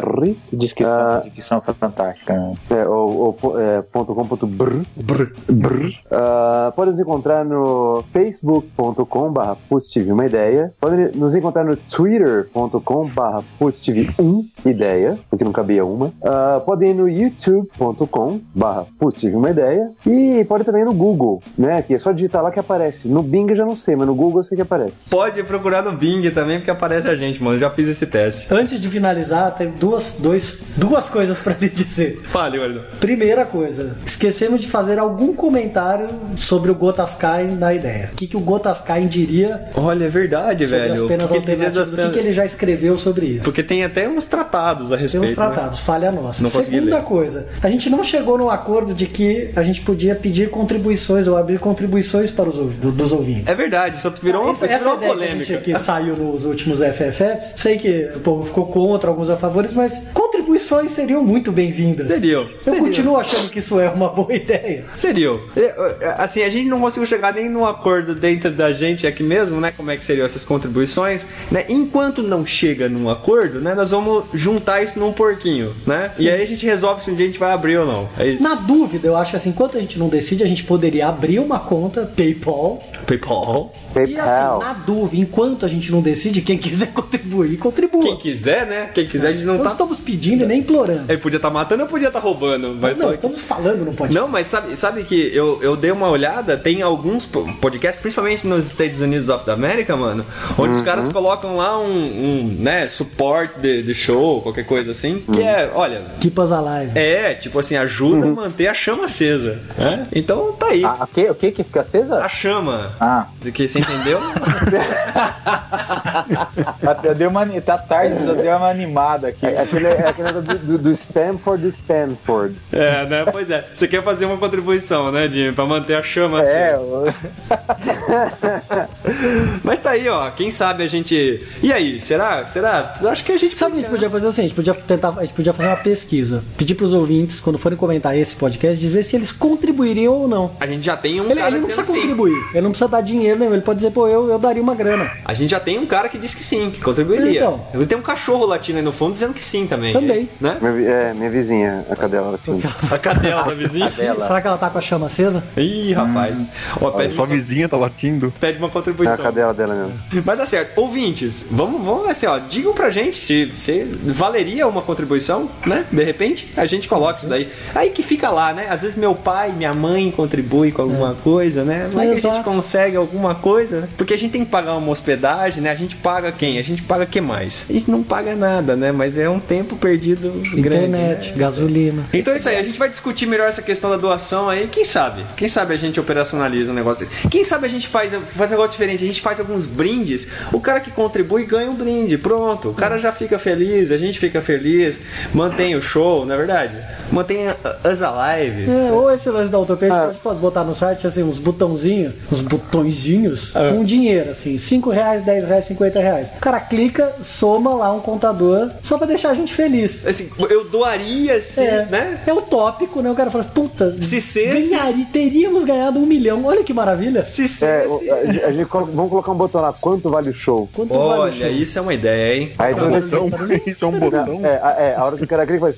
www.positivemaideia.com.br Que descrição, Ah. dicção fantástica. Né? é, ou, ou é, ponto .com ponto br, br. Ah, podem nos encontrar no facebook.com barra positive uma ideia. Podem nos encontrar no twitter.com barra positive um ideia, porque não cabia uma. Ah, podem ir no youtube.com barra positive uma ideia. E pode também ir no Google, né? Que é só digitar lá que aparece. No Bing eu já não sei, mas no Google eu sei que aparece. Pode procurar no Bing também, porque aparece a gente, mano. Eu já fiz esse teste. Antes de finalizar, tem duas duas, dois, duas coisas pra lhe dizer. Fale, Wellington. Primeira coisa, esquecemos de fazer algum comentário sobre o Gotaskai na ideia. O que, que o Gotaskai diria Olha, é verdade, velho. as penas tem alternativas? das O que, penas- que ele já escreveu sobre isso? Porque tem até uns tratados a Tem respeito. uns tratados, falha nossa. Não Segunda ler. coisa, a gente não chegou num acordo de que a gente podia pedir contribuições ou abrir contribuições para os dos ouvintes. Né? É verdade, isso virou uma, isso essa virou uma ideia que a polêmica. gente que saiu nos últimos FFFs, sei que o povo ficou contra, alguns a favores, mas contribuições seriam muito bem-vindas. Seriam, Eu seriam. continuo achando que isso é uma boa ideia. Seria. É, Assim, a gente não conseguiu chegar nem num acordo dentro da gente aqui mesmo, né? Como é que seriam essas contribuições, né? Enquanto não chega num acordo, né? Nós vamos juntar isso num porquinho, né? E aí a gente resolve se um dia a gente vai abrir ou não. É isso. Na dúvida, eu acho assim, enquanto a gente não decide, a gente poderia abrir uma conta PayPal. PayPal. E assim, na dúvida, enquanto a gente não decide, quem quiser contribuir, contribua. Quem quiser, né? Quem quiser, a gente não tá. estamos pedindo e nem implorando. Ele podia estar matando ou podia estar roubando. Mas não, tô- estamos falando, não pode. Não, mas sabe, sabe que eu, eu dei uma olhada, tem alguns po- podcasts, principalmente nos Estados Unidos of the America, mano, onde os Uhum. caras colocam lá um, um, né, suporte de, de show, qualquer coisa assim, que é, olha, Keep us alive. é, tipo assim, ajuda a manter a chama acesa, né? Então tá aí. Ah, o que, o que que fica acesa? A chama. Ah. Do que você entendeu? Até deu uma, tá tarde, mas eu dei uma animada aqui. É aquele, é aquele do, do, do Stanford do Stanford. é, né? Pois é. Você quer fazer uma contribuição, né, Jimmy? Pra manter a chama É, acesa. Mas tá aí, ó. Quem sabe a gente. E aí, será? Será? Eu Acho que a gente. Sabe o que a gente podia fazer assim? A gente podia tentar, a gente podia fazer uma pesquisa. Pedir pros ouvintes, quando forem comentar esse podcast, dizer se eles contribuiriam ou não. A gente já tem um Ele, cara ele não precisa sim. contribuir, ele não precisa dar dinheiro nenhum. Ele pode dizer, pô, eu, eu daria uma grana. A gente já tem um cara que disse que sim, que contribuiria. Então. Eu tenho um cachorro latino aí no fundo dizendo que sim também. Também. Né? Minha, é, minha vizinha, a cadela. Assim. A cadela da vizinha. Será que ela tá com a chama acesa? Ih, rapaz. Ó, Olha, pede, sua uma, vizinha tá latindo. pede uma É a contribuição. cadela dela mesmo. Mas tá certo. Ouvintes, vamos, vamos assim, ó. Digam pra gente se, se valeria uma contribuição, né? De repente, a gente coloca isso daí. Aí que fica lá, né? Às vezes meu pai, minha mãe contribui com alguma coisa, né? Vai que a gente consegue alguma coisa, né? Porque a gente tem que pagar uma hospedagem, né? A gente paga quem? A gente paga que mais? A gente não paga nada, né? Mas é um tempo perdido grande. Internet, né? gasolina. Então é isso aí, a gente vai discutir melhor essa questão da doação aí, quem sabe? Quem sabe a gente operacionaliza um negócio desse? Quem sabe a gente faz, faz um negócio diferente, a gente faz alguns brindes, o cara que contribui ganha um brinde, pronto. O cara já fica feliz, a gente fica feliz, mantém o show, não é verdade? Mantém a- us alive. É, ou esse lance da utopia, Ah. a gente pode botar no site assim, uns botãozinhos, uns botõezinhos Ah. com dinheiro, assim, 5 reais, 10 reais, 50 reais. O cara clica, soma lá um contador, só pra deixar a gente feliz. Assim, eu doaria sim, É, né? é utópico, né? O cara fala assim, puta, Se cesse- ganharia, teríamos ganhado um milhão. Olha que maravilha. Se É, se- o- a, gente coloca- vamos colocar um botão lá, quanto vale o show? Quanto vale o Olha, show? isso é uma ideia, hein? Aí toda vez Botão, isso é um botão. é, a- é, a hora que o cara clica faz.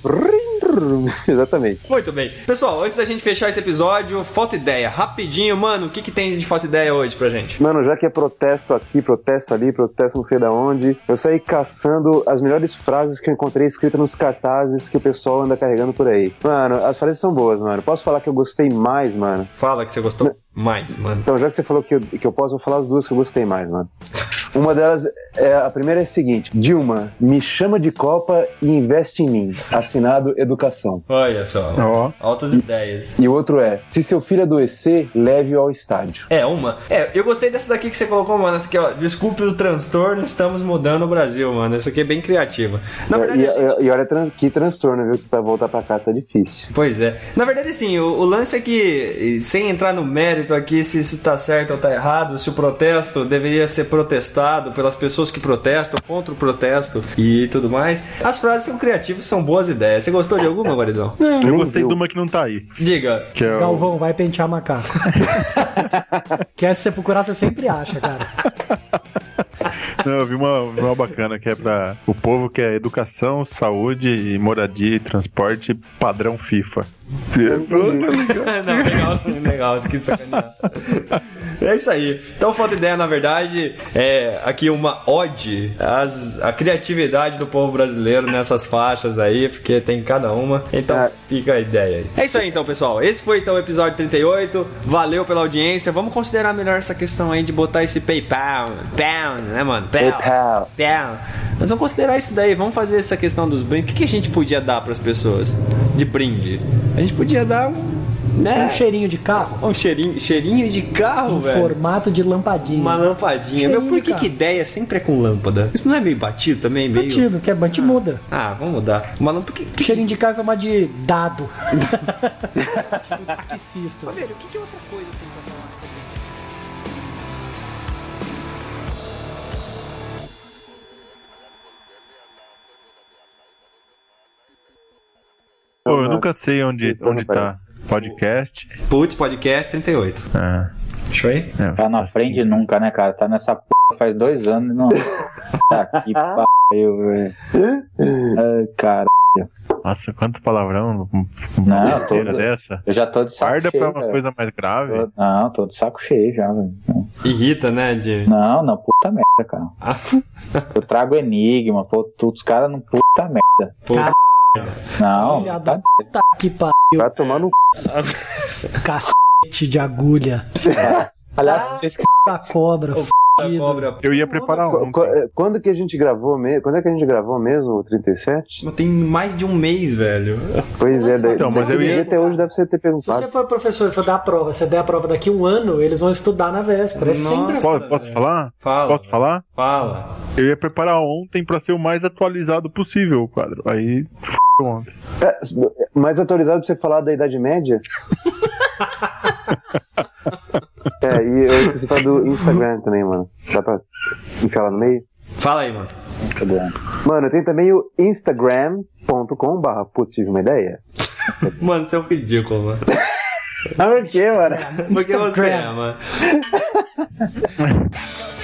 Exatamente. Muito bem. Pessoal, antes da gente fechar esse episódio, foto ideia, rapidinho, mano, o que, que tem de foto ideia hoje pra gente? Mano, já que é protesto aqui, protesto ali, protesto não sei da onde, eu saí caçando as melhores frases que eu encontrei escritas nos cartazes que o pessoal anda carregando por aí. Mano, as frases são boas, mano. Posso falar que eu gostei mais, mano? Fala que você gostou mais, mano. Então, já que você falou que eu, que eu posso, vou falar as duas que eu gostei mais, mano. Uma delas, é, a primeira é a seguinte: Dilma, me chama de Copa e investe em mim. Assinado Educação. Olha só. Ó. Altas ideias. E o outro é: se seu filho adoecer, leve-o ao estádio. É, uma. É, eu gostei dessa daqui que você colocou, mano. Essa aqui, ó. Desculpe o transtorno, estamos mudando o Brasil, mano. Essa aqui é bem criativa. Na verdade, E, gente- e olha tran- que transtorno, viu? Que pra voltar pra cá tá difícil. Pois é. Na verdade, assim, o, o lance é que, sem entrar no mérito aqui se isso tá certo ou tá errado, se o protesto deveria ser protestado pelas pessoas que protestam, contra o protesto e tudo mais, as frases são criativas, são boas ideias. Você gostou de alguma, Guaridão? Eu Nem gostei viu. de uma que não tá aí. Diga. Que é o... Galvão, vai pentear macaco. que essa se você procurar, você sempre acha, cara. Não, eu vi uma, uma bacana que é pra o povo que é educação, saúde, e moradia e transporte padrão FIFA. Não, legal, legal, que sacaneado. É isso aí. Então, falta ideia, na verdade, é aqui uma ode às, à criatividade do povo brasileiro nessas faixas aí, porque tem cada uma. Então, É. fica a ideia aí. É isso aí, então, pessoal. Esse foi, então, o episódio 38. Valeu pela audiência. Vamos considerar melhor essa questão aí de botar esse PayPal. Pound, né, mano? Pound. PayPal. Pound. Mas vamos considerar isso daí, vamos fazer essa questão dos brindes. O que, que a gente podia dar pras pessoas de brinde? A gente podia dar um. Né? Um cheirinho de carro. Um cheirinho, cheirinho de carro, Em velho. formato de lampadinha. Uma lampadinha. Cheirinho Meu, por que, que ideia sempre é com lâmpada? Isso não é meio batido também? Meio... Batido, que é bom, a gente muda. Ah, vamos mudar. Uma lâmpada. Que, que... Cheirinho de carro é uma de dado. tipo, taxistas. Velho, o que, que outra coisa tem pra falar sobre Pô, eu nunca sei onde, Então não onde tá. Podcast. Putz, podcast 38. É. Deixa eu ir. É, Tá não assim. aprende nunca, né, cara? Tá nessa p faz dois anos e não. Tá que pariu, velho. Ai, cara. Nossa, quanto palavrão Não, uma inteira todo- dessa. Eu já tô de saco Guarda cheio. pra uma coisa mais grave. Tô- Não, tô de saco cheio já, velho. Irrita, né, de. Não, não, puta merda, cara. Ah, Eu trago enigma, pô, tu- os caras não puta merda. Cara, Não, Filha tá- da puta que pariu. Vai tomar no Cacete de agulha. Aliás, vocês que Da cobra. a fudido. Cobra. Eu ia preparar um. qu- Quando que a gente gravou mesmo? Quando é que a gente gravou mesmo o 37? Tem mais de um mês, velho. Pois é, daí, Então, mas eu ia- até hoje deve você ter Se perguntado. você for professor e for dar a prova, você der a prova daqui um ano, eles vão estudar na véspera. É sempre assim. Posso, posso falar? Fala. Posso falar? Fala. Eu ia preparar ontem pra ser o mais atualizado possível o quadro. Aí, f*** ontem. É, mais atualizado pra você falar da Idade Média? é, e eu esqueci falar do Instagram também, mano. Dá pra enfiar lá no meio? Fala aí, mano. Mano, tem também o instagram.com barra putz, tive uma ideia. Mano, você é um ridículo, mano. Ah, por quê, mano? Porque você é, Instagram. mano.